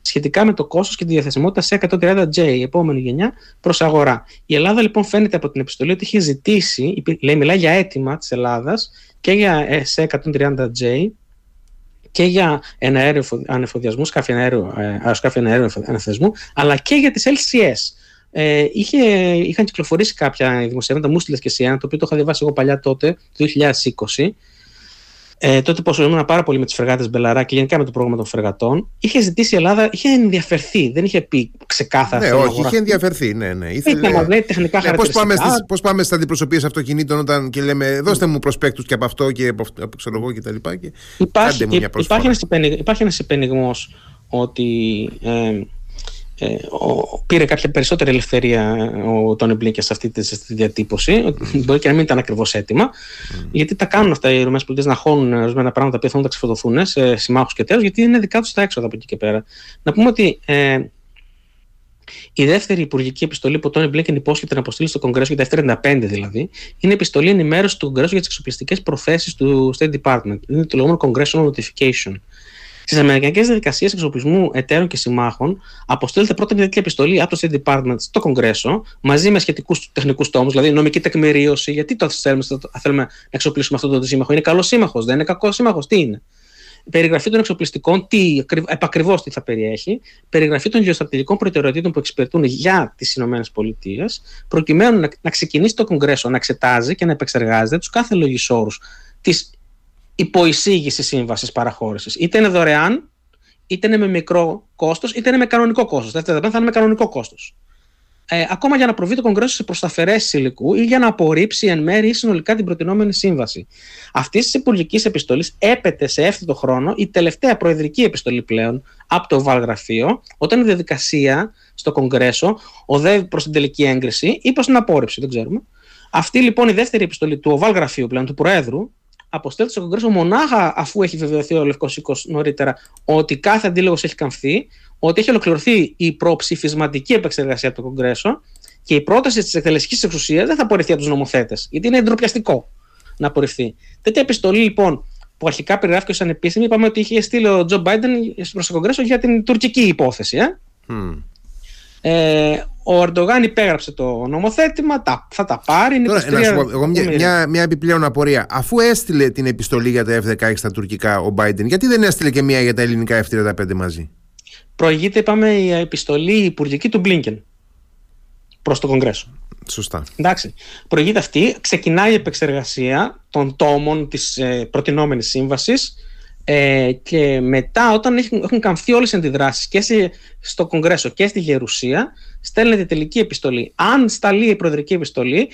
σχετικά με το κόστος και τη διαθεσιμότητα σε 130J, η επόμενη γενιά, προς αγορά. Η Ελλάδα λοιπόν φαίνεται από την επιστολή ότι είχε ζητήσει, λέει, μιλάει για αίτημα της Ελλάδας και για ε, σε 130J και για ένα αέριο ανεφοδιασμού, σκάφη αέριο, αεροσκάφη αέριο ανεφοδιασμού, αλλά και για τις LCS. Ε, είχε, είχαν κυκλοφορήσει κάποια δημοσιεύματα, μου στείλες και εσύ ένα, το οποίο το είχα διαβάσει εγώ παλιά τότε, το 2020, ε, τότε που ήμουν πάρα πολύ με τις φρεγάτε Μπελαρά και γενικά με το πρόγραμμα των φρεγατών, είχε ζητήσει η Ελλάδα, είχε ενδιαφερθεί. Δεν είχε πει ξεκάθαρα. Ναι, όχι, είχε ενδιαφερθεί. Ναι, ναι. Ήθελε, να λέει τεχνικά ναι, Πώς πάμε, στις, πώς πάμε στα αντιπροσωπείες αυτοκινήτων όταν και λέμε δώστε μου προσπέκτους και από αυτό και από, από ξέρω εγώ και τα λοιπά. Και υπάρχει, υπάρχει ένας υπενιγμό ότι. Ε, ε, ο, πήρε κάποια περισσότερη ελευθερία ο Τόνι Μπλίνκερ σε αυτή τη, διατύπωση. Mm. Μπορεί και να μην ήταν ακριβώς έτοιμα, mm. γιατί τα κάνουν αυτά οι ΗΠΑ να χώνουν ορισμένα πράγματα που θέλουν να τα ξεφοδοθούν σε συμμάχους και τέλο, γιατί είναι δικά τους τα έξοδα από εκεί και πέρα. Να πούμε ότι ε, η δεύτερη υπουργική επιστολή που ο Τόνι Μπλίνκεν υπόσχεται να αποστείλει στο Κογκρέσο για τα F-35 δηλαδή, είναι επιστολή ενημέρωσης του Κογκρέσου για τις εξοπλιστικές προθέσεις του State Department. Είναι το λεγόμενο Congressional Notification. Στις Αμερικανικές διαδικασίες εξοπλισμού εταίρων και συμμάχων, αποστέλλεται πρώτα μια τέτοια επιστολή από το State Department στο Κογκρέσο, μαζί με σχετικούς τεχνικούς τόμους, δηλαδή νομική τεκμηρίωση. Γιατί το θέλουμε, θέλουμε να εξοπλίσουμε αυτόν τον σύμμαχο. Είναι καλός σύμμαχος, δεν είναι κακός σύμμαχος, τι είναι; Περιγραφή των εξοπλιστικών, τι, επακριβώς τι θα περιέχει, περιγραφή των γεωστρατηγικών προτεραιοτήτων που εξυπηρετούν για τις ΗΠΑ, προκειμένου να, να ξεκινήσει το Κογκρέσο να εξετάζει και να επεξεργάζεται τους κάθε λογισόρους της υποεισήγηση σύμβασης παραχώρησης. Είτε είναι δωρεάν, είτε είναι με μικρό κόστος, είτε είναι με κανονικό κόστος. Δεύτερα, θα είναι με κανονικό κόστος. Ε, ακόμα για να προβεί το Κογκρέσο σε προσταφαιρέσει υλικού ή για να απορρίψει εν μέρει ή συνολικά την προτινόμενη σύμβαση. Αυτής της υπουργικής επιστολής έπεται σε έφθετο χρόνο η τελευταία προεδρική επιστολή πλέον από το Βαλγραφείο, όταν η διαδικασία στο Κογκρέσο οδεύει προς την τελική έγκριση ή προς την απόρριψη, δεν ξέρουμε. Αυτή λοιπόν η δεύτερη επιστολή του Οβάλ Γραφείου πλέον, του Προέδρου, αποστέλλεται στο Κογκρέσο μονάχα αφού έχει βεβαιωθεί ο Λευκός Οίκος νωρίτερα ότι κάθε αντίλογος έχει καμφθεί, ότι έχει ολοκληρωθεί η προψηφισματική επεξεργασία από το Κογκρέσο και η πρόταση της εκτελεστικής εξουσίας δεν θα απορριφθεί από τους νομοθέτες, γιατί είναι εντροπιαστικό να απορριφθεί. Τέτοια επιστολή λοιπόν που αρχικά περιγράφηκε ως ανεπίσημη, είπαμε ότι είχε στείλει ο Τζο Μπάιντεν προς το Κογκρέσο για την τουρκική υπόθεση. Ε; Mm. Ε, ο Ερντογάν υπέγραψε το νομοθέτημα, τα, θα τα πάρει. Είναι Τώρα, να σου πω, εγώ μια, μια, μια επιπλέον απορία. Αφού έστειλε την επιστολή για τα F-16 στα τουρκικά ο Biden, γιατί δεν έστειλε και μια για τα ελληνικά F-35 μαζί; Προηγείται, είπαμε, η επιστολή υπουργική του Μπλίνκεν προς το Κογκρέσο. Σωστά. Εντάξει. Προηγείται αυτή, ξεκινάει η επεξεργασία των τόμων της ε, προτινόμενης σύμβασης ε, και μετά, όταν έχουν, έχουν καμφθεί όλες οι αντιδράσεις και στο Κογκρέσο και στη Γερουσία, στέλνεται τελική επιστολή. Αν σταλεί η προεδρική επιστολή,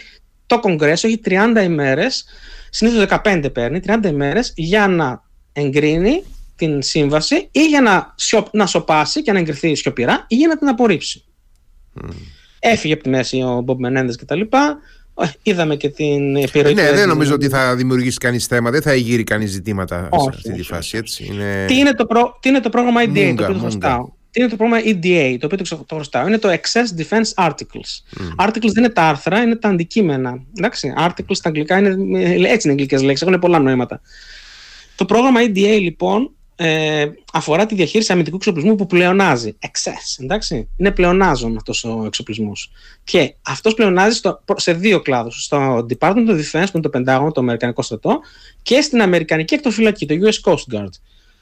το Κογκρέσο έχει 30 ημέρες, συνήθως 15 παίρνει, 30 ημέρες για να εγκρίνει την σύμβαση ή για να, να σοπάσει και να εγκριθεί σιωπηρά ή για να την απορρίψει. Mm. Έφυγε από τη μέση ο Μπομπ Μενέντε κτλ. Ε, είδαμε και την επιρροή. Ναι, δεν νομίζω ότι θα δημιουργήσει κανείς θέμα, δεν θα γύρει κανείς ζητήματα σε αυτή τη φάση. Έτσι. Είναι... Τι, είναι το προ... τι είναι το πρόγραμμα EDA, μούγκα, το οποίο το χρωστάω; Τι είναι το πρόγραμμα EDA, το οποίο το χρωστάω; Είναι το Excess Defense Articles. Mm. Articles δεν είναι τα άρθρα, είναι τα αντικείμενα. Εντάξει, articles στα αγγλικά είναι έτσι είναι αγγλικές λέξεις, έχουν πολλά νοήματα. Το πρόγραμμα EDA λοιπόν ε, αφορά τη διαχείριση αμυντικού εξοπλισμού που πλεονάζει. Excess, εντάξει. Είναι πλεονάζον αυτός ο εξοπλισμός. Και αυτός πλεονάζει στο, σε δύο κλάδους. Στο Department of Defense, που είναι το Πεντάγωνο, το Αμερικανικό στρατό, και στην Αμερικανική εκτοφυλακή, το US Coast Guard.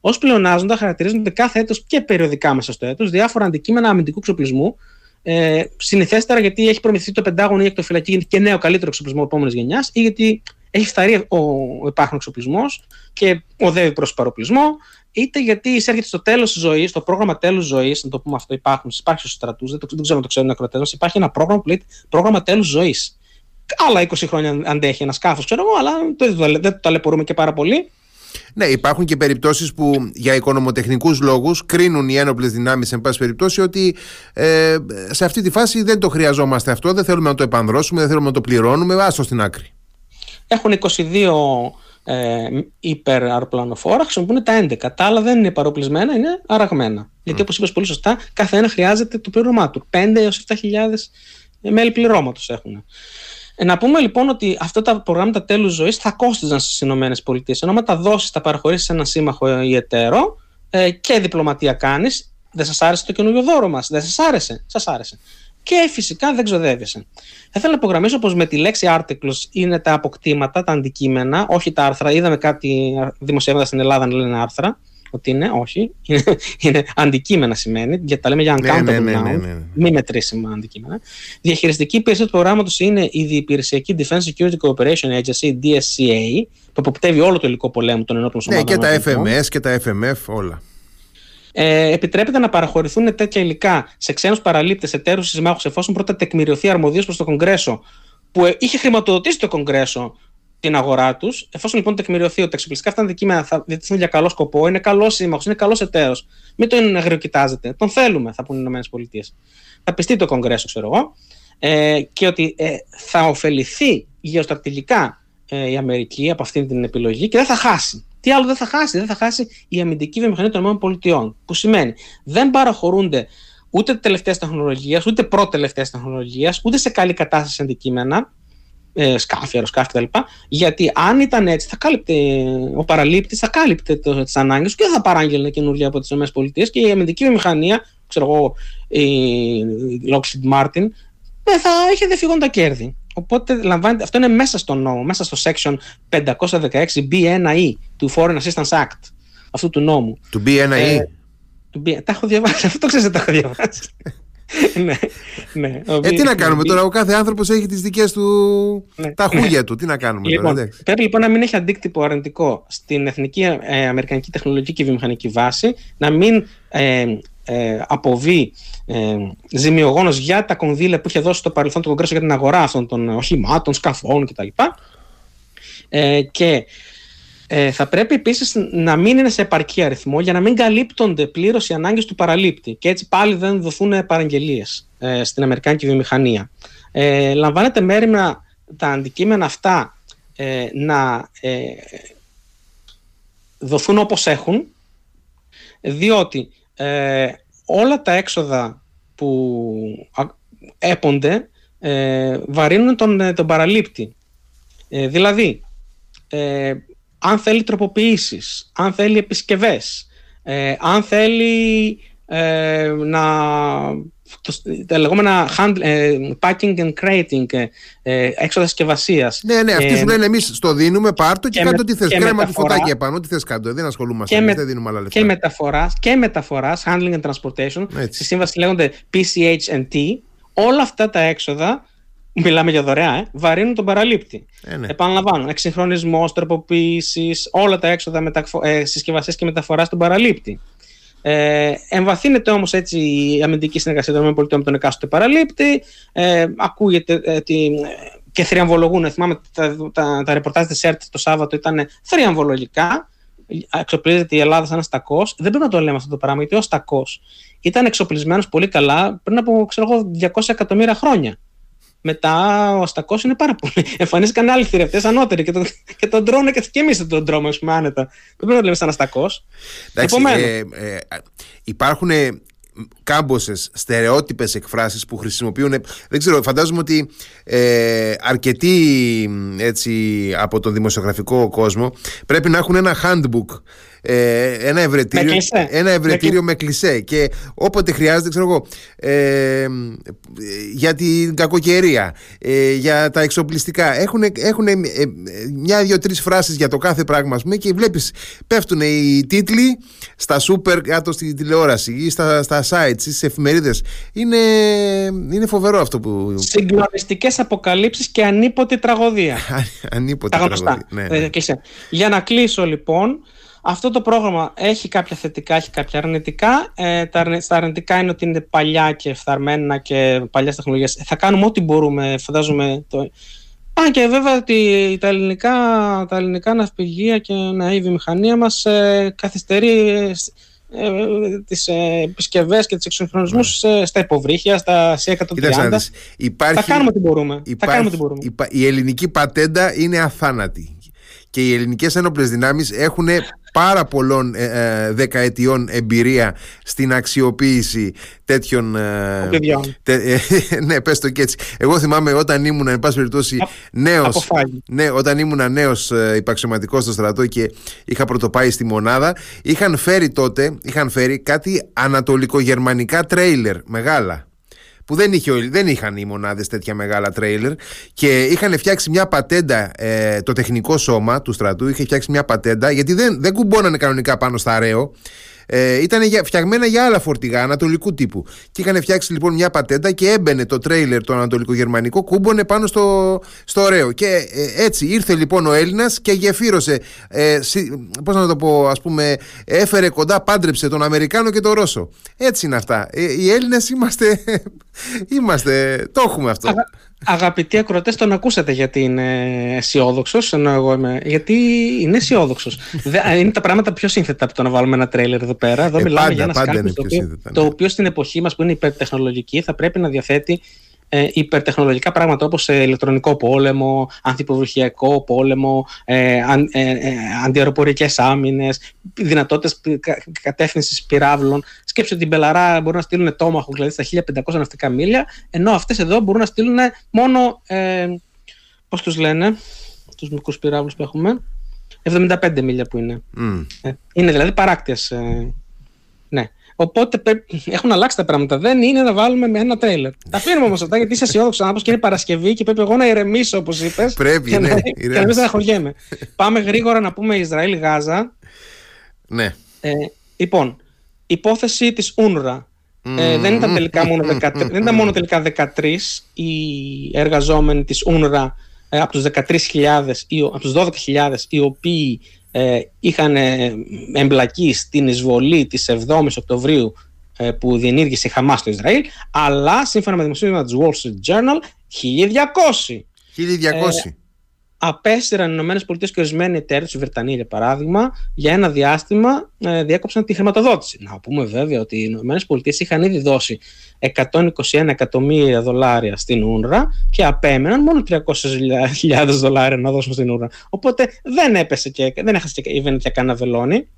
Ω πλεονάζοντα χαρακτηρίζονται κάθε έτος και περιοδικά μέσα στο έτος διάφορα αντικείμενα αμυντικού εξοπλισμού. Ε, συνηθέστερα γιατί έχει προμηθευτεί το Πεντάγωνο ή η εκτοφυλακή και νέο καλύτερο εξοπλισμό επόμενης γενιάς, ή γιατί έχει φταρεί ο, ο υπάρχον εξοπλισμός και οδεύει προς παροπλισμό, είτε γιατί εισέρχεται στο τέλος της ζωής, στο πρόγραμμα τέλους ζωής, να το πούμε αυτό, υπάρχουν, υπάρχει στους στρατούς, δεν, δεν ξέρω αν το ξέρουν οι ακροτέ μας, υπάρχει ένα πρόγραμμα που λέγεται πρόγραμμα τέλους ζωής. Άλλα 20 χρόνια αντέχει ένα σκάφος, ξέρω εγώ, αλλά δεν το ταλαιπωρούμε και πάρα πολύ. Ναι, υπάρχουν και περιπτώσεις που για οικονομοτεχνικούς λόγους κρίνουν οι ένοπλες δυνάμεις, εν πάση περιπτώσει, ότι ε, σε αυτή τη φάση δεν το χρειαζόμαστε αυτό, δεν θέλουμε να το επανδρώσουμε, δεν θέλουμε να το πληρώνουμε. Άστο στην άκρη. Έχουν 22 ε, υπεραρπλανοφόρα, χρησιμοποιούν τα 11. Τα άλλα δεν είναι παροπλισμένα, είναι αραγμένα. Mm. Γιατί όπως είπες πολύ σωστά, κάθε ένα χρειάζεται το πλήρωμά του. 5 έως 7.000 μέλη πληρώματος έχουν. Ε, να πούμε λοιπόν ότι αυτά τα προγράμματα τέλους ζωής θα κόστιζαν στις ΗΠΑ. Ενώ με τα δώσεις, τα παραχωρήσεις σε έναν σύμμαχο ή εταίρο ε, και διπλωματία κάνεις, δεν σας άρεσε το καινούριο δώρο μας. Δεν σας άρεσε. Σας άρεσε και φυσικά δεν ξοδεύεσαι. Θα ήθελα να υπογραμμίσω πως με τη λέξη articles είναι τα αποκτήματα, τα αντικείμενα, όχι τα άρθρα. Είδαμε κάτι δημοσιεύματα στην Ελλάδα να λένε άρθρα. Ότι είναι, όχι, είναι, είναι αντικείμενα σημαίνει, γιατί τα λέμε για uncountable ναι, ναι, ναι, ναι, μη μετρήσιμα αντικείμενα. Διαχειριστική υπηρεσία του προγράμματο είναι η Διεπηρεσιακή Defense Security Cooperation Agency, DSCA, που αποπτεύει όλο το υλικό πολέμου των ενόπλων σωμάτων. Ναι, και τα FMS και τα FMF, όλα ε, επιτρέπεται να παραχωρηθούν τέτοια υλικά σε ξένους παραλήπτες, εταίρους συμμάχους, εφόσον πρώτα τεκμηριωθεί αρμοδίως προς το Κογκρέσο, που ε, είχε χρηματοδοτήσει το Κογκρέσο την αγορά τους. Εφόσον λοιπόν τεκμηριωθεί ότι τα εξοπλιστικά αυτά αντικείμενα θα διατηθούν για καλό σκοπό, είναι καλός σύμμαχος, είναι καλός εταίρος, μην τον αγριοκοιτάζετε. Τον θέλουμε, θα πούνε οι ΗΠΑ. Θα πιστεί το Κογκρέσο, ξέρω εγώ, ε, και ότι ε, θα ωφεληθεί γεωστρατηγικά ε, η Αμερική από αυτή την επιλογή και δεν θα χάσει. Τι άλλο δεν θα χάσει, δεν θα χάσει η αμυντική βιομηχανία των ΗΠΑ. Που σημαίνει δεν παραχωρούνται ούτε τελευταία τεχνολογία, ούτε πρώτη-τελευταία τεχνολογία, ούτε σε καλή κατάσταση αντικείμενα, ε, σκάφη, αεροσκάφη κτλ. Γιατί αν ήταν έτσι, θα κάλυπτε, ο παραλήπτης θα κάλυπτε τις ανάγκες και δεν θα παράγγελνε καινούργια από τις ΗΠΑ και η αμυντική βιομηχανία, ξέρω εγώ, η Lockheed Martin, δεν θα έχει φύγουν τα κέρδη. Οπότε λαμβάνεται, αυτό είναι μέσα στο νόμο, μέσα στο section 516 B1E του Foreign Assistance Act, αυτού του νόμου. Του B1E. Ε, του B, τα έχω διαβάσει, αυτό το ξέρεις τα έχω διαβάσει. ναι, ναι. Ε, τι να κάνουμε τώρα, ο κάθε άνθρωπος έχει τις δικές του, ναι, τα χούγια ναι. του, τι να κάνουμε λοιπόν, τώρα. Πρέπει λοιπόν να μην έχει αντίκτυπο αρνητικό στην εθνική ε, αμερικανική τεχνολογική και βιομηχανική βάση, να μην ε, ε, αποβεί ε, ζημιογόνος για τα κονδύλια που είχε δώσει στο παρελθόν το Κογκρέσο για την αγορά αυτών των οχημάτων, σκαφών κτλ. Ε, και ε, θα πρέπει επίσης να μην είναι σε επαρκή αριθμό για να μην καλύπτονται πλήρως οι ανάγκες του παραλήπτη και έτσι πάλι δεν δοθούν παραγγελίες ε, στην Αμερικάνικη βιομηχανία. Ε, λαμβάνεται μέρημα τα αντικείμενα αυτά ε, να ε, δοθούν όπως έχουν διότι ε, όλα τα έξοδα που έπονται ε, βαρύνουν τον, ε, τον παραλήπτη. Ε, δηλαδή, ε, αν θέλει τροποποιήσεις, αν θέλει επισκευές, αν θέλει να τα λεγόμενα hand, ε, packing and crating, ε, ε έξοδα συσκευασία. Ναι, ναι, αυτοί σου λένε εμείς στο δίνουμε, πάρτο και, και κάτω τι θες. Κρέμα του φωτάκι επάνω, τι θες κάτω. Δεν ασχολούμαστε. Και, με, δεν δίνουμε άλλα λεφτά. Και μεταφοράς, και μεταφοράς, handling and transportation. Έτσι. Στη σύμβαση λέγονται PCH&T. Όλα αυτά τα έξοδα Μιλάμε για δωρεά, ε, βαρύνουν τον παραλήπτη. Ε, ναι. Επαναλαμβάνω, εξυγχρονισμός, τροποποίησης, όλα τα έξοδα μεταφο- ε, συσκευασίας και μεταφοράς στον παραλήπτη. Ε, εμβαθύνεται όμως έτσι η αμυντική συνεργασία των ΗΠΑ με τον εκάστοτε παραλήπτη. Ε, ακούγεται ε, και θριαμβολογούν. Θυμάμαι τα, τα, τα ρεπορτάζ της ΕΡΤ το Σάββατο ήταν θριαμβολογικά. Εξοπλίζεται η Ελλάδα σαν στακός. Δεν πρέπει να το λέμε αυτό το πράγμα, γιατί ο στακός ήταν εξοπλισμένος πολύ καλά πριν από ξέρω 200 εκατομμύρια χρόνια. Μετά ο αστακό είναι πάρα πολύ. Εμφανίστηκαν άλλοι θηρευτές ανώτεροι και, το, και τον τρώνε και, και εμείς τον τρώμε, ας πούμε, άνετα. Δεν πρέπει να το λέμε σαν αστακό. Ε, ε, υπάρχουν κάμποσες στερεότυπες εκφράσεις που χρησιμοποιούν. Δεν ξέρω, φαντάζομαι ότι ε, αρκετοί έτσι, από τον δημοσιογραφικό κόσμο πρέπει να έχουν ένα handbook ε, ένα ευρετήριο, με ένα ευρετήριο με, κλισέ. Και όποτε χρειάζεται, ξέρω εγώ, ε, για την κακοκαιρία, ε, για τα εξοπλιστικά, έχουν, έχουν ε, μια, δύο, τρεις φράσεις για το κάθε πράγμα, πούμε, και βλέπεις πέφτουν οι τίτλοι στα σούπερ κάτω στη τηλεόραση ή στα, στα sites ή στι εφημερίδες. Είναι, είναι φοβερό αυτό που. Συγκλονιστικές αποκαλύψεις και ανίποτη τραγωδία. ανίποτη τραγωδία. Ναι, ναι. Για να κλείσω λοιπόν. Αυτό το πρόγραμμα έχει κάποια θετικά, έχει κάποια αρνητικά. Ε, τα, αρνητικά είναι ότι είναι παλιά και φθαρμένα και παλιές τεχνολογίες. Θα κάνουμε ό,τι μπορούμε, φαντάζομαι. Το... Α, και βέβαια ότι τα ελληνικά, τα ελληνικά ναυπηγεία και η βιομηχανία μας ε, καθυστερεί ε, τις ε, επισκευές και τις εξυγχρονισμούς ναι. στα υποβρύχια, στα C130. Υπάρχει, θα κάνουμε ό,τι μπορούμε. Υπάρχει, θα κάνουμε ό,τι μπορούμε. Η ελληνική πατέντα είναι αθάνατη και οι ελληνικές ένοπλες δυνάμεις έχουν πάρα πολλών ε, ε, δεκαετιών εμπειρία στην αξιοποίηση τέτοιων. Ε, τε, ναι, πες το και έτσι. Εγώ θυμάμαι όταν ήμουν, εν πάση περιπτώσει, νέο. Ναι, όταν ήμουν νέος υπαξιωματικός στο στρατό και είχα πρωτοπάει στη μονάδα, είχαν φέρει τότε είχαν φέρει κάτι ανατολικογερμανικά τρέιλερ μεγάλα που δεν, είχε, δεν είχαν οι μονάδες τέτοια μεγάλα τρέιλερ και είχαν φτιάξει μια πατέντα ε, το τεχνικό σώμα του στρατού είχε φτιάξει μια πατέντα γιατί δεν, δεν κουμπώνανε κανονικά πάνω στα αραίο ε, ήταν φτιαγμένα για άλλα φορτηγά ανατολικού τύπου. Και είχαν φτιάξει λοιπόν μια πατέντα και έμπαινε το τρέιλερ το ανατολικογερμανικό, κούμπονε πάνω στο, στο ωραίο. Και ε, έτσι ήρθε λοιπόν ο Έλληνας και γεφύρωσε. Ε, Πώς να το πω, ας πούμε, έφερε κοντά, πάντρεψε τον Αμερικάνο και τον Ρώσο. Έτσι είναι αυτά. Ε, οι Έλληνες είμαστε, είμαστε. Το έχουμε αυτό. Αγαπητοί ακροατές, τον ακούσατε γιατί είναι αισιόδοξος, ενώ εγώ είμαι. Γιατί είναι αισιόδοξος. είναι τα πράγματα πιο σύνθετα από το να βάλουμε ένα τρέλερ εδώ πέρα. Εδώ ε, μιλάμε πάντα, για ένα σκάλπι το, οποίο, ναι. το οποίο στην εποχή μας που είναι υπερτεχνολογική θα πρέπει να διαθέτει ε, υπερτεχνολογικά πράγματα όπως ε, ηλεκτρονικό πόλεμο, ανθυποβρυχιακό πόλεμο, ε, αν, ε, ε, αντιαεροπορικές άμυνες, δυνατότητες κατεύθυνσης πυράβλων. Σκέψτε ότι την Πελαρά μπορούν να στείλουν τόμαχο, δηλαδή στα 1500 ναυτικά μίλια, ενώ αυτές εδώ μπορούν να στείλουν μόνο, ε, πώς τους λένε, τους μικρούς πυράβλους που έχουμε, 75 μίλια που είναι. Mm. είναι δηλαδή παράκτιες. Ε, ναι. Οπότε έχουν αλλάξει τα πράγματα. Δεν είναι να βάλουμε με ένα τρέιλερ. Τα αφήνουμε όμως αυτά γιατί είσαι αισιόδοξος άνθρωπος και είναι Παρασκευή και πρέπει εγώ να ηρεμήσω όπως είπες. Πρέπει, και ναι. Να, και να μην στεναχωριέμαι. Πάμε γρήγορα να πούμε Ισραήλ-Γάζα. Ναι. Ε, λοιπόν, υπόθεση της UNRWA. Ε, δεν, ήταν τελικά μόνο 13, δεν ήταν μόνο τελικά 13 οι εργαζόμενοι της UNRWA ε, από τους 13.000 ή από τους 12.000 οι οποίοι ε, είχαν ε, εμπλακεί στην εισβολή της 7ης Οκτωβρίου ε, που διενήργησε η Χαμάς στο Ισραήλ, αλλά σύμφωνα με δημοσίευμα της Wall Street Journal, 1200. 1200. Απέστηραν οι ΗΠΑ και ορισμένοι εταίροι τους, η Βρετανία για παράδειγμα, για ένα διάστημα ε, διέκοψαν τη χρηματοδότηση. Να πούμε βέβαια ότι οι ΗΠΑ είχαν ήδη δώσει 121 εκατομμύρια δολάρια στην Ούνρα και απέμεναν μόνο 300.000 δολάρια να δώσουν στην Ούνρα. Οπότε δεν έπεσε και δεν έχασε και η Βενετία κανένα βελόνι.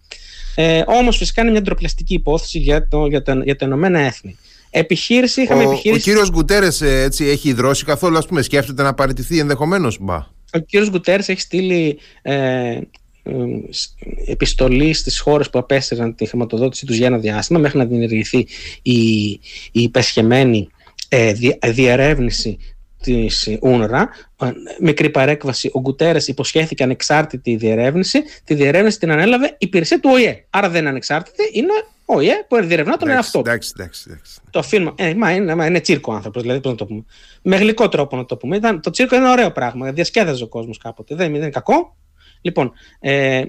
Ε, Όμως φυσικά είναι μια ντροπιαστική υπόθεση για, το, για, τα, για τα Ηνωμένα Έθνη. Επιχείρηση, είχαμε ο, επιχείρηση. Ο κύριος Γκουτέρες έχει ιδρώσει καθόλου, ας πούμε, σκέφτεται να παραιτηθεί ενδεχομένως; Ο κύριος Γκουτέρες έχει στείλει ε, επιστολή στις χώρες που απέστηραν τη χρηματοδότηση τους για ένα διάστημα μέχρι να διενεργηθεί η, η υπεσχεμένη ε, διερεύνηση της UNRWA. Μικρή παρέκβαση, ο Γκουτέρες υποσχέθηκε ανεξάρτητη διερεύνηση. Τη διερεύνηση την ανέλαβε η υπηρεσία του ΟΗΕ. Άρα δεν είναι ανεξάρτητη, είναι ο ΟΗΕ που διερευνά τον εαυτό του. Εντάξει, εντάξει, εντάξει. Το αφήνουμε. Ε, μα είναι, μα είναι τσίρκο άνθρωπος, δηλαδή πώς να το πούμε. Με γλυκό τρόπο να το πούμε. Ήταν, το τσίρκο είναι ένα ωραίο πράγμα. Διασκέδαζε ο κόσμος κάποτε. Δεν, δεν είναι κακό. Λοιπόν, ε,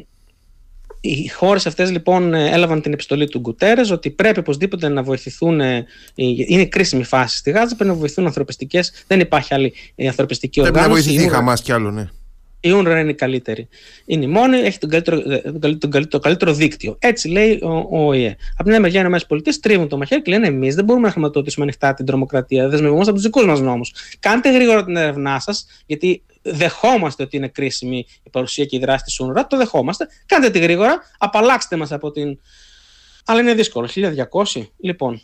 οι χώρες αυτές λοιπόν έλαβαν την επιστολή του Γκουτέρες ότι πρέπει οπωσδήποτε να βοηθηθούν. Ε, είναι κρίσιμη φάση στη Γάζα. Πρέπει να βοηθούν ανθρωπιστικές. Δεν υπάρχει άλλη ανθρωπιστική πρέπει οργάνωση. Πρέπει να βοηθηθεί η Χαμάς κι άλλο, ναι. Η UNRWA είναι η καλύτερη. Είναι η μόνη, έχει τον καλύτερο, τον καλύτερο, το καλύτερο δίκτυο. Έτσι λέει ο, ο ΟΗΕ. Από την άλλη μεριά, οι ΗΠΑ τρίβουν το μαχαίρι και λένε: Εμείς δεν μπορούμε να χρηματοδοτήσουμε ανοιχτά την τρομοκρατία. Δεσμευόμαστε από τους δικούς μας νόμους. Κάντε γρήγορα την έρευνά σας, γιατί δεχόμαστε ότι είναι κρίσιμη η παρουσία και η δράση της UNRWA. Το δεχόμαστε. Κάντε τη γρήγορα, απαλλάξτε μας από την. Αλλά είναι δύσκολο. 1200. Λοιπόν,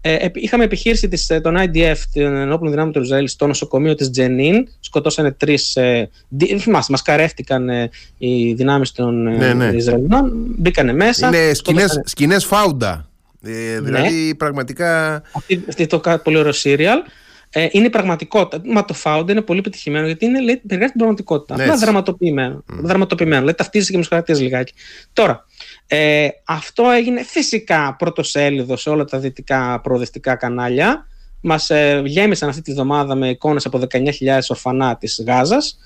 ε, είχαμε επιχείρηση της, ε, των IDF, των ενόπλων δυνάμεων του Ισραήλ, στο νοσοκομείο της Τζενίν. Σκοτώσανε τρεις. Ε, θυμάστε, μας καρέφτηκαν ε, οι δυνάμεις των ε, ναι, ναι. Ισραηλινών. Μπήκανε μέσα. Είναι σκηνές φάουντα. Ε, δηλαδή ναι. πραγματικά. Αυτή, αυτή το πολύ ωραίο σύριαλ. Ε, είναι πραγματικότητα. Μα το Found είναι πολύ πετυχημένο γιατί είναι, λέει, περιγράφει την πραγματικότητα. Ναι, Απλά δραματοποιημένο. Mm. δραματοποιημένο. Δηλαδή ταυτίζεται και με τους χαρακτήρες λιγάκι. Τώρα, ε, αυτό έγινε φυσικά πρωτοσέλιδο σε όλα τα δυτικά προοδευτικά κανάλια. Μας ε, γέμισαν αυτή τη βδομάδα με εικόνες από 19.000 ορφανά της Γάζας.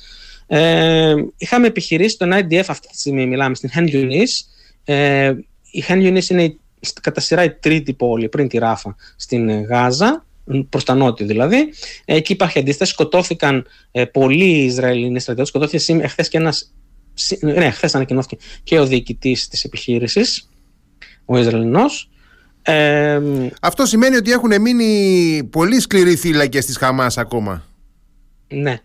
Ε, είχαμε επιχειρήσει τον IDF αυτή τη στιγμή, μιλάμε στην Χεν Yunis. Ε, η Χεν Yunis είναι κατά σειρά η τρίτη πόλη πριν τη Ράφα στην Γάζα προς τα νότια δηλαδή. Εκεί υπάρχει αντίσταση. Σκοτώθηκαν ε, πολλοί Ισραηλινοί στρατιώτες. Σκοτώθηκε εχθές και ένας. Ναι, χθες ανακοινώθηκε και ο διοικητής της επιχείρησης, ο Ισραηλινός. Ε, Αυτό σημαίνει ότι έχουν μείνει πολύ σκληροί θύλακες της Χαμάς ακόμα. Ναι.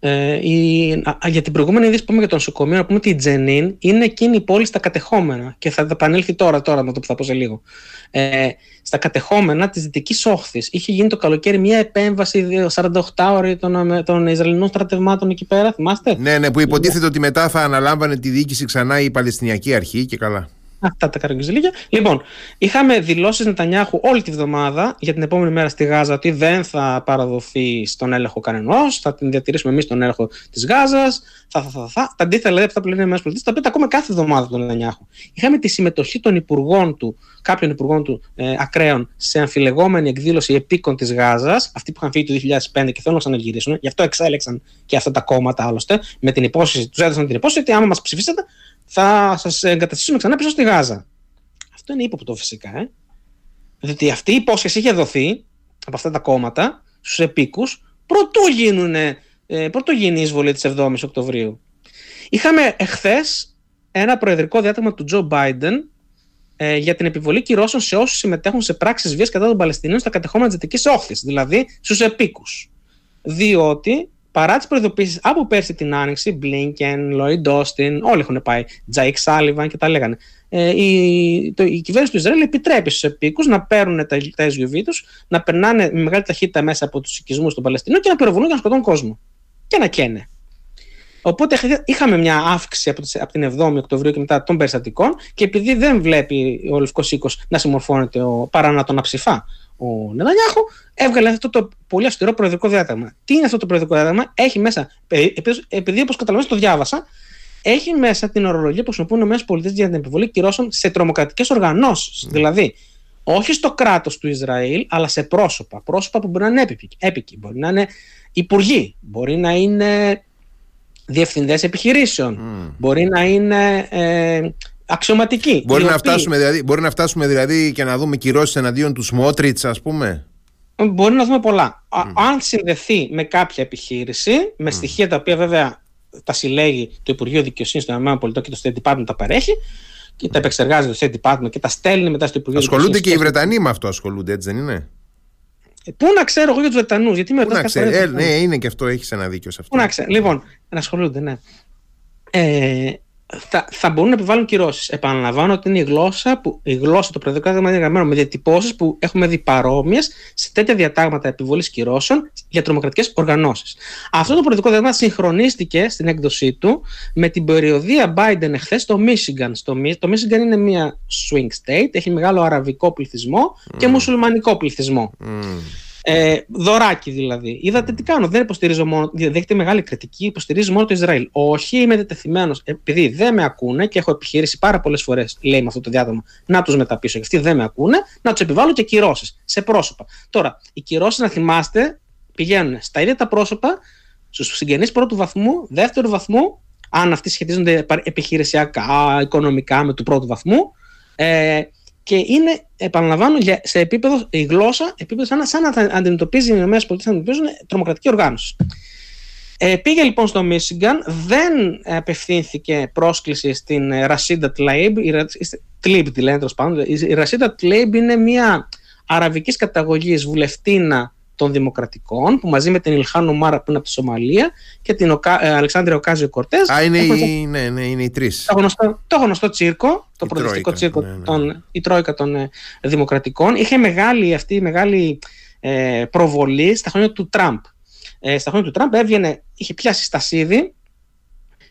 Ε, η, α, για την προηγούμενη είδηση που πούμε για το νοσοκομείο, να πούμε ότι η Τζενίν είναι εκείνη η πόλη στα κατεχόμενα και θα επανέλθει τώρα, τώρα με το που θα πω σε λίγο. Ε, στα κατεχόμενα της Δυτικής Όχθης. Είχε γίνει το καλοκαίρι μια επέμβαση 48 ώρες των, των Ισραηλινών στρατευμάτων εκεί πέρα, θυμάστε; Ναι, ναι, που υποτίθεται ότι μετά θα αναλάμβανε τη διοίκηση ξανά η Παλαιστινιακή Αρχή και καλά. Αυτά τα καραγκιουζιλίκια. Λοιπόν, είχαμε δηλώσεις Νετανιάχου όλη τη βδομάδα για την επόμενη μέρα στη Γάζα ότι δεν θα παραδοθεί στον έλεγχο κανενός, θα την διατηρήσουμε εμείς τον έλεγχο της Γάζας. Θα, θα, θα, θα. Τα αντίθετα δηλαδή αυτά που λένε οι ΗΠΑ, τα οποία τα ακούμε κάθε εβδομάδα τον Νετανιάχου. Είχαμε τη συμμετοχή των υπουργών του, κάποιων υπουργών του ε, ακραίων, σε αμφιλεγόμενη εκδήλωση επίκων της Γάζας, αυτοί που είχαν φύγει το 2005 και θέλουν να ξαναγυρίσουν. Γι' αυτό εξέλεξαν και αυτά τα κόμματα άλλωστε, με την υπόσχεση, τους έδωσαν την υπόσχεση ότι άμα μας ψηφίσετε θα σας εγκαταστήσουμε ξανά πίσω στη Γάζα. Αυτό είναι ύποπτο φυσικά. Ε; Διότι αυτή η υπόσχεση είχε δοθεί από αυτά τα κόμματα στους επίκους πρωτού γίνουν ε, πρωτού γίνει η εισβολή της 7η Οκτωβρίου. Είχαμε εχθές ένα προεδρικό διάταγμα του Τζο Μπάιντεν ε, για την επιβολή κυρώσεων σε όσους συμμετέχουν σε πράξεις βίας κατά των Παλαιστινίων στα κατεχόμενα της Δυτικής Όχθης, δηλαδή στους επίκους. Διότι παρά τις προειδοποιήσει από πέρσι την Άνοιξη, Μπλίνκεν, Λόιντ Όστιν, όλοι έχουν πάει, Τζαϊκ Σάλιβαν και τα λέγανε. Ε, η, το, η κυβέρνηση του Ισραήλ επιτρέπει στους επίκους να παίρνουν τα, τα SUV τους, να περνάνε με μεγάλη ταχύτητα μέσα από τους οικισμούς των Παλαιστινίων και να πυροβολούν και να σκοτώνουν κόσμο. Και να καίνε. Οπότε είχαμε μια αύξηση από, από την 7η Οκτωβρίου και μετά των περιστατικών και επειδή δεν βλέπει ο Λευκός Οίκος να συμμορφώνεται ο, παρά να τον αψηφά ο Νετανιάχου, έβγαλε αυτό το πολύ αυστηρό προεδρικό διάταγμα. Τι είναι αυτό το προεδρικό διάταγμα, έχει μέσα, επειδή, επειδή όπως καταλαβαίνετε το διάβασα, έχει μέσα την ορολογία που χρησιμοποιούν οι ΗΠΑ για την επιβολή κυρώσεων σε τρομοκρατικές οργανώσεις. Mm. Δηλαδή, όχι στο κράτος του Ισραήλ, αλλά σε πρόσωπα. Πρόσωπα που μπορεί να είναι έπικοι. Μπορεί να είναι υπουργοί, μπορεί να είναι διευθυντές επιχειρήσεων, mm. μπορεί να είναι ε, αξιωματικοί. Μπορεί, να φτάσουμε, δηλαδή, μπορεί να φτάσουμε δηλαδή και να δούμε κυρώσεις εναντίον τους Σμότριτ, ας πούμε. Μπορεί να δούμε πολλά. Mm. Αν συνδεθεί με κάποια επιχείρηση, με mm. στοιχεία τα οποία βέβαια τα συλλέγει το Υπουργείο Δικαιοσύνης των ΗΠΑ και το State Department τα παρέχει, και τα επεξεργάζεται το State Department και τα στέλνει μετά στο Υπουργείο Ασχολούνται και οι Βρετανοί με αυτό, ασχολούνται, έτσι δεν είναι; Ε, πού να ξέρω εγώ για τους Βρετανούς, γιατί με ρωτάς. Ε, ναι, είναι και αυτό, έχεις ένα δίκιο σε αυτό. Πού να ξέρω. Λοιπόν, να ασχολούνται, ναι. Ε, θα, θα μπορούν να επιβάλλουν κυρώσεις. Επαναλαμβάνω ότι είναι η γλώσσα, που, η γλώσσα το προεδρικό είναι γραμμένο με διατυπώσεις που έχουμε δει παρόμοιες σε τέτοια διατάγματα επιβολής κυρώσεων για τρομοκρατικές οργανώσεις. Αυτό το προεδρικό διάταγμα συγχρονίστηκε στην έκδοσή του με την περιοδία Biden εχθές στο Michigan. Στο, το Michigan είναι μια swing state, έχει μεγάλο αραβικό πληθυσμό και μουσουλμανικό πληθυσμό. Ε, δωράκι δηλαδή. Είδατε τι κάνω. Δεν υποστηρίζω μόνο. Δέχεται μεγάλη κριτική. Υποστηρίζει μόνο το Ισραήλ. Όχι, είμαι δετεθειμένο. Επειδή δεν με ακούνε και έχω επιχειρήσει πάρα πολλές φορές, λέει με αυτό το διάδομα, να τους μεταπίσω. Και αυτοί δεν με ακούνε, να τους επιβάλλω και κυρώσεις σε πρόσωπα. Τώρα, οι κυρώσεις, να θυμάστε, πηγαίνουν στα ίδια τα πρόσωπα, στους συγγενείς πρώτου βαθμού, δεύτερου βαθμού, αν αυτοί σχετίζονται επιχειρησιακά, οικονομικά με του πρώτου βαθμού. Ε, και είναι, επαναλαμβάνω, σε επίπεδο, η γλώσσα, επίπεδο σαν, σαν να αντιμετωπίζει οι ΗΠΑ αντιμετωπίζουν τρομοκρατική οργάνωση. Ε, πήγε λοιπόν στο Μίσιγκαν, δεν απευθύνθηκε πρόσκληση στην Ρασίντα Τλάιμπ, Τλίμπ τη λένε τέλος πάντων. Η Ρασίντα Τλάιμπ είναι μια αραβικής καταγωγής βουλευτήνα των Δημοκρατικών, που μαζί με την Ιλχάν Ομάρ, που είναι από τη Σομαλία και την Οκα... ε, Αλεξάντρια Οκάσιο Κορτέζ. Α, είναι, οι, ναι, ναι, είναι οι τρεις. Το γνωστό, το γνωστό τσίρκο, το Η προοδευτικό Τρόικα, τσίρκο, ναι, ναι. Των, η Τρόικα των ε, Δημοκρατικών. Είχε μεγάλη αυτή μεγάλη ε, προβολή στα χρόνια του Τραμπ. Ε, στα χρόνια του Τραμπ έβγαινε, είχε πιάσει στασίδι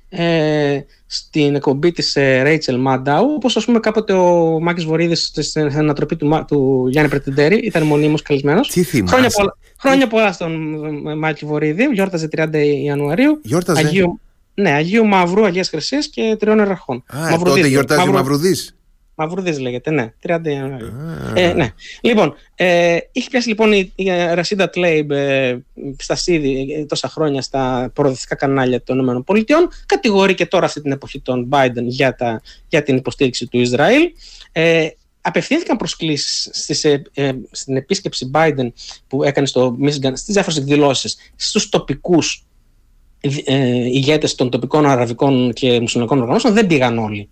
ε, στην εκπομπή της ε, Rachel Maddow, όπως ας πούμε κάποτε ο Μάκης Βορύδης στην ανατροπή του, Μα- του Γιάννη Πρετεντέρη, ήταν μονίμως καλεσμένος. Τι θυμάσαι; Χρόνια πολλά, χρόνια πολλά στον ε, Μάκη Βορύδη, γιόρταζε 30 Ιανουαρίου. Γιόρταζε; Αγίου, ναι, Αγίου Μαυρού, Αγίας Χρυσής και Τριών Εραχών. Α, τότε γιορτάζει ο Μαυρου- Μαυρουδής. Μαυρουδής λέγεται, ναι, 30 Ιανουαρίου. Α. Ε, ναι. Λοιπόν, ε, είχε πιάσει λοιπόν η, η Ρασίντα Τλέιμπ ε, στα ΣΥΔΙ ε, τόσα χρόνια στα προοδευτικά κανάλια των ΗΠΑ. Κατηγορεί και τώρα αυτή την εποχή τον Biden για, τα, για την υποστήριξη του Ισραήλ. Ε, απευθύνθηκαν προσκλήσεις στις, ε, ε, στην επίσκεψη Biden που έκανε στο Michigan στις διάφορες εκδηλώσεις στους τοπικούς ε, ηγέτες των τοπικών αραβικών και μουσουλμανικών οργανώσεων δεν πήγαν όλοι.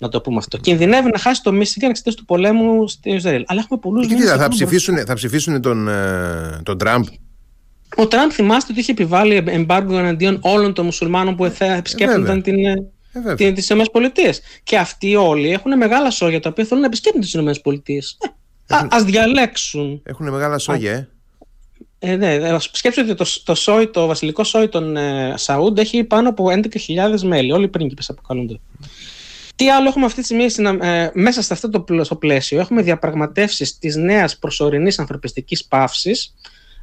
Να το πούμε αυτό. Κινδυνεύει να χάσει το Michigan εξαιτία του πολέμου στο Ισραήλ. Αλλά έχουμε πολλούς Και τι θα, θα, ψηφίσουν, θα ψηφίσουν τον, ε, τον Τραμπ. Ο Τραμπ θυμάστε ότι είχε επιβάλει εμπάργκο εναντίον όλων των μουσουλμάνων που θα επισκέπτονταν την, Ε, βέβαια. την, τις ΗΠΑ. Και αυτοί όλοι έχουν μεγάλα σόγια τα οποία θέλουν να επισκέπτονται τις ΗΠΑ. Ε, α, ας διαλέξουν. Έχουν μεγάλα σόγια, ε. Ε, ναι, ε, σκέψτε ότι το, το, σόι, το βασιλικό σόι των ε, Σαούντ έχει πάνω από 11.000 μέλη. Όλοι οι πρίγκιπες αποκαλούνται. Τι άλλο έχουμε αυτή τη στιγμή στην, ε, μέσα σε αυτό το πλ- στο πλαίσιο; Έχουμε διαπραγματεύσεις της νέας προσωρινής ανθρωπιστικής παύσης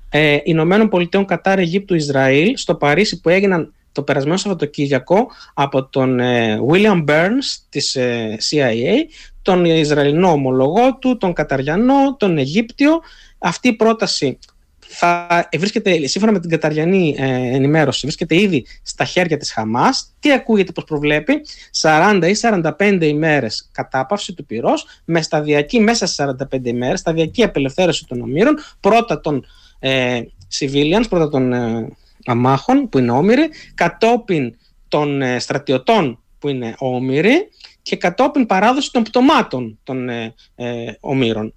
ε, Ηνωμένων Πολιτειών, Κατάρ, Αιγύπτου, Ισραήλ στο Παρίσι που έγιναν το περασμένο Σαββατοκύριακο από τον ε, William Burns της ε, CIA, τον Ισραηλινό ομολογό του, τον Καταριανό, τον Αιγύπτιο. Αυτή η πρόταση θα βρίσκεται, σύμφωνα με την καταριανή ε, ενημέρωση, βρίσκεται ήδη στα χέρια της Χαμάς. Τι ακούγεται πως προβλέπει, 40 ή 45 ημέρες κατάπαυση του πυρός, με σταδιακή μέσα σε 45 ημέρες, σταδιακή απελευθέρωση των ομήρων, πρώτα των ε, civilians, πρώτα των ε, αμάχων που είναι όμοιροι, κατόπιν των ε, στρατιωτών που είναι όμοιροι και κατόπιν παράδοση των πτωμάτων των ε, ε, ομήρων.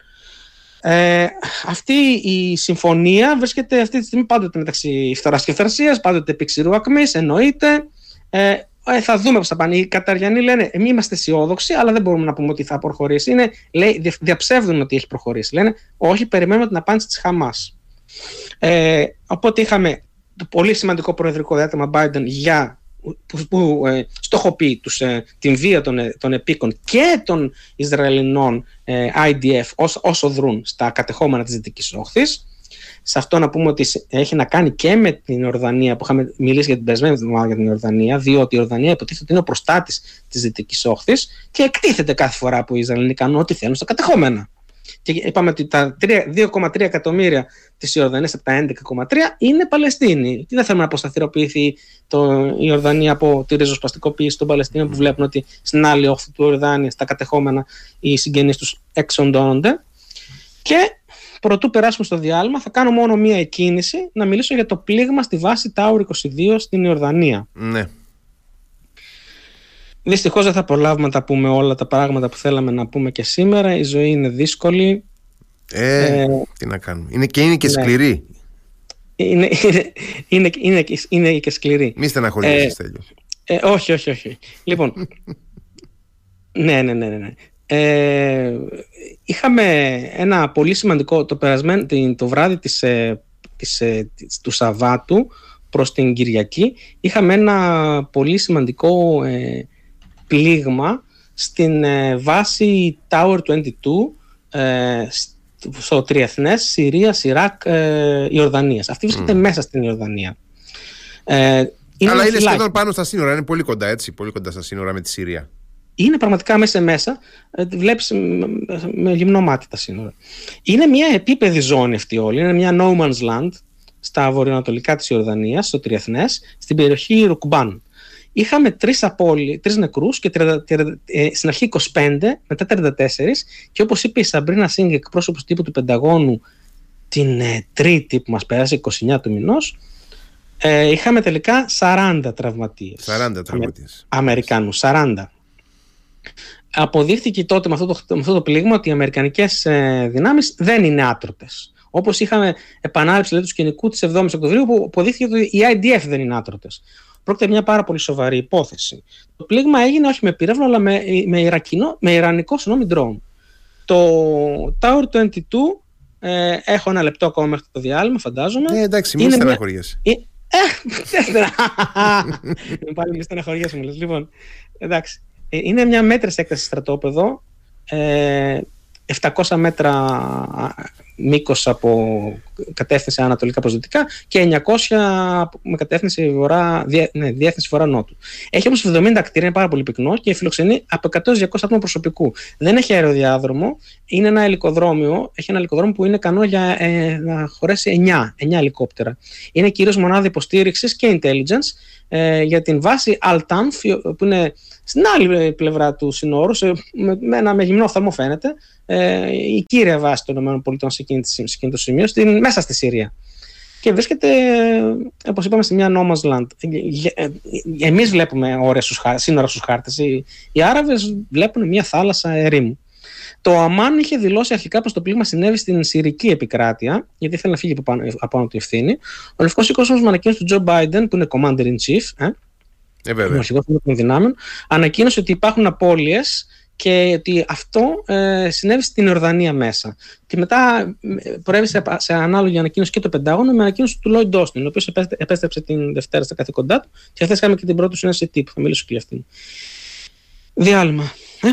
Ε, αυτή η συμφωνία βρίσκεται αυτή τη στιγμή πάντοτε μεταξύ φθοράς και φθαρσίας, πάντοτε επί ξηρού ακμής, εννοείται. Ε, ε, θα δούμε πώς θα πάνε. Οι Καταριανοί λένε, εμείς είμαστε αισιόδοξοι, αλλά δεν μπορούμε να πούμε ότι θα προχωρήσει. Είναι, λέει, δια- διαψεύδουν ότι έχει προχωρήσει. Λένε, όχι, περιμένουμε την απάντηση της Χαμάς. Ε, οπότε είχαμε το πολύ σημαντικό προεδρικό διάταγμα Biden για που, που ε, στοχοποιεί τους, ε, την βία των, ε, των επίκων και των Ισραηλινών ε, IDF όσο, όσο δρούν στα κατεχόμενα της Δυτικής Όχθης. Σε αυτό να πούμε ότι σε- έχει να κάνει και με την Ορδανία που είχαμε μιλήσει για την περασμένη εβδομάδα για την Ορδανία, διότι η Ορδανία υποτίθεται ότι είναι ο προστάτης της Δυτικής Όχθης και εκτίθεται κάθε φορά που οι Ισραηλινοί κάνουν ό,τι θέλουν στα κατεχόμενα. Και είπαμε ότι τα 3 2,3 εκατομμύρια της Ιορδανίας από τα 11,3 είναι Παλαιστίνοι. Τι δεν θέλουμε να αποσταθεροποιηθεί το, η Ιορδανία από τη ριζοσπαστικοποίηση των Παλαιστίνων που βλέπουν ότι στην άλλη όχθη του Ιορδάνια, στα κατεχόμενα, οι συγγενείς τους εξοντώνονται. Και πρωτού περάσουμε στο διάλειμμα, θα κάνω μόνο μία εκκίνηση να μιλήσω για το πλήγμα στη βάση Tower 22 στην Ιορδανία. Ναι. Δυστυχώς δεν θα προλάβουμε να τα πούμε όλα τα πράγματα που θέλαμε να πούμε και σήμερα. Η ζωή είναι δύσκολη. Ε, Ε, τι να κάνουμε. Είναι και, είναι και ναι. σκληρή. Είναι, είναι, είναι, είναι, και- είναι και σκληρή. Μη στεναχωρήσεις, Ε, Στέλιο. Ε, όχι, όχι, όχι. Λοιπόν, ναι, ναι, ναι, ναι. ναι. Ε, είχαμε ένα πολύ σημαντικό το, περασμένο, την- το βράδυ της, ε, της, ε, της- του Σαββάτου προς την Κυριακή είχαμε ένα πολύ σημαντικό ε, πλήγμα στην ε, βάση Tower 22 ε, στο- στο τριεθνές Συρίας, Ιράκ, ε, Ιορδανίας. Αυτή βρίσκεται μέσα στην Ιορδανία. Ε, Αλλά ένα είναι φυλάκι. σχεδόν πάνω στα σύνορα. Είναι πολύ κοντά, έτσι. Πολύ κοντά στα σύνορα με τη Συρία. είναι πραγματικά μέσα μέσα, ε, τη βλέπεις με, με γυμνό μάτι τα σύνορα. Είναι μια επίπεδη ζώνη αυτή όλη, είναι μια no man's land στα βορειοανατολικά της Ιορδανίας, στο Τριεθνές, στην περιοχή Ρουκμπάν. Είχαμε τρεις, απόλυ, τρεις νεκρούς και 30, 30, ε, στην αρχή 25, μετά 34 και όπως είπε η Σαμπρίνα Σίνγκ, εκπρόσωπος τύπου του Πενταγώνου την ε, τρίτη που μας πέρασε, 29 του μηνός, Ε, είχαμε τελικά 40 τραυματίες. 40 τραυματίες. Αμερικάνους, 40. Αποδείχθηκε τότε με αυτό το, με αυτό το πλήγμα ότι οι Αμερικανικές ε, δυνάμεις δεν είναι άτρωτες. Όπως είχαμε επανάληψη δηλαδή, του σκηνικού της 7η Οκτωβρίου, που αποδείχθηκε ότι οι IDF δεν είναι άτρωτε. Πρόκειται για μια πάρα πολύ σοβαρή υπόθεση. Το πλήγμα έγινε όχι με πύραυλο, αλλά με, με, Ιρακινό, με Ιρανικό συγγνώμη drone. Το Tower 22, ε, έχω ένα λεπτό ακόμα μέχρι το διάλειμμα, φαντάζομαι. Ε, εντάξει, μην στεναχωριέσαι. Μια... Ε, ε πάλι μη στεναχωριέσαι μου λες. Λοιπόν, εντάξει. Ε, είναι μια μέτρηση έκταση στρατόπεδο. Ε, 700 μέτρα μήκος από κατεύθυνση ανατολικά προ δυτικά και 900 με κατεύθυνση βορρά, ναι, διεύθυνση βορρά-νότου. Έχει όμως 70 κτίρια, είναι πάρα πολύ πυκνό και φιλοξενεί από 100-200 άτομα προσωπικού. Δεν έχει αεροδιάδρομο, είναι ένα ελικοδρόμιο, έχει ένα ελικοδρόμιο που είναι ικανό για ε, να χωρέσει 9, 9 ελικόπτερα. Είναι κυρίως μονάδα υποστήριξης και intelligence ε, για την βάση Altan, που είναι στην άλλη πλευρά του συνόρου, με, με ένα με γυμνό οφθαλμό φαίνεται, ε, η κύρια βάση των ΗΠΑ σε εκείνο το σημείο, στην, μέσα στη Συρία. Και βρίσκεται, όπως είπαμε, σε μια no man's land. Ε, Εμείς βλέπουμε ώρες στους, σύνορα στους χάρτες. Οι, οι Άραβες βλέπουν μια θάλασσα ερήμου. Το Αμάν είχε δηλώσει αρχικά πως το πλήγμα συνέβη στην Συρική επικράτεια, γιατί ήθελε να φύγει από πάνω, από πάνω τη ευθύνη. Ο Λευκός Οίκο όμως με ανακοίνωση του Τζο Μπάιντεν, που είναι commander in chief, ε, ε, βέβαια. ο αρχηγό των δυνάμεων, ανακοίνωσε ότι υπάρχουν απώλειες και ότι αυτό ε, συνέβη στην Ιορδανία μέσα. Και μετά ε, προέβησε σε ανάλογη ανακοίνωση και το Πεντάγωνο με ανακοίνωση του Λόιντ Όστιν, ο οποίος επέστρεψε την Δευτέρα στα καθήκοντά του και χθες είχαμε και την πρώτη συνέντευξη τύπου. Θα μιλήσω και για αυτήν. Διάλειμμα. Ε;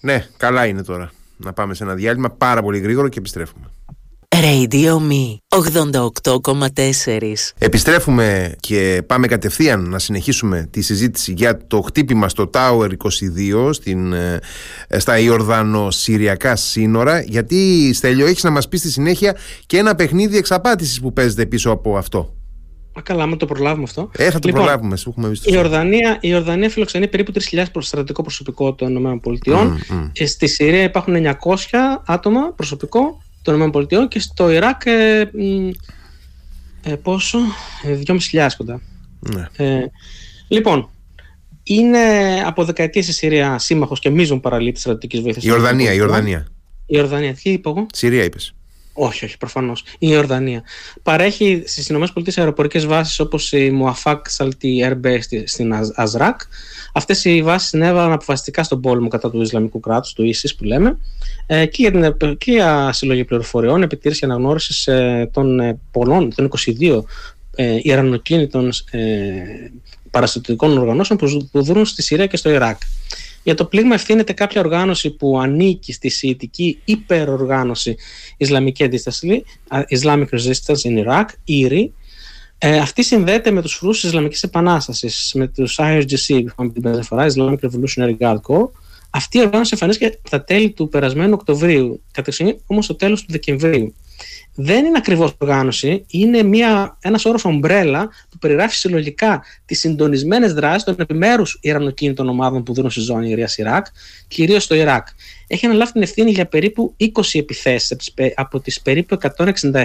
Ναι, καλά είναι τώρα. Να πάμε σε ένα διάλειμμα πάρα πολύ γρήγορο και επιστρέφουμε. Radio Me 88,4 Επιστρέφουμε και πάμε κατευθείαν να συνεχίσουμε τη συζήτηση για το χτύπημα στο Tower 22 στην, ε, στα Ιορδανο-Συριακά σύνορα γιατί Στέλιο έχεις να μας πεις στη συνέχεια και ένα παιχνίδι εξαπάτησης που παίζεται πίσω από αυτό. Α, καλά, με το προλάβουμε αυτό. Ε, θα το λοιπόν, προλάβουμε. Σου έχουμε η, Ιορδανία, η Ιορδανία φιλοξενεί περίπου 3.000 στρατιωτικό προσωπικό των ΗΠΑ. Mm, mm. Στη Συρία υπάρχουν 900 άτομα προσωπικό των ΗΠΑ και στο Ιράκ ε, ε, πόσο, 2.500 ε, κοντά. Ναι. Ε, λοιπόν, είναι από δεκαετίες η Συρία σύμμαχος και μείζον παραλήτη στρατιωτικής βοήθειας. Η Ορδανία, η Ορδανία. Η Ορδανία, τι είπα εγώ; Συρία είπες. Όχι, όχι, προφανώς. Η Ιορδανία. Παρέχει στις ΗΠΑ αεροπορικές βάσεις όπως η Μουαφάκ Σαλτί Air Base στην Αζράκ. Αυτές οι βάσεις συνέβαλαν αποφασιστικά στον πόλεμο κατά του Ισλαμικού κράτους, του ΙΣΙΣ που λέμε, ε, και για, την, και για συλλογή πληροφοριών, επιτήρηση και αναγνώριση ε, των ε, πολλών, των 22 ε, ιρανοκίνητων ε, παραστατικών οργανώσεων που δρούν στη Συρία και στο Ιράκ. Για το πλήγμα ευθύνεται κάποια οργάνωση που ανήκει στη Σιητική υπεροργάνωση Ισλαμική Αντίσταση, Islamic Resistance in Iraq, ΙΡΙ. Ε, αυτή συνδέεται με τους φρούς της Ισλαμικής Επανάστασης, με τους IRGC που είχαμε την πέντε φορά, Islamic Revolutionary Guard Corps. Αυτή η οργάνωση εμφανίστηκε τα τέλη του περασμένου Οκτωβρίου, κατεξοχήν όμως το τέλος του Δεκεμβρίου δεν είναι ακριβώς οργάνωση, είναι μια, ένας όρος ομπρέλα που περιγράφει συλλογικά τις συντονισμένες δράσεις των επιμέρους Ιρανοκίνητων ομάδων που δίνουν στη ζώνη Ιρία Ιράκ, κυρίως στο Ιράκ. Έχει αναλάβει την ευθύνη για περίπου 20 επιθέσεις από τις περίπου 167.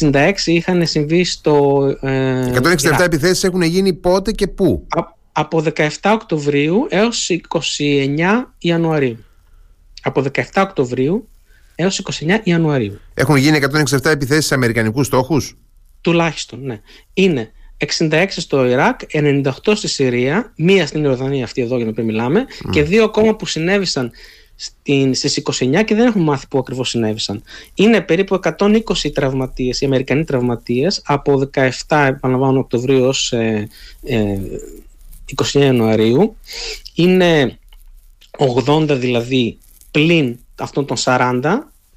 66 είχαν συμβεί στο. Ε, 167 επιθέσεις έχουν γίνει πότε και πού; από 17 Οκτωβρίου έως 29 Ιανουαρίου. Από 17 Οκτωβρίου έως 29 Ιανουαρίου. Έχουν γίνει 167 επιθέσεις σε αμερικανικούς στόχους; Τουλάχιστον, ναι. Είναι 66 στο Ιράκ, 98 στη Συρία, μία στην Ιορδανία αυτή εδώ για να πει μιλάμε, και δύο ακόμα που συνέβησαν στην, στις 29 και δεν έχουμε μάθει πού ακριβώς συνέβησαν. Είναι περίπου 120 τραυματίες, οι Αμερικανοί τραυματίες, από 17 επαναλαμβάνω Οκτωβρίου ως ε, ε, 29 Ιανουαρίου. Είναι 80 δηλαδή πλην αυτών των 40,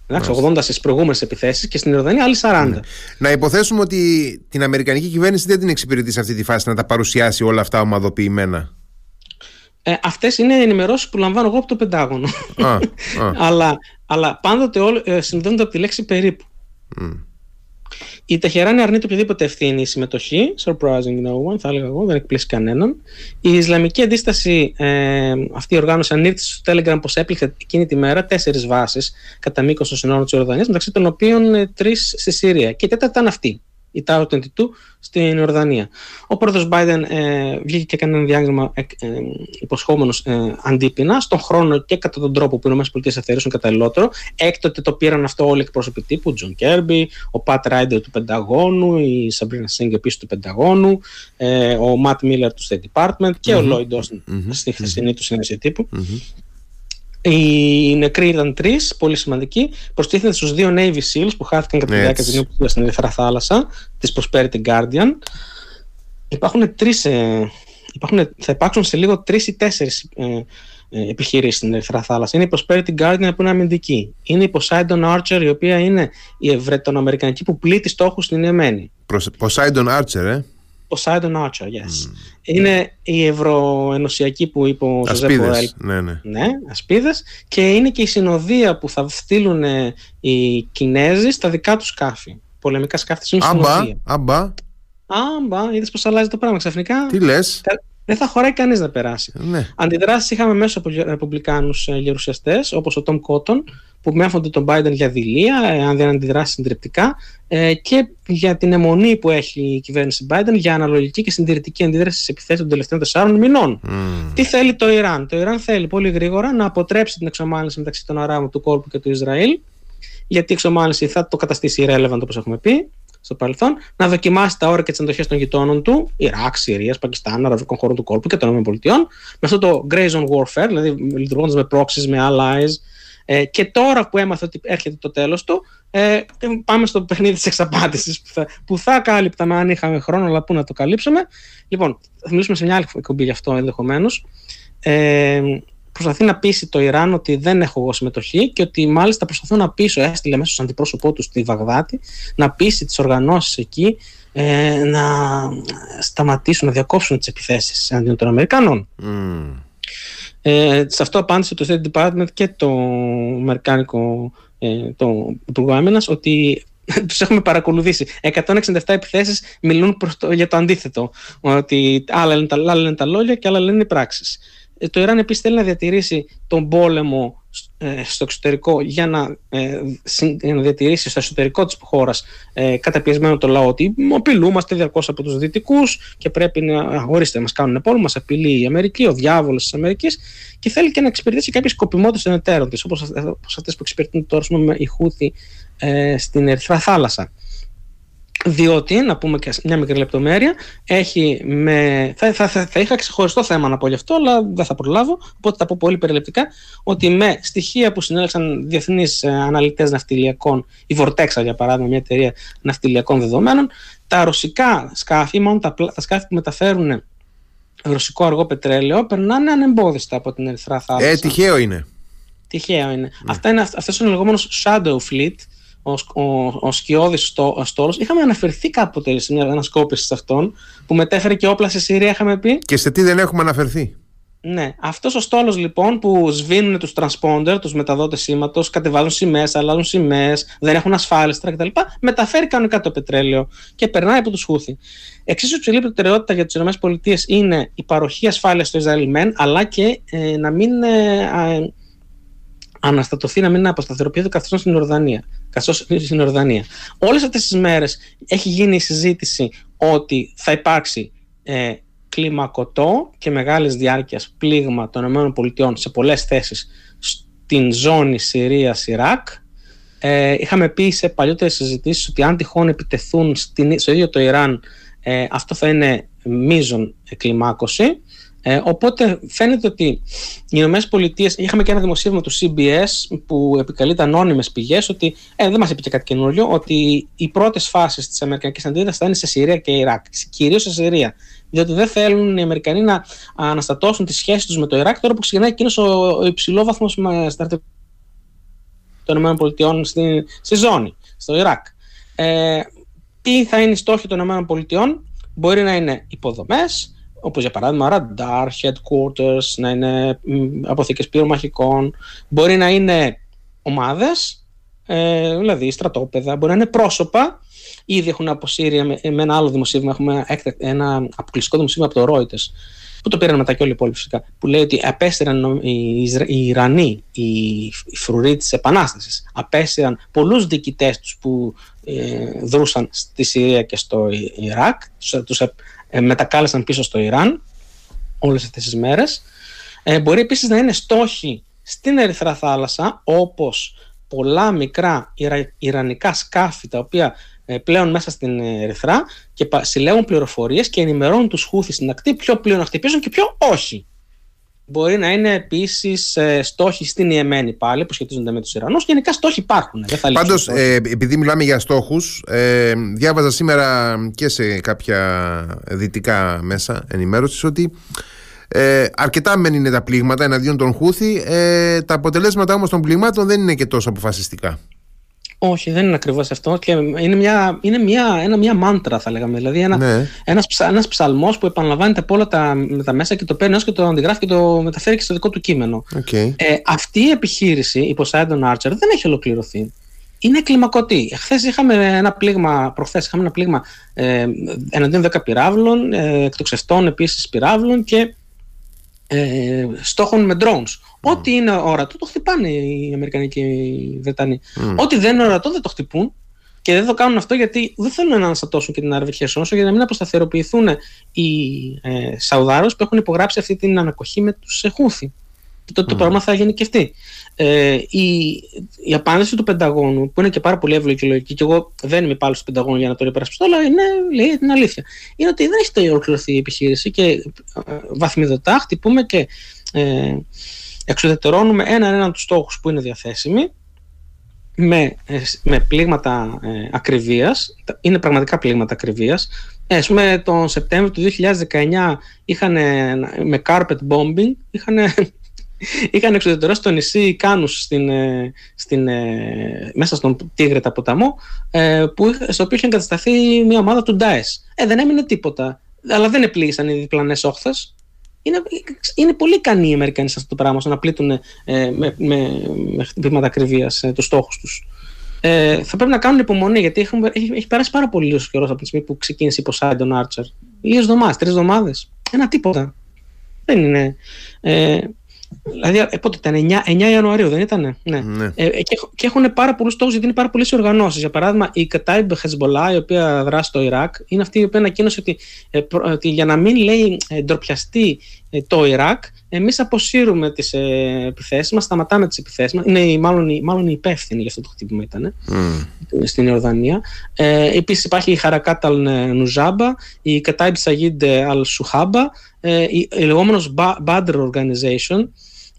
εντάξει, 80 στις προηγούμενες επιθέσεις και στην Ιορδανία άλλοι 40. Ναι. Να υποθέσουμε ότι την Αμερικανική κυβέρνηση δεν την εξυπηρετεί σε αυτή τη φάση να τα παρουσιάσει όλα αυτά ομαδοποιημένα. Ε, Αυτές είναι ενημερώσεις που λαμβάνω εγώ από το Πεντάγωνο. Α, α. αλλά, αλλά πάντοτε όλο, ε, συνδέονται από τη λέξη περίπου. Mm. Η Τεχεράνη αρνείται οποιαδήποτε ευθύνη η συμμετοχή. Surprising no one, θα έλεγα εγώ, δεν εκπλήσει κανέναν. Η Ισλαμική αντίσταση, ε, αυτή η οργάνωση, ανήρθε στο Telegram πως έπληξε εκείνη τη μέρα τέσσερις βάσεις κατά μήκος των συνόρων της Ιορδανίας, μεταξύ των οποίων ε, τρεις στη Συρία. Και η τέταρτη ήταν αυτή. Η Tower 22 στην Ορδανία. Ο πρόεδρος Biden ε, βγήκε και έκανε ένα διάγραμμα ε, ε, υποσχόμενος ε, αντίπεινα στον χρόνο και κατά τον τρόπο που οι ΗΠΑ θα θεωρήσουν καταλληλότερο. Έκτοτε το πήραν αυτό όλοι οι εκπρόσωποι τύπου, ο Τζον Κέρμπι, ο Πατ Ράιντερ του Πενταγώνου, η Σαμπρίνα Σινγκ επίσης του Πενταγώνου, ε, ο Ματ Μίλλερ του State Department και mm-hmm. ο Lloyd Austin mm-hmm. στη χθεσινή του συνέντευξη τύπου. Mm-hmm. Οι νεκροί ήταν τρεις, πολύ σημαντικοί. Προστίθενται στους δύο Navy SEALs που χάθηκαν κατά τη διάρκεια της νύχτας στην Ερυθρά Θάλασσα, της Prosperity Guardian. Υπάρχουν τρεις, ε, υπάρχουν, θα υπάρξουν σε λίγο τρεις ή τέσσερις ε, ε, επιχειρήσεις στην Ελεύθερα Θάλασσα. Είναι η Prosperity Guardian που είναι αμυντική. Είναι η Poseidon Archer, η οποία είναι η Ευρετονοαμερικανική που πλήττει στόχους στην Ιεμένη. Poseidon Archer, ε. Poseidon Archer, yes. Mm. Είναι η ευρωενωσιακή που είπε ο Ασπίδες, ναι, ναι. ναι, ασπίδες και είναι και η συνοδεία που θα στείλουν οι Κινέζοι στα δικά τους σκάφη. Πολεμικά σκάφη είναι συνοδεία. Άμπα, άμπα. είδες πώς αλλάζει το πράγμα ξαφνικά; Τι λες; Δεν θα χωράει κανείς να περάσει. Ναι. Αντιδράσεις είχαμε μέσω από ρεπουμπλικάνους ε, γερουσιαστές, όπως ο Τόμ Κότον, που μέφονται τον Biden για δηλία, ε, αν δεν αντιδράσει συντριπτικά, ε, και για την αιμονή που έχει η κυβέρνηση Biden για αναλογική και συντηρητική αντίδραση στις επιθέσεις των τελευταίων τεσσάρων μηνών. Mm. Τι θέλει το Ιράν; Το Ιράν θέλει πολύ γρήγορα να αποτρέψει την εξομάλυνση μεταξύ των Αράβων του κόλπου και του Ισραήλ, γιατί η εξομάλυνση θα το καταστήσει irrelevant όπως έχουμε πει στο παρελθόν, να δοκιμάσει τα όρια και τις αντοχέ των γειτόνων του, Ιράκ, Συρίας, Πακιστάν, Αραβικών χωρών του κόλπου και των ΗΠΑ, με αυτό το gray zone warfare, δηλαδή λειτουργώντας με proxies, με allies, ε, και τώρα που έμαθα ότι έρχεται το τέλος του, ε, πάμε στο παιχνίδι της εξαπάτησης που θα, που θα κάλυπταμε αν είχαμε χρόνο, αλλά πού να το καλύψουμε. Λοιπόν, θα μιλήσουμε σε μια άλλη εκπομπή γι' αυτό ενδεχομένως. Ε, προσπαθεί να πείσει το Ιράν ότι δεν έχω εγώ συμμετοχή και ότι μάλιστα προσπαθούν να πείσω, έστειλε μέσα στον αντιπρόσωπό του στη Βαγδάτη, να πείσει τις οργανώσεις εκεί ε, να σταματήσουν, να διακόψουν τις επιθέσεις εναντίον των Αμερικανών. Mm. Ε, σε αυτό απάντησε το State Department και το Αμερικάνικο ε, το Υπουργό Άμυνας ότι τους έχουμε παρακολουθήσει. 167 επιθέσεις μιλούν το, για το αντίθετο. Ότι άλλα λένε, τα, άλλα λένε τα λόγια και άλλα λένε οι πράξεις. Ε, το Ιράν επίσης θέλει να διατηρήσει τον πόλεμο ε, στο εξωτερικό για να, ε, να διατηρήσει στο εσωτερικό της χώρας ε, καταπιεσμένο το λαό. Ότι απειλούμαστε διαρκώς από τους δυτικούς και πρέπει να ορίστε μας κάνουν πόλεμο, μας απειλεί η Αμερική, ο διάβολος της Αμερικής και θέλει και να εξυπηρετήσει κάποιες σκοπιμότητες των εταίρων της όπως, όπως αυτές που εξυπηρετούν τώρα με η Χούθη ε, στην Ερυθρά Θάλασσα διότι, να πούμε και μια μικρή λεπτομέρεια, έχει με, θα, θα, θα, θα, είχα ξεχωριστό θέμα να πω γι' αυτό, αλλά δεν θα προλάβω, οπότε θα πω πολύ περιληπτικά, ότι με στοιχεία που συνέλεξαν διεθνείς ε, αναλυτές ναυτιλιακών, η Vortexa για παράδειγμα, μια εταιρεία ναυτιλιακών δεδομένων, τα ρωσικά σκάφη, μόνο τα, τα σκάφη που μεταφέρουν ρωσικό αργό πετρέλαιο, περνάνε ανεμπόδιστα από την Ερυθρά Θάλασσα. Ε, τυχαίο είναι. Τυχαίο είναι. Ναι. Αυτά είναι αυτός είναι ο λεγόμενος shadow fleet, ο, ο, ο Σκιώδης Στόλος. Είχαμε αναφερθεί κάποτε σε μια ανασκόπηση σε αυτόν που μετέφερε και όπλα σε Συρία, είχαμε πει. Και σε τι δεν έχουμε αναφερθεί. Ναι, αυτός ο στόλος λοιπόν που σβήνουν τους transponder, τους μεταδότες σήματος, κατεβάζουν σημαίες, αλλάζουν σημαίες, δεν έχουν ασφάλιστρα κτλ. Μεταφέρει κανονικά το πετρέλαιο και περνάει από τους Χούθη. Εξίσου υψηλή προτεραιότητα για τις ΗΠΑ είναι η παροχή ασφάλειας στο Ισραήλ μεν, αλλά και ε, να μην ε, αναστατωθεί, να μην αποσταθεροποιείται το καθεστώ στην Ορδανία. Καθώς στην Ορδανία. Όλες αυτές τις μέρες έχει γίνει η συζήτηση ότι θα υπάρξει ε, κλιμακωτό και μεγάλης διάρκειας πλήγμα των ΗΠΑ σε πολλές θέσεις στην ζώνη Συρίας-Ιράκ. Ε, είχαμε πει σε παλιότερες συζητήσεις ότι αν τυχόν επιτεθούν στην, στο ίδιο το Ιράν ε, αυτό θα είναι μείζον κλιμάκωση. Ε, οπότε φαίνεται ότι οι Ηνωμένες Πολιτείες, είχαμε και ένα δημοσίευμα του CBS που επικαλείται ανώνυμες πηγές, ότι ε, δεν μας είπε και κάτι καινούριο, ότι οι πρώτες φάσεις της Αμερικανικής αντίδρασης θα είναι σε Συρία και Ιράκ. Κυρίως σε Συρία. Διότι δεν θέλουν οι Αμερικανοί να αναστατώσουν τις σχέσεις τους με το Ιράκ τώρα που ξεκινάει εκείνος ο, ο υψηλό βαθμό στρατιωτικών των ΗΠΑ στη, στη ζώνη, στο Ιράκ. Ε, τι θα είναι οι στόχοι των ΗΠΑ, μπορεί να είναι υποδομές, όπως για παράδειγμα radar, headquarters, να είναι αποθήκες πυρομαχικών, μπορεί να είναι ομάδες, ε, δηλαδή στρατόπεδα, μπορεί να είναι πρόσωπα. Ήδη έχουν αποσύρει με, με ένα άλλο δημοσίευμα, έχουμε ένα αποκλειστικό δημοσίευμα από το Reuters, που το πήραν μετά και όλοι οι υπόλοιποι φυσικά, που λέει ότι απέστηραν οι, οι Ιρανοί, οι, οι φρουροί της Επανάστασης, απέστηραν πολλούς διοικητές τους που δρούσαν στη Συρία και στο Ιράκ, τους μετακάλεσαν πίσω στο Ιράν όλες αυτές τις μέρες. Μπορεί επίσης να είναι στόχοι στην Ερυθρά θάλασσα όπως πολλά μικρά Ιρανικά σκάφη τα οποία πλέον μέσα στην Ερυθρά και συλλέγουν πληροφορίες και ενημερώνουν τους Χούθη στην ακτή ποιο πλοίο να χτυπήσουν και ποιο όχι. Μπορεί να είναι επίσης ε, στόχοι στην Ιεμένη πάλι που σχετίζονται με τους Ιρανούς. Γενικά στόχοι υπάρχουν. Πάντως, ε, επειδή μιλάμε για στόχους, ε, διάβαζα σήμερα και σε κάποια δυτικά μέσα ενημέρωσης ότι ε, αρκετά μεν είναι τα πλήγματα εναντίον των Χούθη. Ε, τα αποτελέσματα όμως των πλήγματων δεν είναι και τόσο αποφασιστικά. Όχι, δεν είναι ακριβώς αυτό και είναι, μια, είναι μια, ένα, μια μάντρα θα λέγαμε, δηλαδή ένα, ναι. ένας, ψα, ένας ψαλμός που επαναλαμβάνεται από όλα τα, τα μέσα και το παίρνει και το αντιγράφει και το μεταφέρει και στο δικό του κείμενο. Okay. Ε, αυτή η επιχείρηση, η Poseidon Archer, δεν έχει ολοκληρωθεί. Είναι κλιμακωτή. Χθες είχαμε ένα πλήγμα, προχθές είχαμε ένα πλήγμα ε, εναντίον 10 πυράβλων, ε, εκτοξευτών επίσης πυράβλων και ε, στόχων με drones. Ό,τι είναι ορατό το χτυπάνε οι Αμερικανοί και οι Βρετανοί. Ό,τι δεν είναι ορατό δεν το χτυπούν. Και δεν το κάνουν αυτό γιατί δεν θέλουν να αναστατώσουν και την Αραβική Χερσόνησο για να μην αποσταθεροποιηθούν οι ε, Σαουδάρους που έχουν υπογράψει αυτή την ανακοχή με τους Χούθη. Και τότε το πράγμα θα γίνει και αυτή. Ε, η, η απάντηση του Πενταγώνου, που είναι και πάρα πολύ εύλογη και λογική, και εγώ δεν είμαι πάλι στο Πενταγώνο για να το υπερασπιστώ, αλλά είναι, λέει την αλήθεια. Είναι ότι δεν έχει ολοκληρωθεί η επιχείρηση και ε, βαθμιδωτά χτυπούμε και ε, εξουδετερώνουμε έναν-έναν τους στόχους που είναι διαθέσιμοι με, ε, με πλήγματα ε, ακριβίας, είναι πραγματικά πλήγματα ακριβίας. Ε, ας πούμε τον Σεπτέμβριο του 2019 είχαν με carpet bombing, είχαν είχαν εξουδετερώσει το νησί Κάνους στην, ε, στην, ε, μέσα στον Τίγρετα ποταμό ε, που, στο οποίο είχε εγκατασταθεί μια ομάδα του Ντάες. Ε, δεν έμεινε τίποτα. Αλλά δεν επλήγησαν οι διπλανές όχθες. Είναι, είναι πολύ ικανοί οι Αμερικανοί σε αυτό το πράγμα, στο να πλήττουν ε, με, με, με χτυπήματα ακριβίας ε, τους στόχους τους. Ε, θα πρέπει να κάνουν υπομονή γιατί έχουμε, έχει, έχει περάσει πάρα πολύ λίγος καιρός από τη στιγμή που ξεκίνησε η Poseidon Archer. Λίγες εβδομάδες, τρεις εβδομάδες. Ένα τίποτα. Δεν είναι. Ε, Δηλαδή, ε, πότε ήταν, 9, 9 Ιανουαρίου, δεν ήταν. Ναι. ναι. Ε, και, και έχουν πάρα πολλούς στόχους γιατί είναι πάρα πολλές οργανώσεις. Για παράδειγμα, η Κατάιμπ Χεσμολά, η οποία δράσει στο Ιράκ, είναι αυτή η οποία ανακοίνωσε ότι, ε, ότι για να μην λέει ε, ντροπιαστεί ε, το Ιράκ, εμείς αποσύρουμε τις ε, επιθέσεις μας, σταματάμε τις επιθέσεις μας. Είναι μάλλον, μάλλον η υπεύθυνη για αυτό το χτύπημα ήταν mm. στην Ιορδανία. Ε, Επίσης υπάρχει η Χαρακάτ Αλ Νουζάμπα, η Κατάιμπ Σαγίντ Αλ Σουχάμπα, η, η λεγόμενος Badr Organization,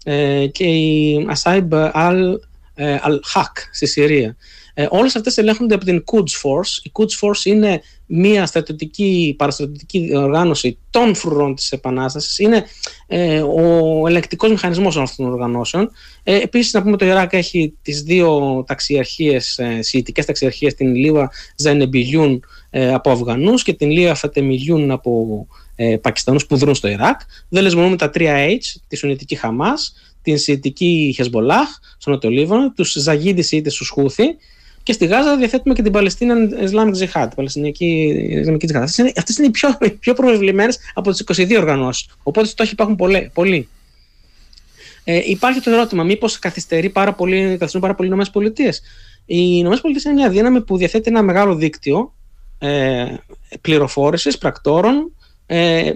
ε, και η Ασάιμπ Al Haq στη Συρία. Ε, όλες αυτές ελέγχονται από την Quds Force. Η Quds Force είναι μια στρατιωτική, παραστρατιωτική οργάνωση των φρουρών της Επανάστασης. Είναι ε, ο ελεκτικός μηχανισμός αυτών των οργανώσεων. Ε, επίσης, να πούμε το Ιράκ έχει τις δύο ταξιαρχίες, ε, σιητικές ταξιαρχίες, την Λίβα Ζανεμπιλιούν ε, από Αφγανούς και την Λίβα Φατεμιλιούν από ε, Πακιστανούς που δρούν στο Ιράκ. Δεν λεσμονούμε τα 3H, τη Σουνιτική Χαμάς, την Σιητική Χεσμολάχ στο Νότιο Λίβανο, τους Ζαγίδης ή τους Χούθη και στη Γάζα διαθέτουμε και την Παλαιστίνα Islamic Jihad, την Παλαιστινιακή Ισλαμική Jihad. Αυτές είναι, αυτές είναι οι πιο, πιο προβεβλημένες από τις 22 οργανώσεις. Οπότε στόχοι υπάρχουν πολλοί. Ε, υπάρχει το ερώτημα, μήπως καθυστερεί πάρα πολύ, καθυστερούν πάρα πολύ οι ΗΠΑ. Οι ΗΠΑ είναι μια δύναμη που διαθέτει ένα μεγάλο δίκτυο ε, πληροφόρησης πρακτόρων ε,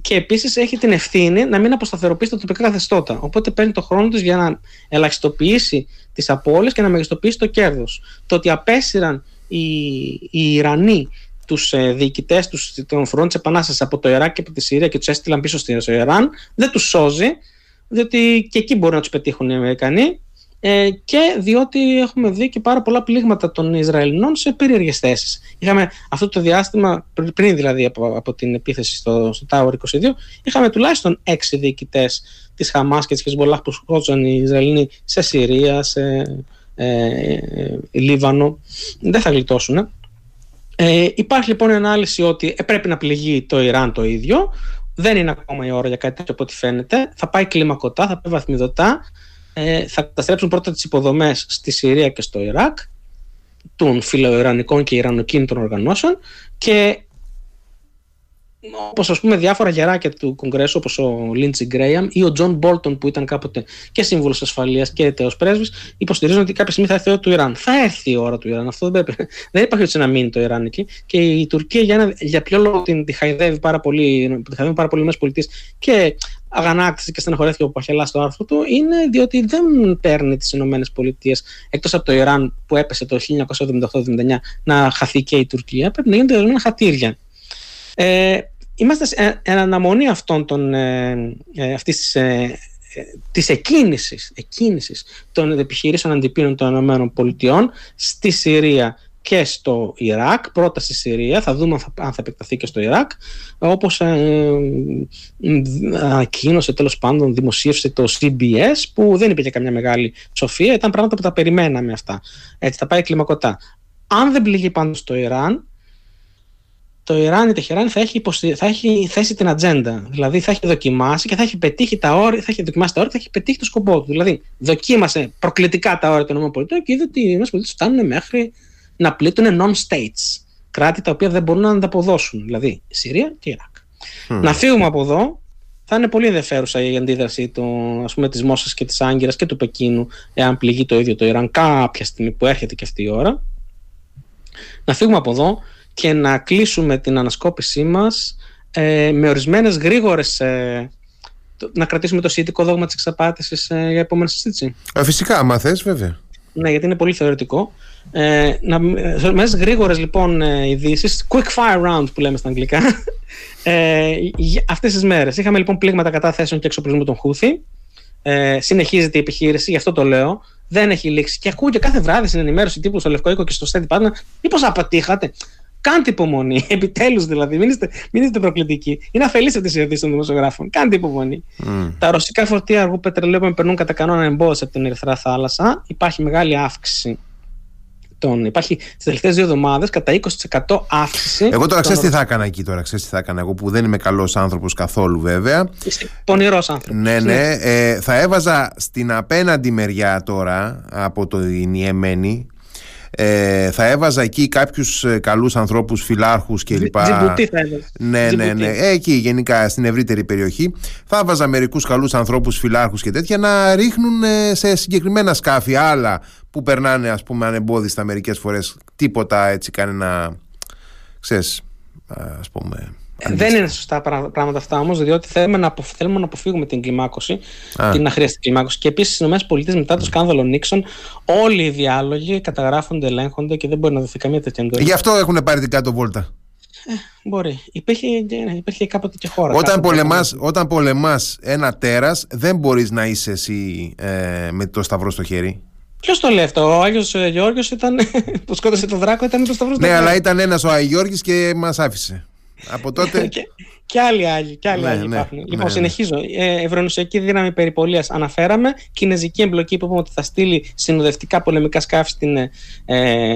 και επίσης έχει την ευθύνη να μην αποσταθεροποιήσει τα τοπικά καθεστώτα. Οπότε παίρνει το χρόνο της για να ελαχιστοποιήσει τις απώλειες και να μεγιστοποιήσει το κέρδος. Το ότι απέσυραν οι, οι Ιρανοί τους ε, διοικητές των φρουρών της Επανάστασης από το Ιράκ και από τη Συρία και τους έστειλαν πίσω στο Ιράν, δεν τους σώζει, διότι και εκεί μπορούν να τους πετύχουν οι Αμερικανοί ε, και διότι έχουμε δει και πάρα πολλά πλήγματα των Ισραηλινών σε περίεργες θέσεις. Είχαμε αυτό το διάστημα, πριν δηλαδή από, από την επίθεση στο, στο Tower 22, είχαμε τουλάχιστον έξι διοικητές της Χαμάς και της Χεσμολάχ που σκότωσαν οι Ισραηλινοί σε Συρία, σε ε, ε, Λίβανο. Δεν θα γλιτώσουν. Ε, υπάρχει λοιπόν η ανάλυση ότι ε, πρέπει να πληγεί το Ιράν το ίδιο. Δεν είναι ακόμα η ώρα για κάτι τέτοιο από ό,τι φαίνεται. Θα πάει κλιμακωτά, θα πάει βαθμιδωτά ε, θα καταστρέψουν πρώτα τις υποδομές στη Συρία και στο Ιράκ των φιλοϊρανικών και ιρανοκίνητων οργανώσεων και όπως ας πούμε διάφορα γεράκια του Κογκρέσου όπως ο Λίντσεϊ Γκρέιαμ ή ο Τζον Μπόλτον που ήταν κάποτε και σύμβουλος ασφαλείας και τέως πρέσβης υποστηρίζουν ότι κάποια στιγμή θα έρθει η ώρα του Ιράν. Θα έρθει η ώρα του Ιράν. Αυτό δεν, πρέπει. δεν υπάρχει έτσι να μείνει το Ιράν εκεί. Και η Τουρκία για, ένα, για ποιο λόγο την τη χαϊδεύει πάρα πολύ, τη χαϊδεύει πάρα πολύ οι Πολιτείες και αγανάκτησε και στεναχωρέθηκε ο Παπαχελάς στο άρθρο του είναι διότι δεν παίρνει τις ΗΠΑ εκτός από το Ιράν που έπεσε το 1978-79 να χαθεί και η Τουρκία. Πρέπει να γίνονται ορισμένα χατήρια. Ε, είμαστε σε αναμονή αυτών των, ε, ε, αυτής της, ε, ε, της εκκίνησης, εκκίνησης των επιχειρήσεων αντιπίνων των ΗΠΑ στη Συρία και στο Ιράκ, πρώτα στη Συρία, θα δούμε αν θα, αν θα επεκταθεί και στο Ιράκ, όπως ε, ανακοίνωσε τέλος πάντων, δημοσίευσε το CBS, που δεν είπε και καμιά μεγάλη σοφία, ήταν πράγματα που τα περιμέναμε αυτά. Έτσι, θα πάει κλιμακωτά. Αν δεν πληγεί πάνω στο Ιράν, το Ιράν, η Τεχεράνη θα έχει, θα έχει θέσει την ατζέντα. Δηλαδή θα έχει δοκιμάσει και θα έχει πετύχει τα όρια, θα έχει δοκιμάσει τα όρια και θα έχει πετύχει το σκοπό του. Δηλαδή δοκίμασε προκλητικά τα όρια των ΗΠΑ και είδε ότι οι ΗΠΑ φτάνουν μέχρι να πλήττουν non-states. Κράτη τα οποία δεν μπορούν να ανταποδώσουν. Δηλαδή Συρία και Ιράκ. Να φύγουμε από εδώ. Θα είναι πολύ ενδιαφέρουσα η αντίδραση του, ας πούμε, της Μόσας και της Άγκυρας και του Πεκίνου εάν πληγεί το ίδιο το Ιράν κάποια στιγμή που έρχεται και αυτή η ώρα. Να φύγουμε από εδώ και να κλείσουμε την ανασκόπησή μας ε, με ορισμένες γρήγορες ε, να κρατήσουμε το σχετικό δόγμα της εξαπάτησης ε, για επόμενη συζήτηση. Ε, φυσικά, άμα θες βέβαια. Ναι, γιατί είναι πολύ θεωρητικό. Ε, να, μέσα γρήγορες λοιπόν ε, ειδήσεις, quick fire round που λέμε στα αγγλικά, ε, αυτές τις μέρες. Είχαμε λοιπόν πλήγματα κατάθεσεων και εξοπλισμού των Χούθη. Ε, συνεχίζεται η επιχείρηση, γι' αυτό το λέω. Δεν έχει λήξει. Και ακούω και κάθε βράδυ στην ενημέρωση τύπου στο Λευκό Οίκο και στο Στέντι Πάντα, μήπως απατήχατε; Κάντε υπομονή. Επιτέλους δηλαδή. Μην είστε, μην είστε προκλητικοί. Είναι αφελεί αυτέ οι ερωτήσεις των δημοσιογράφων. Κάντε υπομονή. Mm. Τα ρωσικά φορτία αργού πετρελαίου που περνούν κατά κανόνα εμπόδια από την Ερυθρά Θάλασσα. Υπάρχει μεγάλη αύξηση. Τον, υπάρχει τι τελευταίες δύο εβδομάδες κατά 20% αύξηση. Εγώ τώρα ξέρεις τι θα έκανα εκεί τώρα. Ξέρεις τι θα έκανα εγώ που δεν είμαι καλός άνθρωπος καθόλου βέβαια. Είσαι πονηρός άνθρωπος. Ναι, ναι. Ε, θα έβαζα στην απέναντι μεριά τώρα από το Ιεμένη ε, θα έβαζα εκεί κάποιους ε, καλούς ανθρώπους, φιλάρχους κλπ. Τζιμπουτί θα έβαζα. Ναι, ναι, ναι. Ε, εκεί γενικά στην ευρύτερη περιοχή. Θα έβαζα μερικούς καλούς ανθρώπους, φιλάρχους και τέτοια να ρίχνουν ε, σε συγκεκριμένα σκάφη άλλα που περνάνε ας πούμε ανεμπόδιστα μερικές φορές. Τίποτα έτσι κανένα. ξέρεις, ας πούμε δεν είναι σωστά πράγματα αυτά όμως, διότι θέλουμε να, θέλουμε να αποφύγουμε την κλιμάκωση, Α. την αχρίαστη κλιμάκωση. Και επίσης στις ΗΠΑ μετά το σκάνδαλο Νίξον, όλοι οι διάλογοι καταγράφονται, ελέγχονται και δεν μπορεί να δοθεί καμία τέτοια εντολή. Γι' αυτό έχουν πάρει την κάτω βόλτα. Ε, μπορεί. Υπήρχε, υπήρχε κάποτε και χώρα. Όταν πολεμάς, όταν πολεμάς ένα τέρας δεν μπορείς να είσαι εσύ ε, με το σταυρό στο χέρι. Ποιος το λέει αυτό, ο Άγιος Γιώργος ήταν. που σκότωσε τον Δράκο, ήταν με το σταυρό στο ναι, χέρι. Ναι, αλλά ήταν ένας ο Άγιος Γιώργης και μας άφησε. Από τότε. και, άλλοι άλλοι, και άλλοι ναι, άλλοι ναι, υπάρχουν. Ναι, λοιπόν, ναι. συνεχίζω. Ε, Ευρωνοσιακή δύναμη περιπολίας αναφέραμε. Κινέζικη εμπλοκή που είπαμε ότι θα στείλει συνοδευτικά πολεμικά σκάφη στην ε,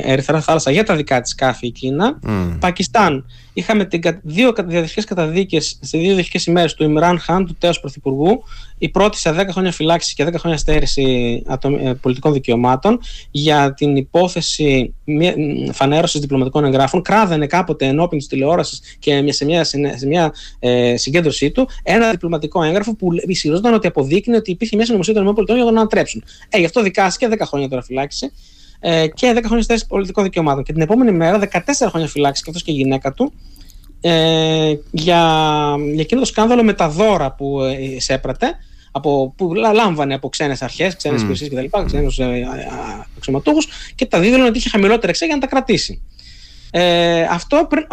Ερυθρά Θάλασσα για τα δικά της σκάφη η Κίνα. Mm. Πακιστάν. Είχαμε την, δύο διαδοχικές καταδίκες σε δύο διαδοχικές ημέρες του Ιμράν Χάν, του τέο πρωθυπουργού. Η πρώτη σε 10 χρόνια φυλάξη και 10 χρόνια στέρηση ε, πολιτικών δικαιωμάτων για την υπόθεση φανέρωσης διπλωματικών εγγράφων. Κράδανε κάποτε ενώπιν της τηλεόρασης και σε μια, σε μια ε, συγκέντρωσή του ένα διπλωματικό έγγραφο που ισχυρίζονταν ότι αποδείκνει ότι υπήρχε μια συνωμοσία των ΗΠΑ για να ανατρέψουν. Ε, γι' αυτό δικάστηκε 10 χρόνια τώρα φυλάξη ε, και 10 χρόνια στέρηση πολιτικών δικαιωμάτων. Και την επόμενη μέρα 14 χρόνια φυλάξη και αυτό και η γυναίκα του ε, για, για εκείνο το σκάνδαλο με τα δώρα που ε, εισέπρατε από, που λάμβανε από ξένες αρχές, ξένες mm. υπηρεσίες κτλ., ξένους ε, αξιωματούχους και τα δίδωνε ότι είχε χαμηλότερα εξέ για να τα κρατήσει. Ε, αυτό πριν,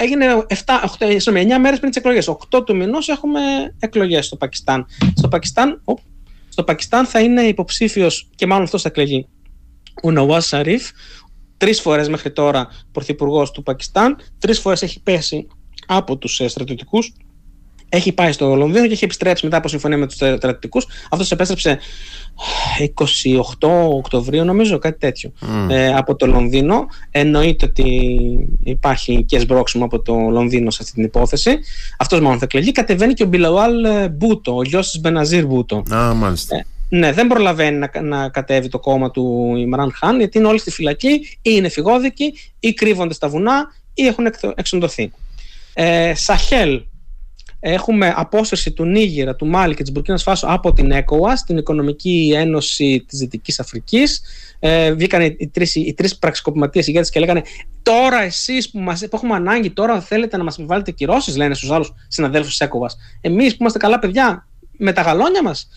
έγινε 7, 8, 9 μέρες πριν τις εκλογές. 8 του μηνός έχουμε εκλογές στο Πακιστάν. Στο Πακιστάν, στο Πακιστάν θα είναι υποψήφιος και μάλλον αυτός θα εκλεγεί ο Ναουάζ Σαρίφ, τρεις φορές μέχρι τώρα πρωθυπουργός του Πακιστάν, τρεις φορές έχει πέσει από τους ε, στρατιωτικούς έχει πάει στο Λονδίνο και έχει επιστρέψει μετά από συμφωνία με τους στρατιωτικούς. Αυτός επέστρεψε 28 Οκτωβρίου, νομίζω, κάτι τέτοιο, ε, από το Λονδίνο. Εννοείται ότι υπάρχει και σμπρόξιμο από το Λονδίνο σε αυτή την υπόθεση. Αυτός μόνο θα εκλεγεί. Κατεβαίνει και ο Μπιλαουάλ ε, Μπούτο, ο γιος της Μπεναζίρ Μπούτο. Α, μάλιστα. Ε, ναι, δεν προλαβαίνει να, να κατέβει το κόμμα του Ιμραν Χάν, γιατί είναι όλοι στη φυλακή ή είναι φυγόδικοι ή κρύβονται στα βουνά ή έχουν εξοντωθεί. Ε, Σαχέλ, Έχουμε απόσταση του Νίγηρα, του Μάλι και της Μπουρκίνας Φάσο από την ECOWAS, την Οικονομική Ένωση της Δυτικής Αφρικής. Ε, βγήκαν οι τρεις, οι τρεις πραξικοπηματίες ηγέτες και λέγανε τώρα εσείς που, μας, που έχουμε ανάγκη, τώρα θέλετε να μας βάλετε κυρώσεις, λένε στους άλλους συναδέλφους της ECOWAS. Εμείς που είμαστε καλά παιδιά, με τα γαλόνια μας.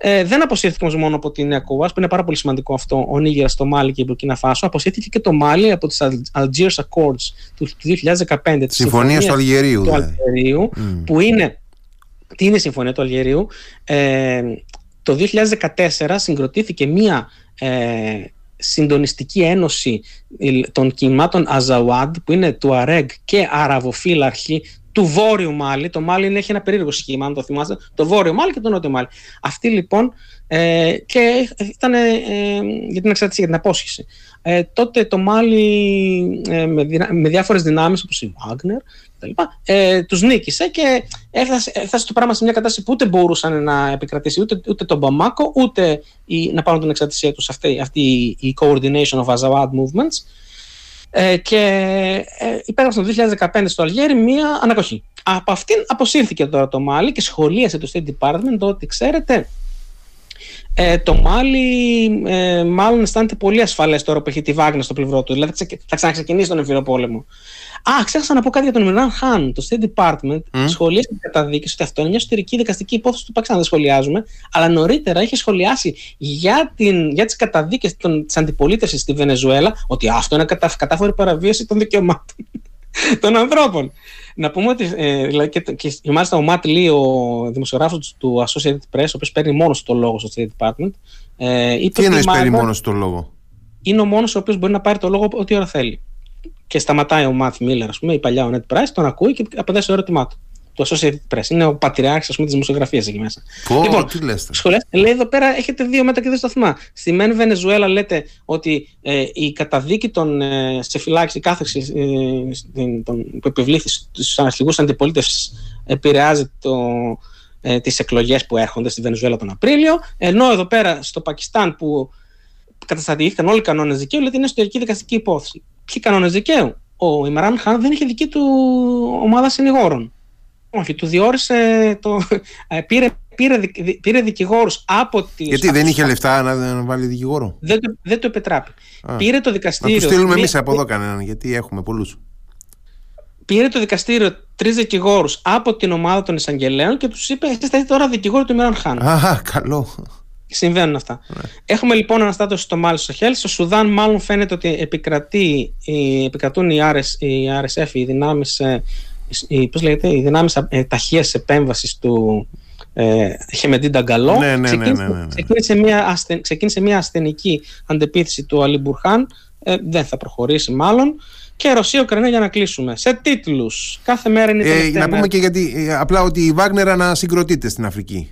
Ε, δεν αποσύρθηκε όμως μόνο από την ECOWAS, που είναι πάρα πολύ σημαντικό αυτό, ο Νίγηρα στο Μάλι και η Μπουρκίνα Φάσο. Αποσύρθηκε και το Μάλι από τις Algiers Accords του 2015. Συμφωνία του Αλγερίου. Του Αλγερίου, mm. που είναι. Τι είναι η Συμφωνία του Αλγερίου. Ε, το 2014 συγκροτήθηκε μία ε, συντονιστική ένωση των κυμάτων Αζαουάντ που είναι του ΑΡΕΓ και αραβοφύλαρχοι του Βόρειου Μάλι. Το Μάλι έχει ένα περίεργο σχήμα, αν το θυμάστε. Το Βόρειο Μάλι και το Νότιο Μάλι. Αυτή λοιπόν ε, και ήταν ε, για την εξάρτηση, για την απόσχηση. Ε, τότε το Μάλι ε, με, με διάφορες δυνάμεις όπως η Wagner ε, τους νίκησε και έφτασε, έφτασε το πράγμα σε μια κατάσταση που ούτε μπορούσαν να επικρατήσει ούτε, ούτε τον Μπαμάκο ούτε η, να πάρουν την εξαρτησία τους αυτή, αυτή η coordination of Azawad movements ε, και ε, υπέγραψαν το 2015 στο Αλγέρι μία ανακοχή. Από αυτήν αποσύρθηκε τώρα το Μάλι και σχολίασε το State Department ότι ξέρετε ε, το Μάλι ε, μάλλον αισθάνεται πολύ ασφαλές τώρα που έχει τη Βάγνα στο πλευρό του. Δηλαδή θα ξαναξεκινήσει τον εμφύλιο πόλεμο. Α, ξέχασα να πω κάτι για τον Μιράν Χάν. Το State Department mm. σχολίασε την καταδίκη ότι αυτό είναι μια εσωτερική δικαστική υπόθεση του Πακιστάν. Δεν σχολιάζουμε. Αλλά νωρίτερα είχε σχολιάσει για, την, για τις καταδίκες της αντιπολίτευσης στη Βενεζουέλα ότι αυτό είναι κατα, κατάφορη παραβίαση των δικαιωμάτων των ανθρώπων. Να πούμε ότι ε, δηλαδή και, και, και, μάλιστα ο Ματ Λί, ο δημοσιογράφος του Associated Press, ο οποίος παίρνει μόνος το λόγο στο State Department. Ε, είπε Τι εννοείς παίρνει μόνος το λόγο; Είναι ο μόνος ο οποίος μπορεί να πάρει το λόγο ό,τι ώρα θέλει και σταματάει ο Μάθ Μίλλερ, ας πούμε, η παλιά ο Νέτ Price, τον ακούει και απαντάει στο ερώτημά του. Το Associated Press. Είναι ο πατριάρχης της δημοσιογραφίας εκεί μέσα. Πω, λοιπόν, τι λες, σχολές, λέει εδώ πέρα έχετε δύο μέτρα και δύο σταθμά. Στη Μεν Βενεζουέλα λέτε ότι ε, η καταδίκη των, ε, σε φυλάξη, η κάθεξη ε, τον, που επιβλήθη στους αρχηγού αντιπολίτευσης επηρεάζει το, ε, τις εκλογές που έρχονται στη Βενεζουέλα τον Απρίλιο, ενώ εδώ πέρα στο Πακιστάν που καταστατήθηκαν όλοι οι κανόνες δικαίου, λέτε είναι εσωτερική δικαστική υπόθεση ποιοι κανόνες δικαίου; Ο Ιμράν Χάν δεν είχε δική του ομάδα συνηγόρων. Όχι, του διόρισε. Το, ε, πήρε, πήρε, πήρε δικηγόρους από τη. Γιατί δεν είχε λεφτά να, να βάλει δικηγόρο; Δεν, το, δεν το επιτράπει. Πήρε το δικαστήριο. Να τους στείλουμε εμείς από εδώ κανέναν, γιατί έχουμε πολλούς. Πήρε το δικαστήριο τρεις δικηγόρους από την ομάδα των εισαγγελέων και τους είπε: Εσείς θα είστε τώρα δικηγόρο του Ιμράν Χάν. Α, καλό. Συμβαίνουν αυτά. Ναι. Έχουμε λοιπόν αναστάτωση στο Μάλι στο Χέλ. Στο Σουδάν, μάλλον φαίνεται ότι επικρατεί, επικρατούν οι, RS, οι RSF, οι δυνάμεις οι, πώς λέγεται, οι δυνάμεις ε, ταχείας επέμβασης του ε, Χεμεντίν Νταγκαλό. Ναι, ναι, ναι, ναι, ξεκίνησε, μια ασθεν, ξεκίνησε μια ασθενική αντεπίθεση του Αλή Μπουρχάν. Ε, δεν θα προχωρήσει μάλλον. Και Ρωσία-Ουκρανία για να κλείσουμε. Σε τίτλους. Κάθε μέρα είναι η ε, Να πούμε και γιατί, ε, απλά ότι η Βάγνερα ανασυγκροτείται στην Αφρική.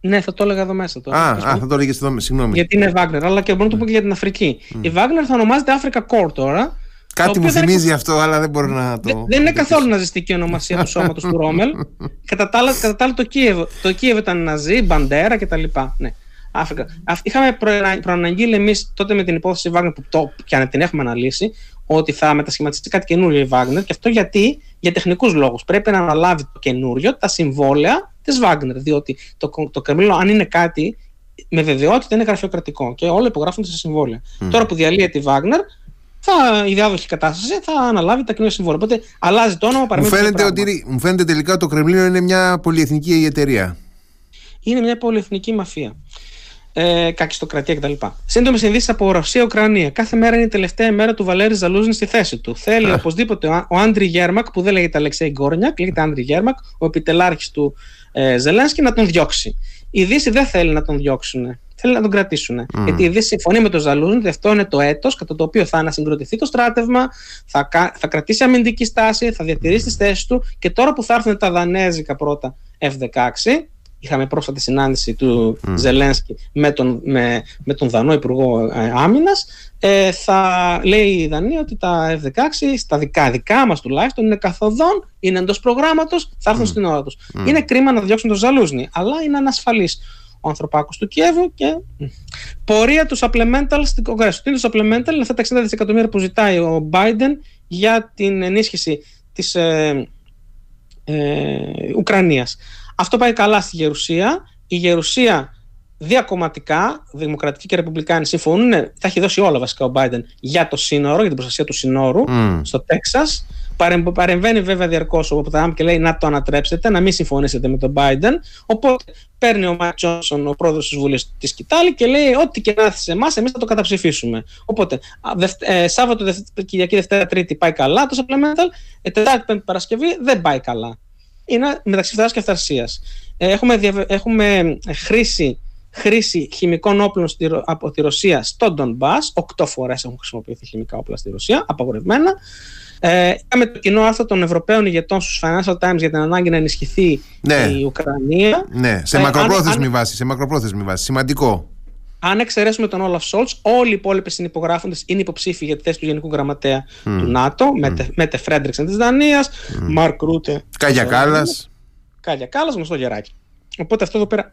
Ναι, θα το έλεγα εδώ μέσα τώρα. Α, α θα το έλεγες εδώ, συγγνώμη. Γιατί είναι Wagner, αλλά και μπορώ να το πω και για την Αφρική. Mm. Η Wagner θα ονομάζεται Africa Core τώρα. Κάτι μου θυμίζει αυτό, αλλά δεν μπορώ να το. Δεν, δεν είναι καθόλου ναζιστική ονομασία του σώματος του Ρόμελ. κατά τα άλλα, το Κίεβο. Το Κίεβο ήταν Ναζί, Μπαντέρα κτλ. Ναι. Αφρικα. Είχαμε προαναγγείλει εμείς τότε με την υπόθεση Wagner που το, και την έχουμε αναλύσει ότι θα μετασχηματιστεί κάτι καινούριο η Wagner και αυτό γιατί για τεχνικούς λόγους. Πρέπει να αναλάβει το καινούριο τα συμβόλαια της Wagner. Διότι το, το Κρεμλίνο, αν είναι κάτι, με βεβαιότητα είναι γραφειοκρατικό και όλα υπογράφονται σε συμβόλαια. Τώρα που διαλύεται η Wagner, θα, η διάδοχη κατάσταση θα αναλάβει τα καινούργια συμβόλαια. Οπότε αλλάζει το όνομα, μου φαίνεται, ότι, μου φαίνεται τελικά ότι το Κρεμλίνο είναι μια πολυεθνική εταιρεία. Είναι μια πολυεθνική μαφία ε, κακιστοκρατία κτλ. Σύντομες ειδήσει από Ρωσία-Ουκρανία. Κάθε μέρα είναι η τελευταία μέρα του Βαλέρη Ζαλούζνη στη θέση του. Θέλει οπωσδήποτε ο Άντρι Γέρμακ, που δεν λέγεται Αλεξέη Γκόρνιακ, λέγεται Άντρι Γέρμακ, ο επιτελάρχης του ε, Ζελένσκι, να τον διώξει. Η Δύση δεν θέλει να τον διώξουν. Θέλει να τον κρατήσουν. Mm. Γιατί η Δύση συμφωνεί με τον Ζαλούζνη ότι αυτό είναι το έτος κατά το οποίο θα ανασυγκροτηθεί το στράτευμα, θα, θα κρατήσει αμυντική στάση, θα διατηρήσει τις θέσεις του και τώρα που θα έρθουν τα δανέζικα πρώτα F-16, είχαμε πρόσφατη συνάντηση του mm. Ζελένσκι με τον, με, με τον Δανό Υπουργό ε, Άμυνας. Ε, θα λέει η Δανία ότι τα F-16, στα δικά, δικά μας τουλάχιστον, είναι καθοδόν, είναι εντός προγράμματος, θα έρθουν mm. στην ώρα τους. Mm. Είναι κρίμα να διώξουν τον Ζαλούζνη, αλλά είναι ανασφαλής ο ανθρωπάκος του Κιέβου και πορεία του supplemental στην Κογκρέσου. Τι είναι το supplemental, είναι αυτά τα 60 δισεκατομμύρια που ζητάει ο Biden για την ενίσχυση της, ε, ε, Ουκρανίας. Αυτό πάει καλά στη Γερουσία. Η Γερουσία διακομματικά, Δημοκρατικοί και Ρεπουμπλικάνοι συμφωνούν, θα έχει δώσει όλα βασικά ο Biden για το σύνορο, για την προστασία του σύνορου στο Τέξας. Παρεμβαίνει βέβαια διαρκώς ο Τραμπ και λέει να το ανατρέψετε, να μην συμφωνήσετε με τον Biden. Οπότε παίρνει ο Μάικ Τζόνσον, ο πρόεδρος της Βουλής της Κάτω, και λέει: Ό,τι και να έρθεις σε εμάς, εμείς θα το καταψηφίσουμε. Οπότε ε, Σάββατο, Κυριακή, Δευτέρα, Τρίτη πάει καλά το supplemental, ε, Τετάρτη, Πέμπτη, Παρασκευή δεν πάει καλά. Είναι μεταξύ φθοράς και αυθαρσία. Ε, έχουμε, έχουμε χρήση χρήση χημικών όπλων στη, από τη Ρωσία στον Ντομπά. Οκτώ φορές έχουν χρησιμοποιηθεί χημικά όπλα στη Ρωσία, απαγορευμένα. Ε, είχαμε το κοινό άρθρο των Ευρωπαίων ηγετών στους Financial Times για την ανάγκη να ενισχυθεί ναι. η Ουκρανία. Ναι, σε ε, μακροπρόθεσμη αν, βάση. Σε μακροπρόθεσμη βάση. Σημαντικό. Αν εξαιρέσουμε τον Όλαφ Σόλτς, όλοι οι υπόλοιποι συνυπογράφοντες είναι υποψήφοι για τη θέση του Γενικού Γραμματέα mm. του ΝΑΤΟ. Mm. Μέτε Φρέντριξεν της Δανίας, mm. Μαρκ Ρούτε. Κάλια Κάλλας. Κάλια Κάλλας, γνωστό γεράκι. Οπότε αυτό εδώ πέρα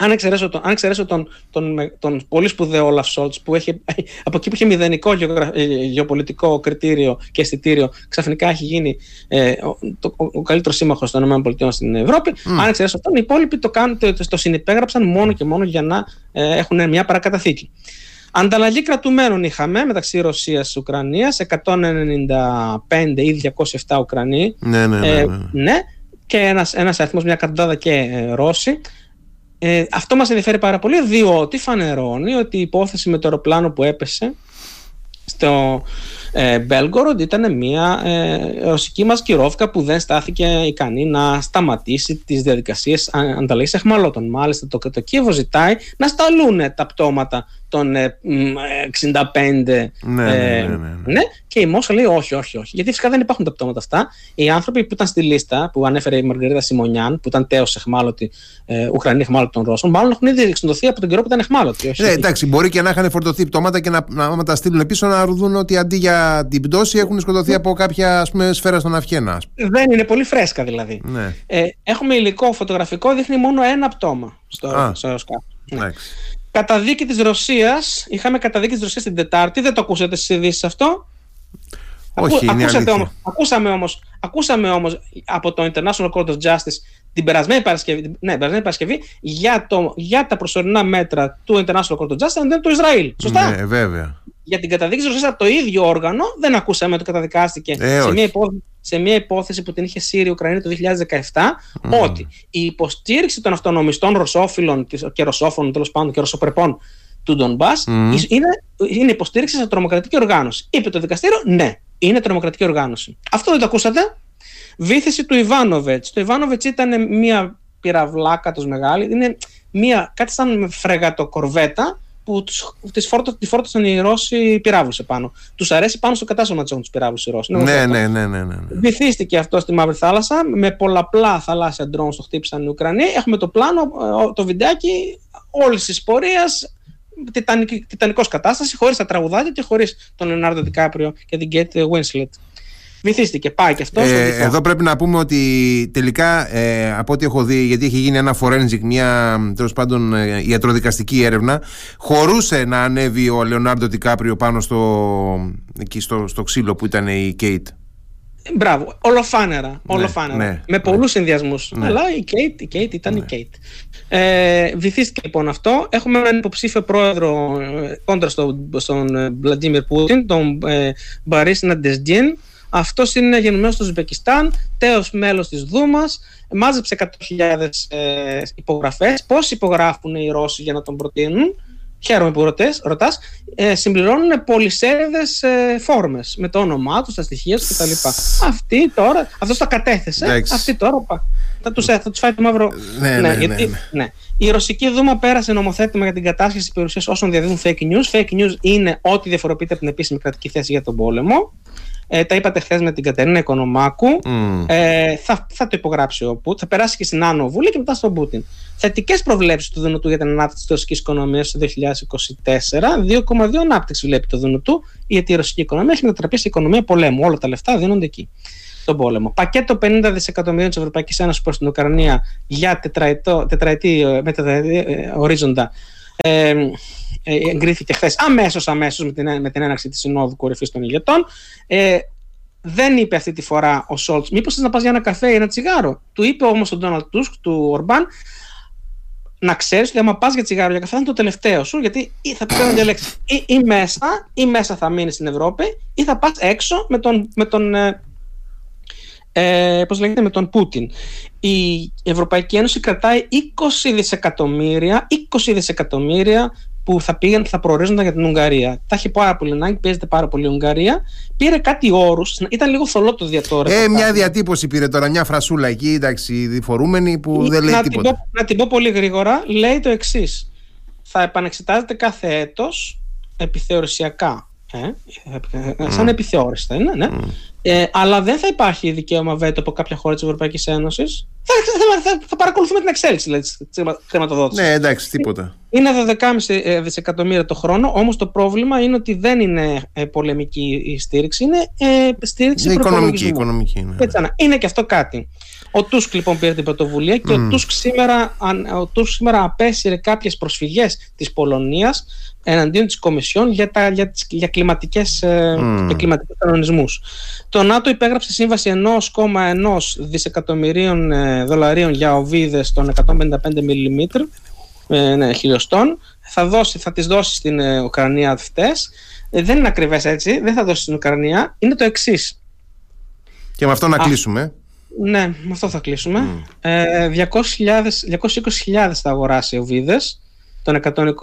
αν εξαιρέσω, τον, αν εξαιρέσω τον, τον, τον, πολύ σπουδαίο Όλαφ Σόλτς που έχει, από εκεί που είχε μηδενικό ε, γεωπολιτικό κριτήριο και αισθητήριο, ξαφνικά έχει γίνει ε, ο, το, ο, καλύτερος σύμμαχος των ΗΠΑ στην Ευρώπη. Mm. Αν εξαιρέσω αυτόν, οι υπόλοιποι το, κάνουν, το, το συνυπέγραψαν μόνο και μόνο για να ε, έχουν μια παρακαταθήκη. Ανταλλαγή κρατουμένων είχαμε μεταξύ Ρωσίας και Ουκρανία, 195 ή 207 Ουκρανοί. Ναι, ναι, ναι. Ε, ναι. ναι και ένας, ένας αριθμός, μια εκατοντάδα και ε, Ρώσοι. Ε, αυτό μας ενδιαφέρει πάρα πολύ διότι φανερώνει ότι η υπόθεση με το αεροπλάνο που έπεσε στο ε, Μπέλγκοροντ ήταν μια ε, ρωσική μασκυρόφκα που δεν στάθηκε ικανή να σταματήσει τις διαδικασίες ανταλλαγής εχμαλώτων. Μάλιστα το, το Κίεβο ζητάει να σταλούν τα πτώματα των 65 ε, ναι, ναι, ε, ναι, ναι, και η Μόσχα λέει όχι, όχι, όχι. Γιατί φυσικά δεν υπάρχουν τα πτώματα αυτά. Οι άνθρωποι που ήταν στη λίστα που ανέφερε η Μαργαρίτα Σιμονιάν, που ήταν τέος εχμάλωτοι, ε, Ουκρανοί εχμάλωτοι των Ρώσων, μάλλον έχουν ήδη εξοντωθεί από τον καιρό που ήταν εχμάλωτοι. ναι, εντάξει, μπορεί και να είχαν φορτωθεί πτώματα και να, να, τα στείλουν πίσω να δουν ότι αντί για την πτώση έχουν σκοτωθεί από κάποια ας πούμε, σφαίρα στον αυχένα. Δεν είναι πολύ φρέσκα δηλαδή. Ναι. Ε, έχουμε υλικό φωτογραφικό, δείχνει μόνο ένα πτώμα στο, στο Ναι. Καταδίκη της Ρωσίας. Είχαμε καταδίκη της Ρωσίας την Τετάρτη. Δεν το ακούσατε στις ειδήσεις αυτό; Όχι, είναι ακούσατε όμως, ακούσαμε, όμως, ακούσαμε όμως από το International Court of Justice την περασμένη Παρασκευή, ναι, περασμένη Παρασκευή για, το, για τα προσωρινά μέτρα του International Court of Justice αντί του Ισραήλ. Σωστά; Ναι, βέβαια. Για την καταδίκη της Ρωσίας από το ίδιο όργανο δεν ακούσαμε ότι καταδικάστηκε ε, σε, μια υπόθεση, σε μια υπόθεση που την είχε σύρει η Ουκρανία το 2017 mm. ότι η υποστήριξη των αυτονομιστών ρωσόφιλων και ρωσόφωνων τέλος πάντων και ρωσοπρεπών του Ντομπά mm. είναι, είναι υποστήριξη σε τρομοκρατική οργάνωση. Είπε το δικαστήριο, ναι, είναι τρομοκρατική οργάνωση. Αυτό δεν το ακούσατε. Βήθηση του Ιβάνοβετ. Το Ιβάνοβετ ήταν μια πυραυλάκα του μεγάλη. Είναι μια, κάτι σαν φρεγατοκορβέτα που τις φόρτω, τη φόρτωσαν οι Ρώσοι πυράβλου επάνω. Τους αρέσει πάνω στο κατάστημα της έχουν του πυράβλου οι Ρώσοι. Ναι, ναι, ναι, ναι, ναι, ναι. Βυθίστηκε αυτό στη Μαύρη Θάλασσα. Με πολλαπλά θαλάσσια ντρόν το χτύπησαν οι Ουκρανοί. Έχουμε το πλάνο, ε, το βιντεάκι όλης της πορείας. Τιτανικός κατάστασης, χωρίς τα τραγουδάκια και χωρίς τον Λεωνάρντο Δικάπριο και την Γκέτ Winslet. Βυθίστηκε, πάει και αυτός. Ε, εδώ πρέπει να πούμε ότι τελικά ε, από ό,τι έχω δει, γιατί έχει γίνει ένα forensic, μια τέλος πάντων ε, ιατροδικαστική έρευνα, χωρούσε να ανέβει ο Λεωνάρντο Τικάπριο πάνω στο, εκεί στο, στο ξύλο που ήταν η Κέιτ. Μπράβο, ολοφάνερα. Ναι, ολοφάνερα. Ναι, με ναι. πολλούς συνδυασμούς. Ναι. Αλλά η Κέιτ, η Κέιτ ήταν η Κέιτ. Ε, βυθίστηκε λοιπόν αυτό. Έχουμε έναν υποψήφιο πρόεδρο ε, κόντρα στον, στον Βλαντίμιρ Πούτιν, τον ε, Μπορίς Ναντέζντιν, αυτός είναι γεννημένος στο Ουζμπεκιστάν, τέως μέλος της Δούμας, μάζεψε 100.000 ε, υπογραφές. Πώς υπογράφουν οι Ρώσοι για να τον προτείνουν, χαίρομαι που ρωτάς, ε, συμπληρώνουν πολυσέλιδες ε, φόρμες με το όνομά τους, τα στοιχεία τους κτλ. Αυτή τώρα, αυτός τα κατέθεσε. Αυτή τώρα θα τους θα τους φάει το μαύρο. Ναι, ναι, ναι, γιατί, ναι, ναι. Η Ρωσική Δούμα πέρασε νομοθέτημα για την κατάσχεση περιουσίας όσων διαδίδουν fake news. Fake news είναι ό,τι διαφοροποιείται από την επίσημη κρατική θέση για τον πόλεμο. Ε, τα είπατε χθες με την Κατερίνα Οικονομάκου. Ε, θα, θα το υπογράψει ο Πούτιν. Θα περάσει και στην Άνω Βουλή και μετά στον Πούτιν. Θετικές προβλέψεις του Δουνουτού για την ανάπτυξη της ρωσικής οικονομίας το 2024. 2,2 ανάπτυξη βλέπει το Δουνουτού, γιατί η ρωσική οικονομία έχει μετατραπεί σε οικονομία πολέμου. Όλα τα λεφτά δίνονται εκεί. Στον πόλεμο. Πακέτο 50 δισεκατομμυρίων της Ευρωπαϊκής Ένωσης προς την Ουκρανία για τετραετή, ε, με τετραετή ε, ορίζοντα. Ε, ε, εγκρίθηκε χθες αμέσως αμέσως με την, με την έναρξη της Συνόδου Κορυφής των Ηγετών. Ε, δεν είπε αυτή τη φορά ο Σόλτς, μήπως θες να πας για ένα καφέ ή ένα τσιγάρο; Του είπε όμως ο Ντόναλτ Τούσκ του Ορμπάν, να ξέρεις ότι άμα πας για τσιγάρο για καφέ θα είναι το τελευταίο σου, γιατί ή θα πρέπει να διαλέξει ή, ή, μέσα, ή μέσα θα μείνεις στην Ευρώπη, ή θα πας έξω με τον, με τον ε, ε, πώς λέγεται, με τον Πούτιν. Η Ευρωπαϊκή Ένωση κρατάει 20 δισεκατομμύρια, 20 δισεκατομμύρια που θα πήγαν, θα προορίζονταν για την Ουγγαρία. Τα έχει πάρα πολύ ανάγκη, παίζεται πάρα πολύ η Ουγγαρία. Πήρε κάτι όρους, ήταν λίγο θολό το διατόρε. Ε, μια διατύπωση πήρε τώρα, μια φρασούλα εκεί, εντάξει, διφορούμενη που δεν λέει να τίποτα. Την πω, να την πω πολύ γρήγορα, λέει το εξής. Θα επανεξετάζεται κάθε έτος επιθεωρησιακά. Ε, σαν επιθεώρηση θα είναι, ναι. Ε, αλλά δεν θα υπάρχει δικαίωμα βέτο από κάποια χώρα της Ευρωπαϊκής Ένωσης. Θα, θα, θα, θα, παρακολουθούμε την εξέλιξη δηλαδή, της χρηματοδότηση. Ναι, εντάξει, τίποτα. Είναι 12,5 δισεκατομμύρια το χρόνο, όμως το πρόβλημα είναι ότι δεν είναι ε, πολεμική η στήριξη, είναι ε, στήριξη είναι οικονομική. οικονομική ναι. Έτσι, είναι και αυτό κάτι. Ο Τούσκ λοιπόν πήρε την πρωτοβουλία και mm. ο Τούσκ σήμερα, ο Τούσκ σήμερα απέσυρε κάποιες προσφυγές της Πολωνίας εναντίον της Κομισιόν για, τα, για, τις, για, κλιματικές, mm. για κλιματικούς κανονισμούς. Το ΝΑΤΟ υπέγραψε σύμβαση 1,1 δισεκατομμυρίων ε, δολαρίων για οβίδες των 155 mm ε, ναι, χιλιοστών. Θα, δώσει, θα τις δώσει στην ε, Ουκρανία αυτές. Ε, δεν είναι ακριβές έτσι, δεν θα δώσει στην Ουκρανία. Είναι το εξής. Και με αυτό να κλείσουμε. Ναι, με αυτό θα κλείσουμε. Mm. Ε, 220.000 θα αγοράσει ο Βίδες των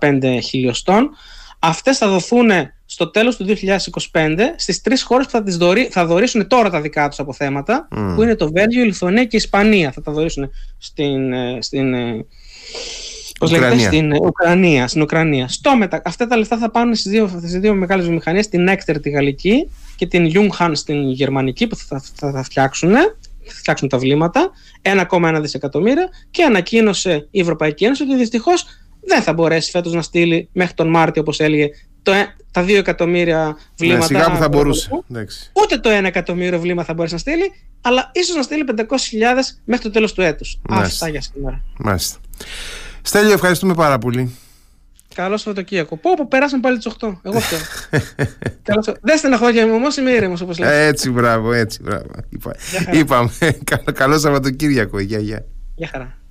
155 χιλιοστών. Αυτές θα δοθούν στο τέλος του 2025 στις τρεις χώρες που θα, τις δωρεί, θα δωρήσουν τώρα τα δικά τους αποθέματα, mm. που είναι το Βέλγιο, η Λιθουανία και η Ισπανία. Θα τα δωρήσουν στην, ε, στην, ε, Πώς λέγεται, στην Ουκρανία. Στην Ουκρανία. Στο μετα... Αυτά τα λεφτά θα πάνε στις δύο, στις δύο μεγάλες βιομηχανίες, την Έκτερ τη γαλλική και την Junghans στην γερμανική που θα, θα, θα φτιάξουν, θα φτιάξουν τα βλήματα, 1,1 δισεκατομμύρια και ανακοίνωσε η Ευρωπαϊκή Ένωση ότι δυστυχώς δεν θα μπορέσει φέτος να στείλει μέχρι τον Μάρτιο, όπως έλεγε, το, ε, τα 2 εκατομμύρια βλήματα. Ναι, σιγά που θα μπορούσε. Ούτε το 1 εκατομμύριο βλήμα θα μπορέσει να στείλει, αλλά ίσως να στείλει 500.000 μέχρι το τέλος του έτους. Αυτά για σήμερα. Μάλιστα. Στέλιο, ευχαριστούμε πάρα πολύ. Καλό Σαββατοκύριακο. Πω, πω, περάσαν πάλι τις 8. Εγώ φταίω. Δεν στεναχώρια μου, όμως είμαι ήρεμος όπως λέτε. Έτσι, μπράβο, έτσι, μπράβο. Είπα, είπαμε. Καλό Σαββατοκύριακο. Γεια, γεια. Γεια χαρά.